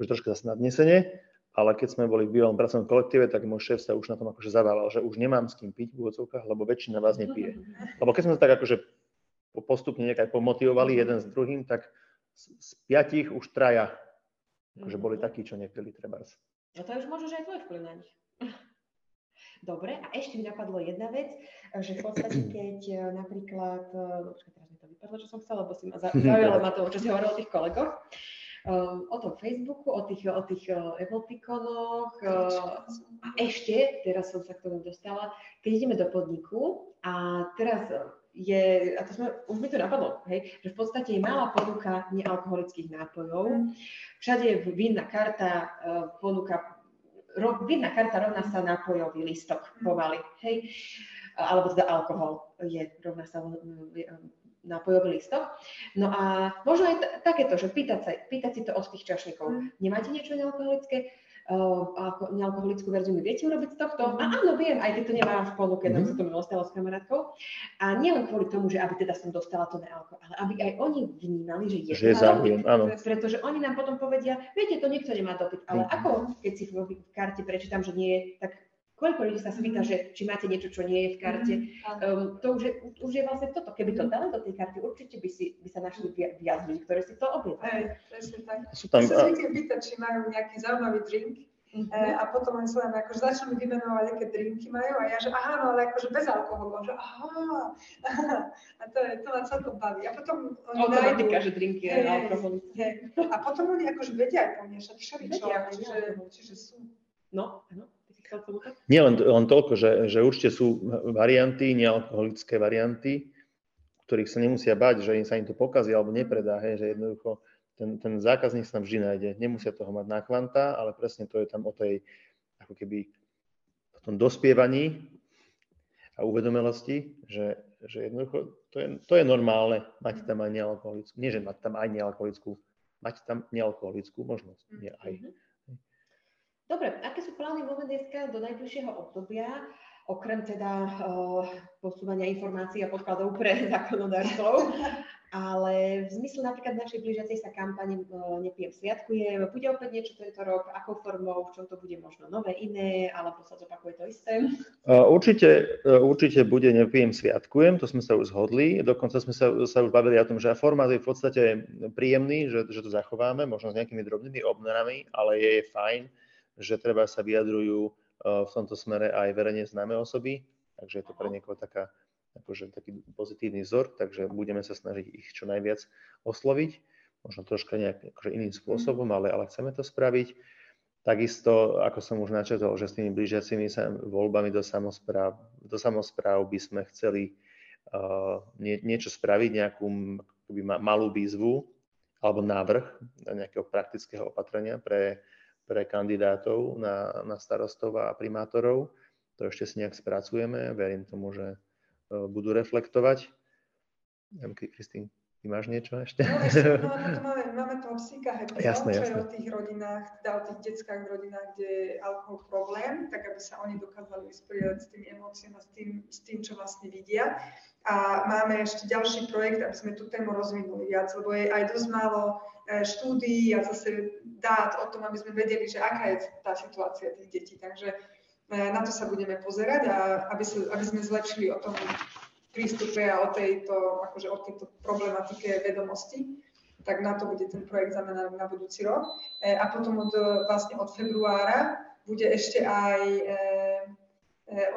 [SPEAKER 3] akože troška zase nadnesenie, ale keď sme boli v bývalom pracovnom kolektíve, tak môj šéf sa už na tom akože zavával, že už nemám s kým piť v úvodzovkách, lebo väčšina vás nepije. Lebo keď sme sa tak akože postupne nejak aj pomotivovali jeden s druhým, tak z piatich už traja akože boli takí, čo nepili treba.
[SPEAKER 1] No to už môže, že aj tvoj vplyv na nich. Dobre, a ešte mi napadlo jedna vec, že v podstate, keď e, napríklad, e, počkaj, teraz mi to vypadlo, čo som chcela, lebo si ma zaujala ma to, čo si hovorila o tých kolegoch, o tom Facebooku, o tých, o tých emotikonoch a ešte, teraz som sa k tomu dostala, keď ideme do podniku a teraz je, a to sme, už mi to napadlo, hej, že v podstate je malá ponuka nealkoholických nápojov. Mm. Všade je vinná karta, ponuka, ro, vinná karta rovná sa nápojový listok mm. pomaly, hej, alebo teda alkohol je rovná sa nápojový listok. No a možno aj t- takéto, že pýtať, sa, pýtať si to od tých čašníkov. Mm. Nemáte niečo nealkoholické? Uh, nealkoholickú verziu mi viete urobiť z tohto? Mm. A áno, viem, aj keď to nemám v ponuke, mm. sa to mi stalo s kamarátkou. A nielen kvôli tomu, že aby teda som dostala to nealko, ale aby aj oni vnímali, že je,
[SPEAKER 3] že je záujem, áno.
[SPEAKER 1] Pretože oni nám potom povedia, viete, to nikto nemá dopyt, ale mm. ako keď si v karte prečítam, že nie je, tak Koľko ľudí sa spýta, že či máte niečo, čo nie je v karte. Um, to už je, už je vlastne toto. Keby to dali do tej karty, určite by, si, by sa našli viac ľudí, ktorí si to objednali.
[SPEAKER 2] Presne tak. Sú tam, sa zvykne pýtať, či majú nejaký zaujímavý drink. Mm-hmm. E, a potom oni sa len akože začnú vymenovať, aké drinky majú a ja, že aha, no ale akože bez alkoholu, že aha, a to, je, to ma celkom baví. A potom
[SPEAKER 1] oni nájdu... že drinky je alkohol.
[SPEAKER 2] A potom oni akože vedia aj pomiešať všeličo, čiže, čiže sú.
[SPEAKER 1] No, áno.
[SPEAKER 3] Nie len, len toľko, že, že určite sú varianty, nealkoholické varianty, ktorých sa nemusia bať, že im sa im to pokazí alebo nepredá, hej, že jednoducho ten, ten zákazník sa tam vždy nájde. Nemusia toho mať na kvanta, ale presne to je tam o tej, ako keby, o tom dospievaní a uvedomelosti, že, že jednoducho to je, to je normálne mať tam aj nealkoholickú, nie že mať tam aj nealkoholickú, mať tam nealkoholickú možnosť, nie aj. Mm-hmm.
[SPEAKER 1] Dobre, aké sú plány Movedeska do najbližšieho obdobia, okrem teda uh, posúvania informácií a podkladov pre zákonodárcov, ale v zmysle napríklad našej blížiacej sa kampane uh, Nepijem sviatkujem, bude opäť niečo tento rok, akou formou, v čom to bude? Možno nové, iné, alebo sa zopakuje to isté?
[SPEAKER 3] Uh, určite, určite bude Nepijem sviatkujem, to sme sa už zhodli, dokonca sme sa, sa už bavili o tom, že formát je v podstate príjemný, že, že to zachováme, možno s nejakými drobnými obmenami, ale je fajn, že treba sa vyjadrujú e, v tomto smere aj verejne známe osoby, takže je to pre niekoho taká, akože taký pozitívny vzor, takže budeme sa snažiť ich čo najviac osloviť, možno troška nejak akože iným spôsobom, ale, ale chceme to spraviť. Takisto, ako som už načetol, že s tými blížiacimi sa voľbami do samozpráv, do samozpráv by sme chceli nie, niečo spraviť, nejakú akoby, malú výzvu alebo návrh nejakého praktického opatrenia pre, pre kandidátov na, na starostov a primátorov. To ešte si nejak spracujeme. Verím tomu, že budú reflektovať. Kristýn, Ty máš niečo ešte?
[SPEAKER 2] No, ešte no, to máme, máme toho psíka happy
[SPEAKER 3] jasné,
[SPEAKER 2] čo
[SPEAKER 3] jasné.
[SPEAKER 2] o tých rodinách, teda o tých detskách v rodinách, kde je alkohol problém, tak aby sa oni dokázali vysporiadať s tými emóciami a s tým, s tým, čo vlastne vidia. A máme ešte ďalší projekt, aby sme tú tému rozvinuli viac, lebo je aj dosť málo e, štúdií a zase dát o tom, aby sme vedeli, že aká je tá situácia tých detí. Takže e, na to sa budeme pozerať a aby, sa, aby sme zlepšili o tom prístupe a o tejto, akože o tejto problematike vedomosti, tak na to bude ten projekt zameraný na budúci rok. E, a potom od, vlastne od februára bude ešte aj, e,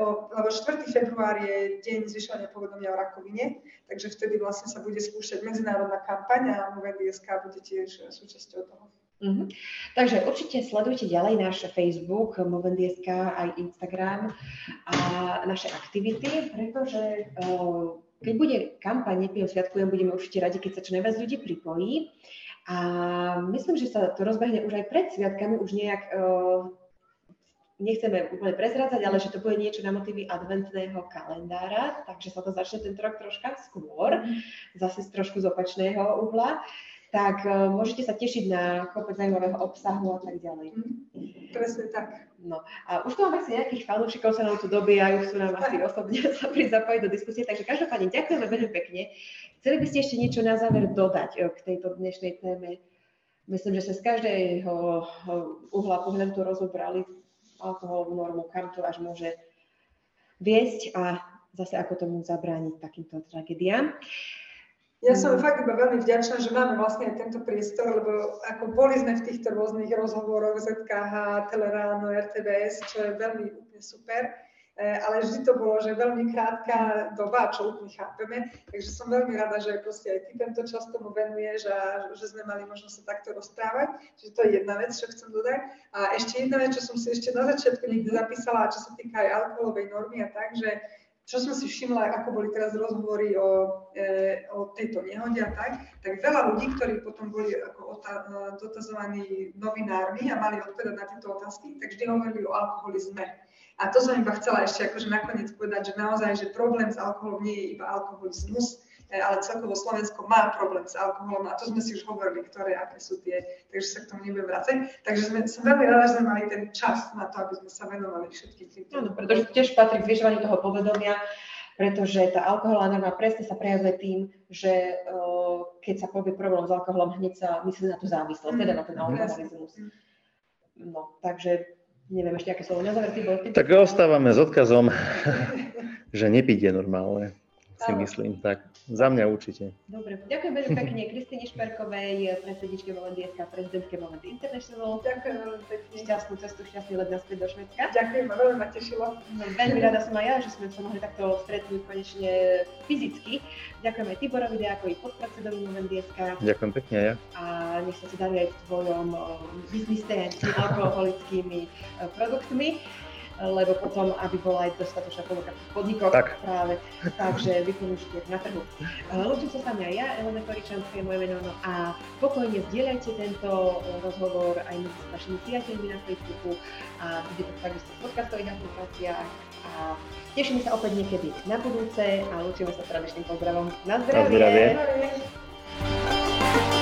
[SPEAKER 2] o, lebo 4. február je deň zvyšovania povedomia o rakovine, takže vtedy vlastne sa bude skúšať medzinárodná kampaň a MoveDSK bude tiež súčasťou toho.
[SPEAKER 1] Uh-huh. Takže určite sledujte ďalej náš Facebook, Movendy.sk, aj Instagram a naše aktivity, pretože uh, keď bude kampaň Nepijem sviatkujem, budeme určite radi, keď sa čo najviac ľudí pripojí. A myslím, že sa to rozbehne už aj pred sviatkami, už nejak uh, nechceme úplne prezrádzať, ale že to bude niečo na motivy adventného kalendára, takže sa to začne tento rok troška skôr, mhm. zase z trošku z opačného uhla tak uh, môžete sa tešiť na kopec zaujímavého obsahu a tak ďalej.
[SPEAKER 2] Mm, presne tak.
[SPEAKER 1] No a už tu máme asi nejakých fanúšikov, sa nám tu dobíjajú, chcú nám asi osobne sa prizapojiť do diskusie, takže každopádne ďakujeme veľmi pekne. Chceli by ste ešte niečo na záver dodať eh, k tejto dnešnej téme? Myslím, že sa z každého eh, uhla pohľadu to rozobrali alkoholovú normu, kam to až môže viesť a zase ako tomu zabrániť takýmto tragédiám.
[SPEAKER 2] Ja som mm. fakt iba veľmi vďačná, že máme vlastne aj tento priestor, lebo ako boli sme v týchto rôznych rozhovoroch ZKH, Teleráno, RTVS, čo je veľmi úplne super, e, ale vždy to bolo, že veľmi krátka doba, čo úplne chápeme, takže som veľmi rada, že proste aj ty tento čas tomu venuješ a že sme mali možnosť sa takto rozprávať, čiže to je jedna vec, čo chcem dodať. A ešte jedna vec, čo som si ešte na začiatku niekde zapísala, čo sa týka aj alkoholovej normy a tak, že čo som si všimla, ako boli teraz rozhovory o, e, o tejto nehode a tak, tak veľa ľudí, ktorí potom boli ako ota- e, dotazovaní novinármi a mali odpovedať na tieto otázky, tak vždy hovorili o alkoholizme. A to som iba chcela ešte akože nakoniec povedať, že naozaj, že problém s alkoholom nie je iba alkoholizmus, ale celkovo Slovensko má problém s alkoholom a to sme si už hovorili, ktoré, aké sú tie, takže sa k tomu nebudem vrácať. Takže sme, som veľmi rada, že sme mali ten čas na to, aby sme sa venovali všetkým týmto.
[SPEAKER 1] Áno, pretože tiež patrí k zvyšovaniu toho povedomia, pretože tá alkoholová norma presne sa prejavuje tým, že uh, keď sa povie problém s alkoholom, hneď sa myslí na tú závislosť, mm, teda na ten mm. alkoholizmus. Mm. No, takže neviem ešte, aké slovo na záver. Ty
[SPEAKER 3] Tak ostávame s odkazom, že nepiť je normálne si myslím, tak za mňa určite.
[SPEAKER 1] Dobre, ďakujem veľmi pekne Kristine Šperkovej, predsedničke Volendieská, prezidentke Volent International.
[SPEAKER 2] Ďakujem veľmi pekne.
[SPEAKER 1] Šťastnú cestu, šťastný let naspäť do Švedska.
[SPEAKER 2] Ďakujem, veľmi ma tešilo.
[SPEAKER 1] No, veľmi rada som aj ja, že sme sa mohli takto stretnúť konečne fyzicky. Ďakujem aj Tiborovi Dejakovi, podpredsedovi Volendieska.
[SPEAKER 3] Ďakujem pekne ja.
[SPEAKER 1] A nech sa ti darí aj v tvojom biznise s alkoholickými produktmi lebo potom, aby bola aj dostatočná ponuka v podnikoch tak. práve, takže vykonúšte na trhu. Lúčim sa s vami aj ja, Elena Koričanská je moje meno, no a pokojne zdieľajte tento rozhovor aj medzi vašimi priateľmi na Facebooku a bude to takisto v podcastových aplikáciách a tešíme sa opäť niekedy na budúce a lúčime sa tradičným pozdravom. Na zdravie! Na zdravie.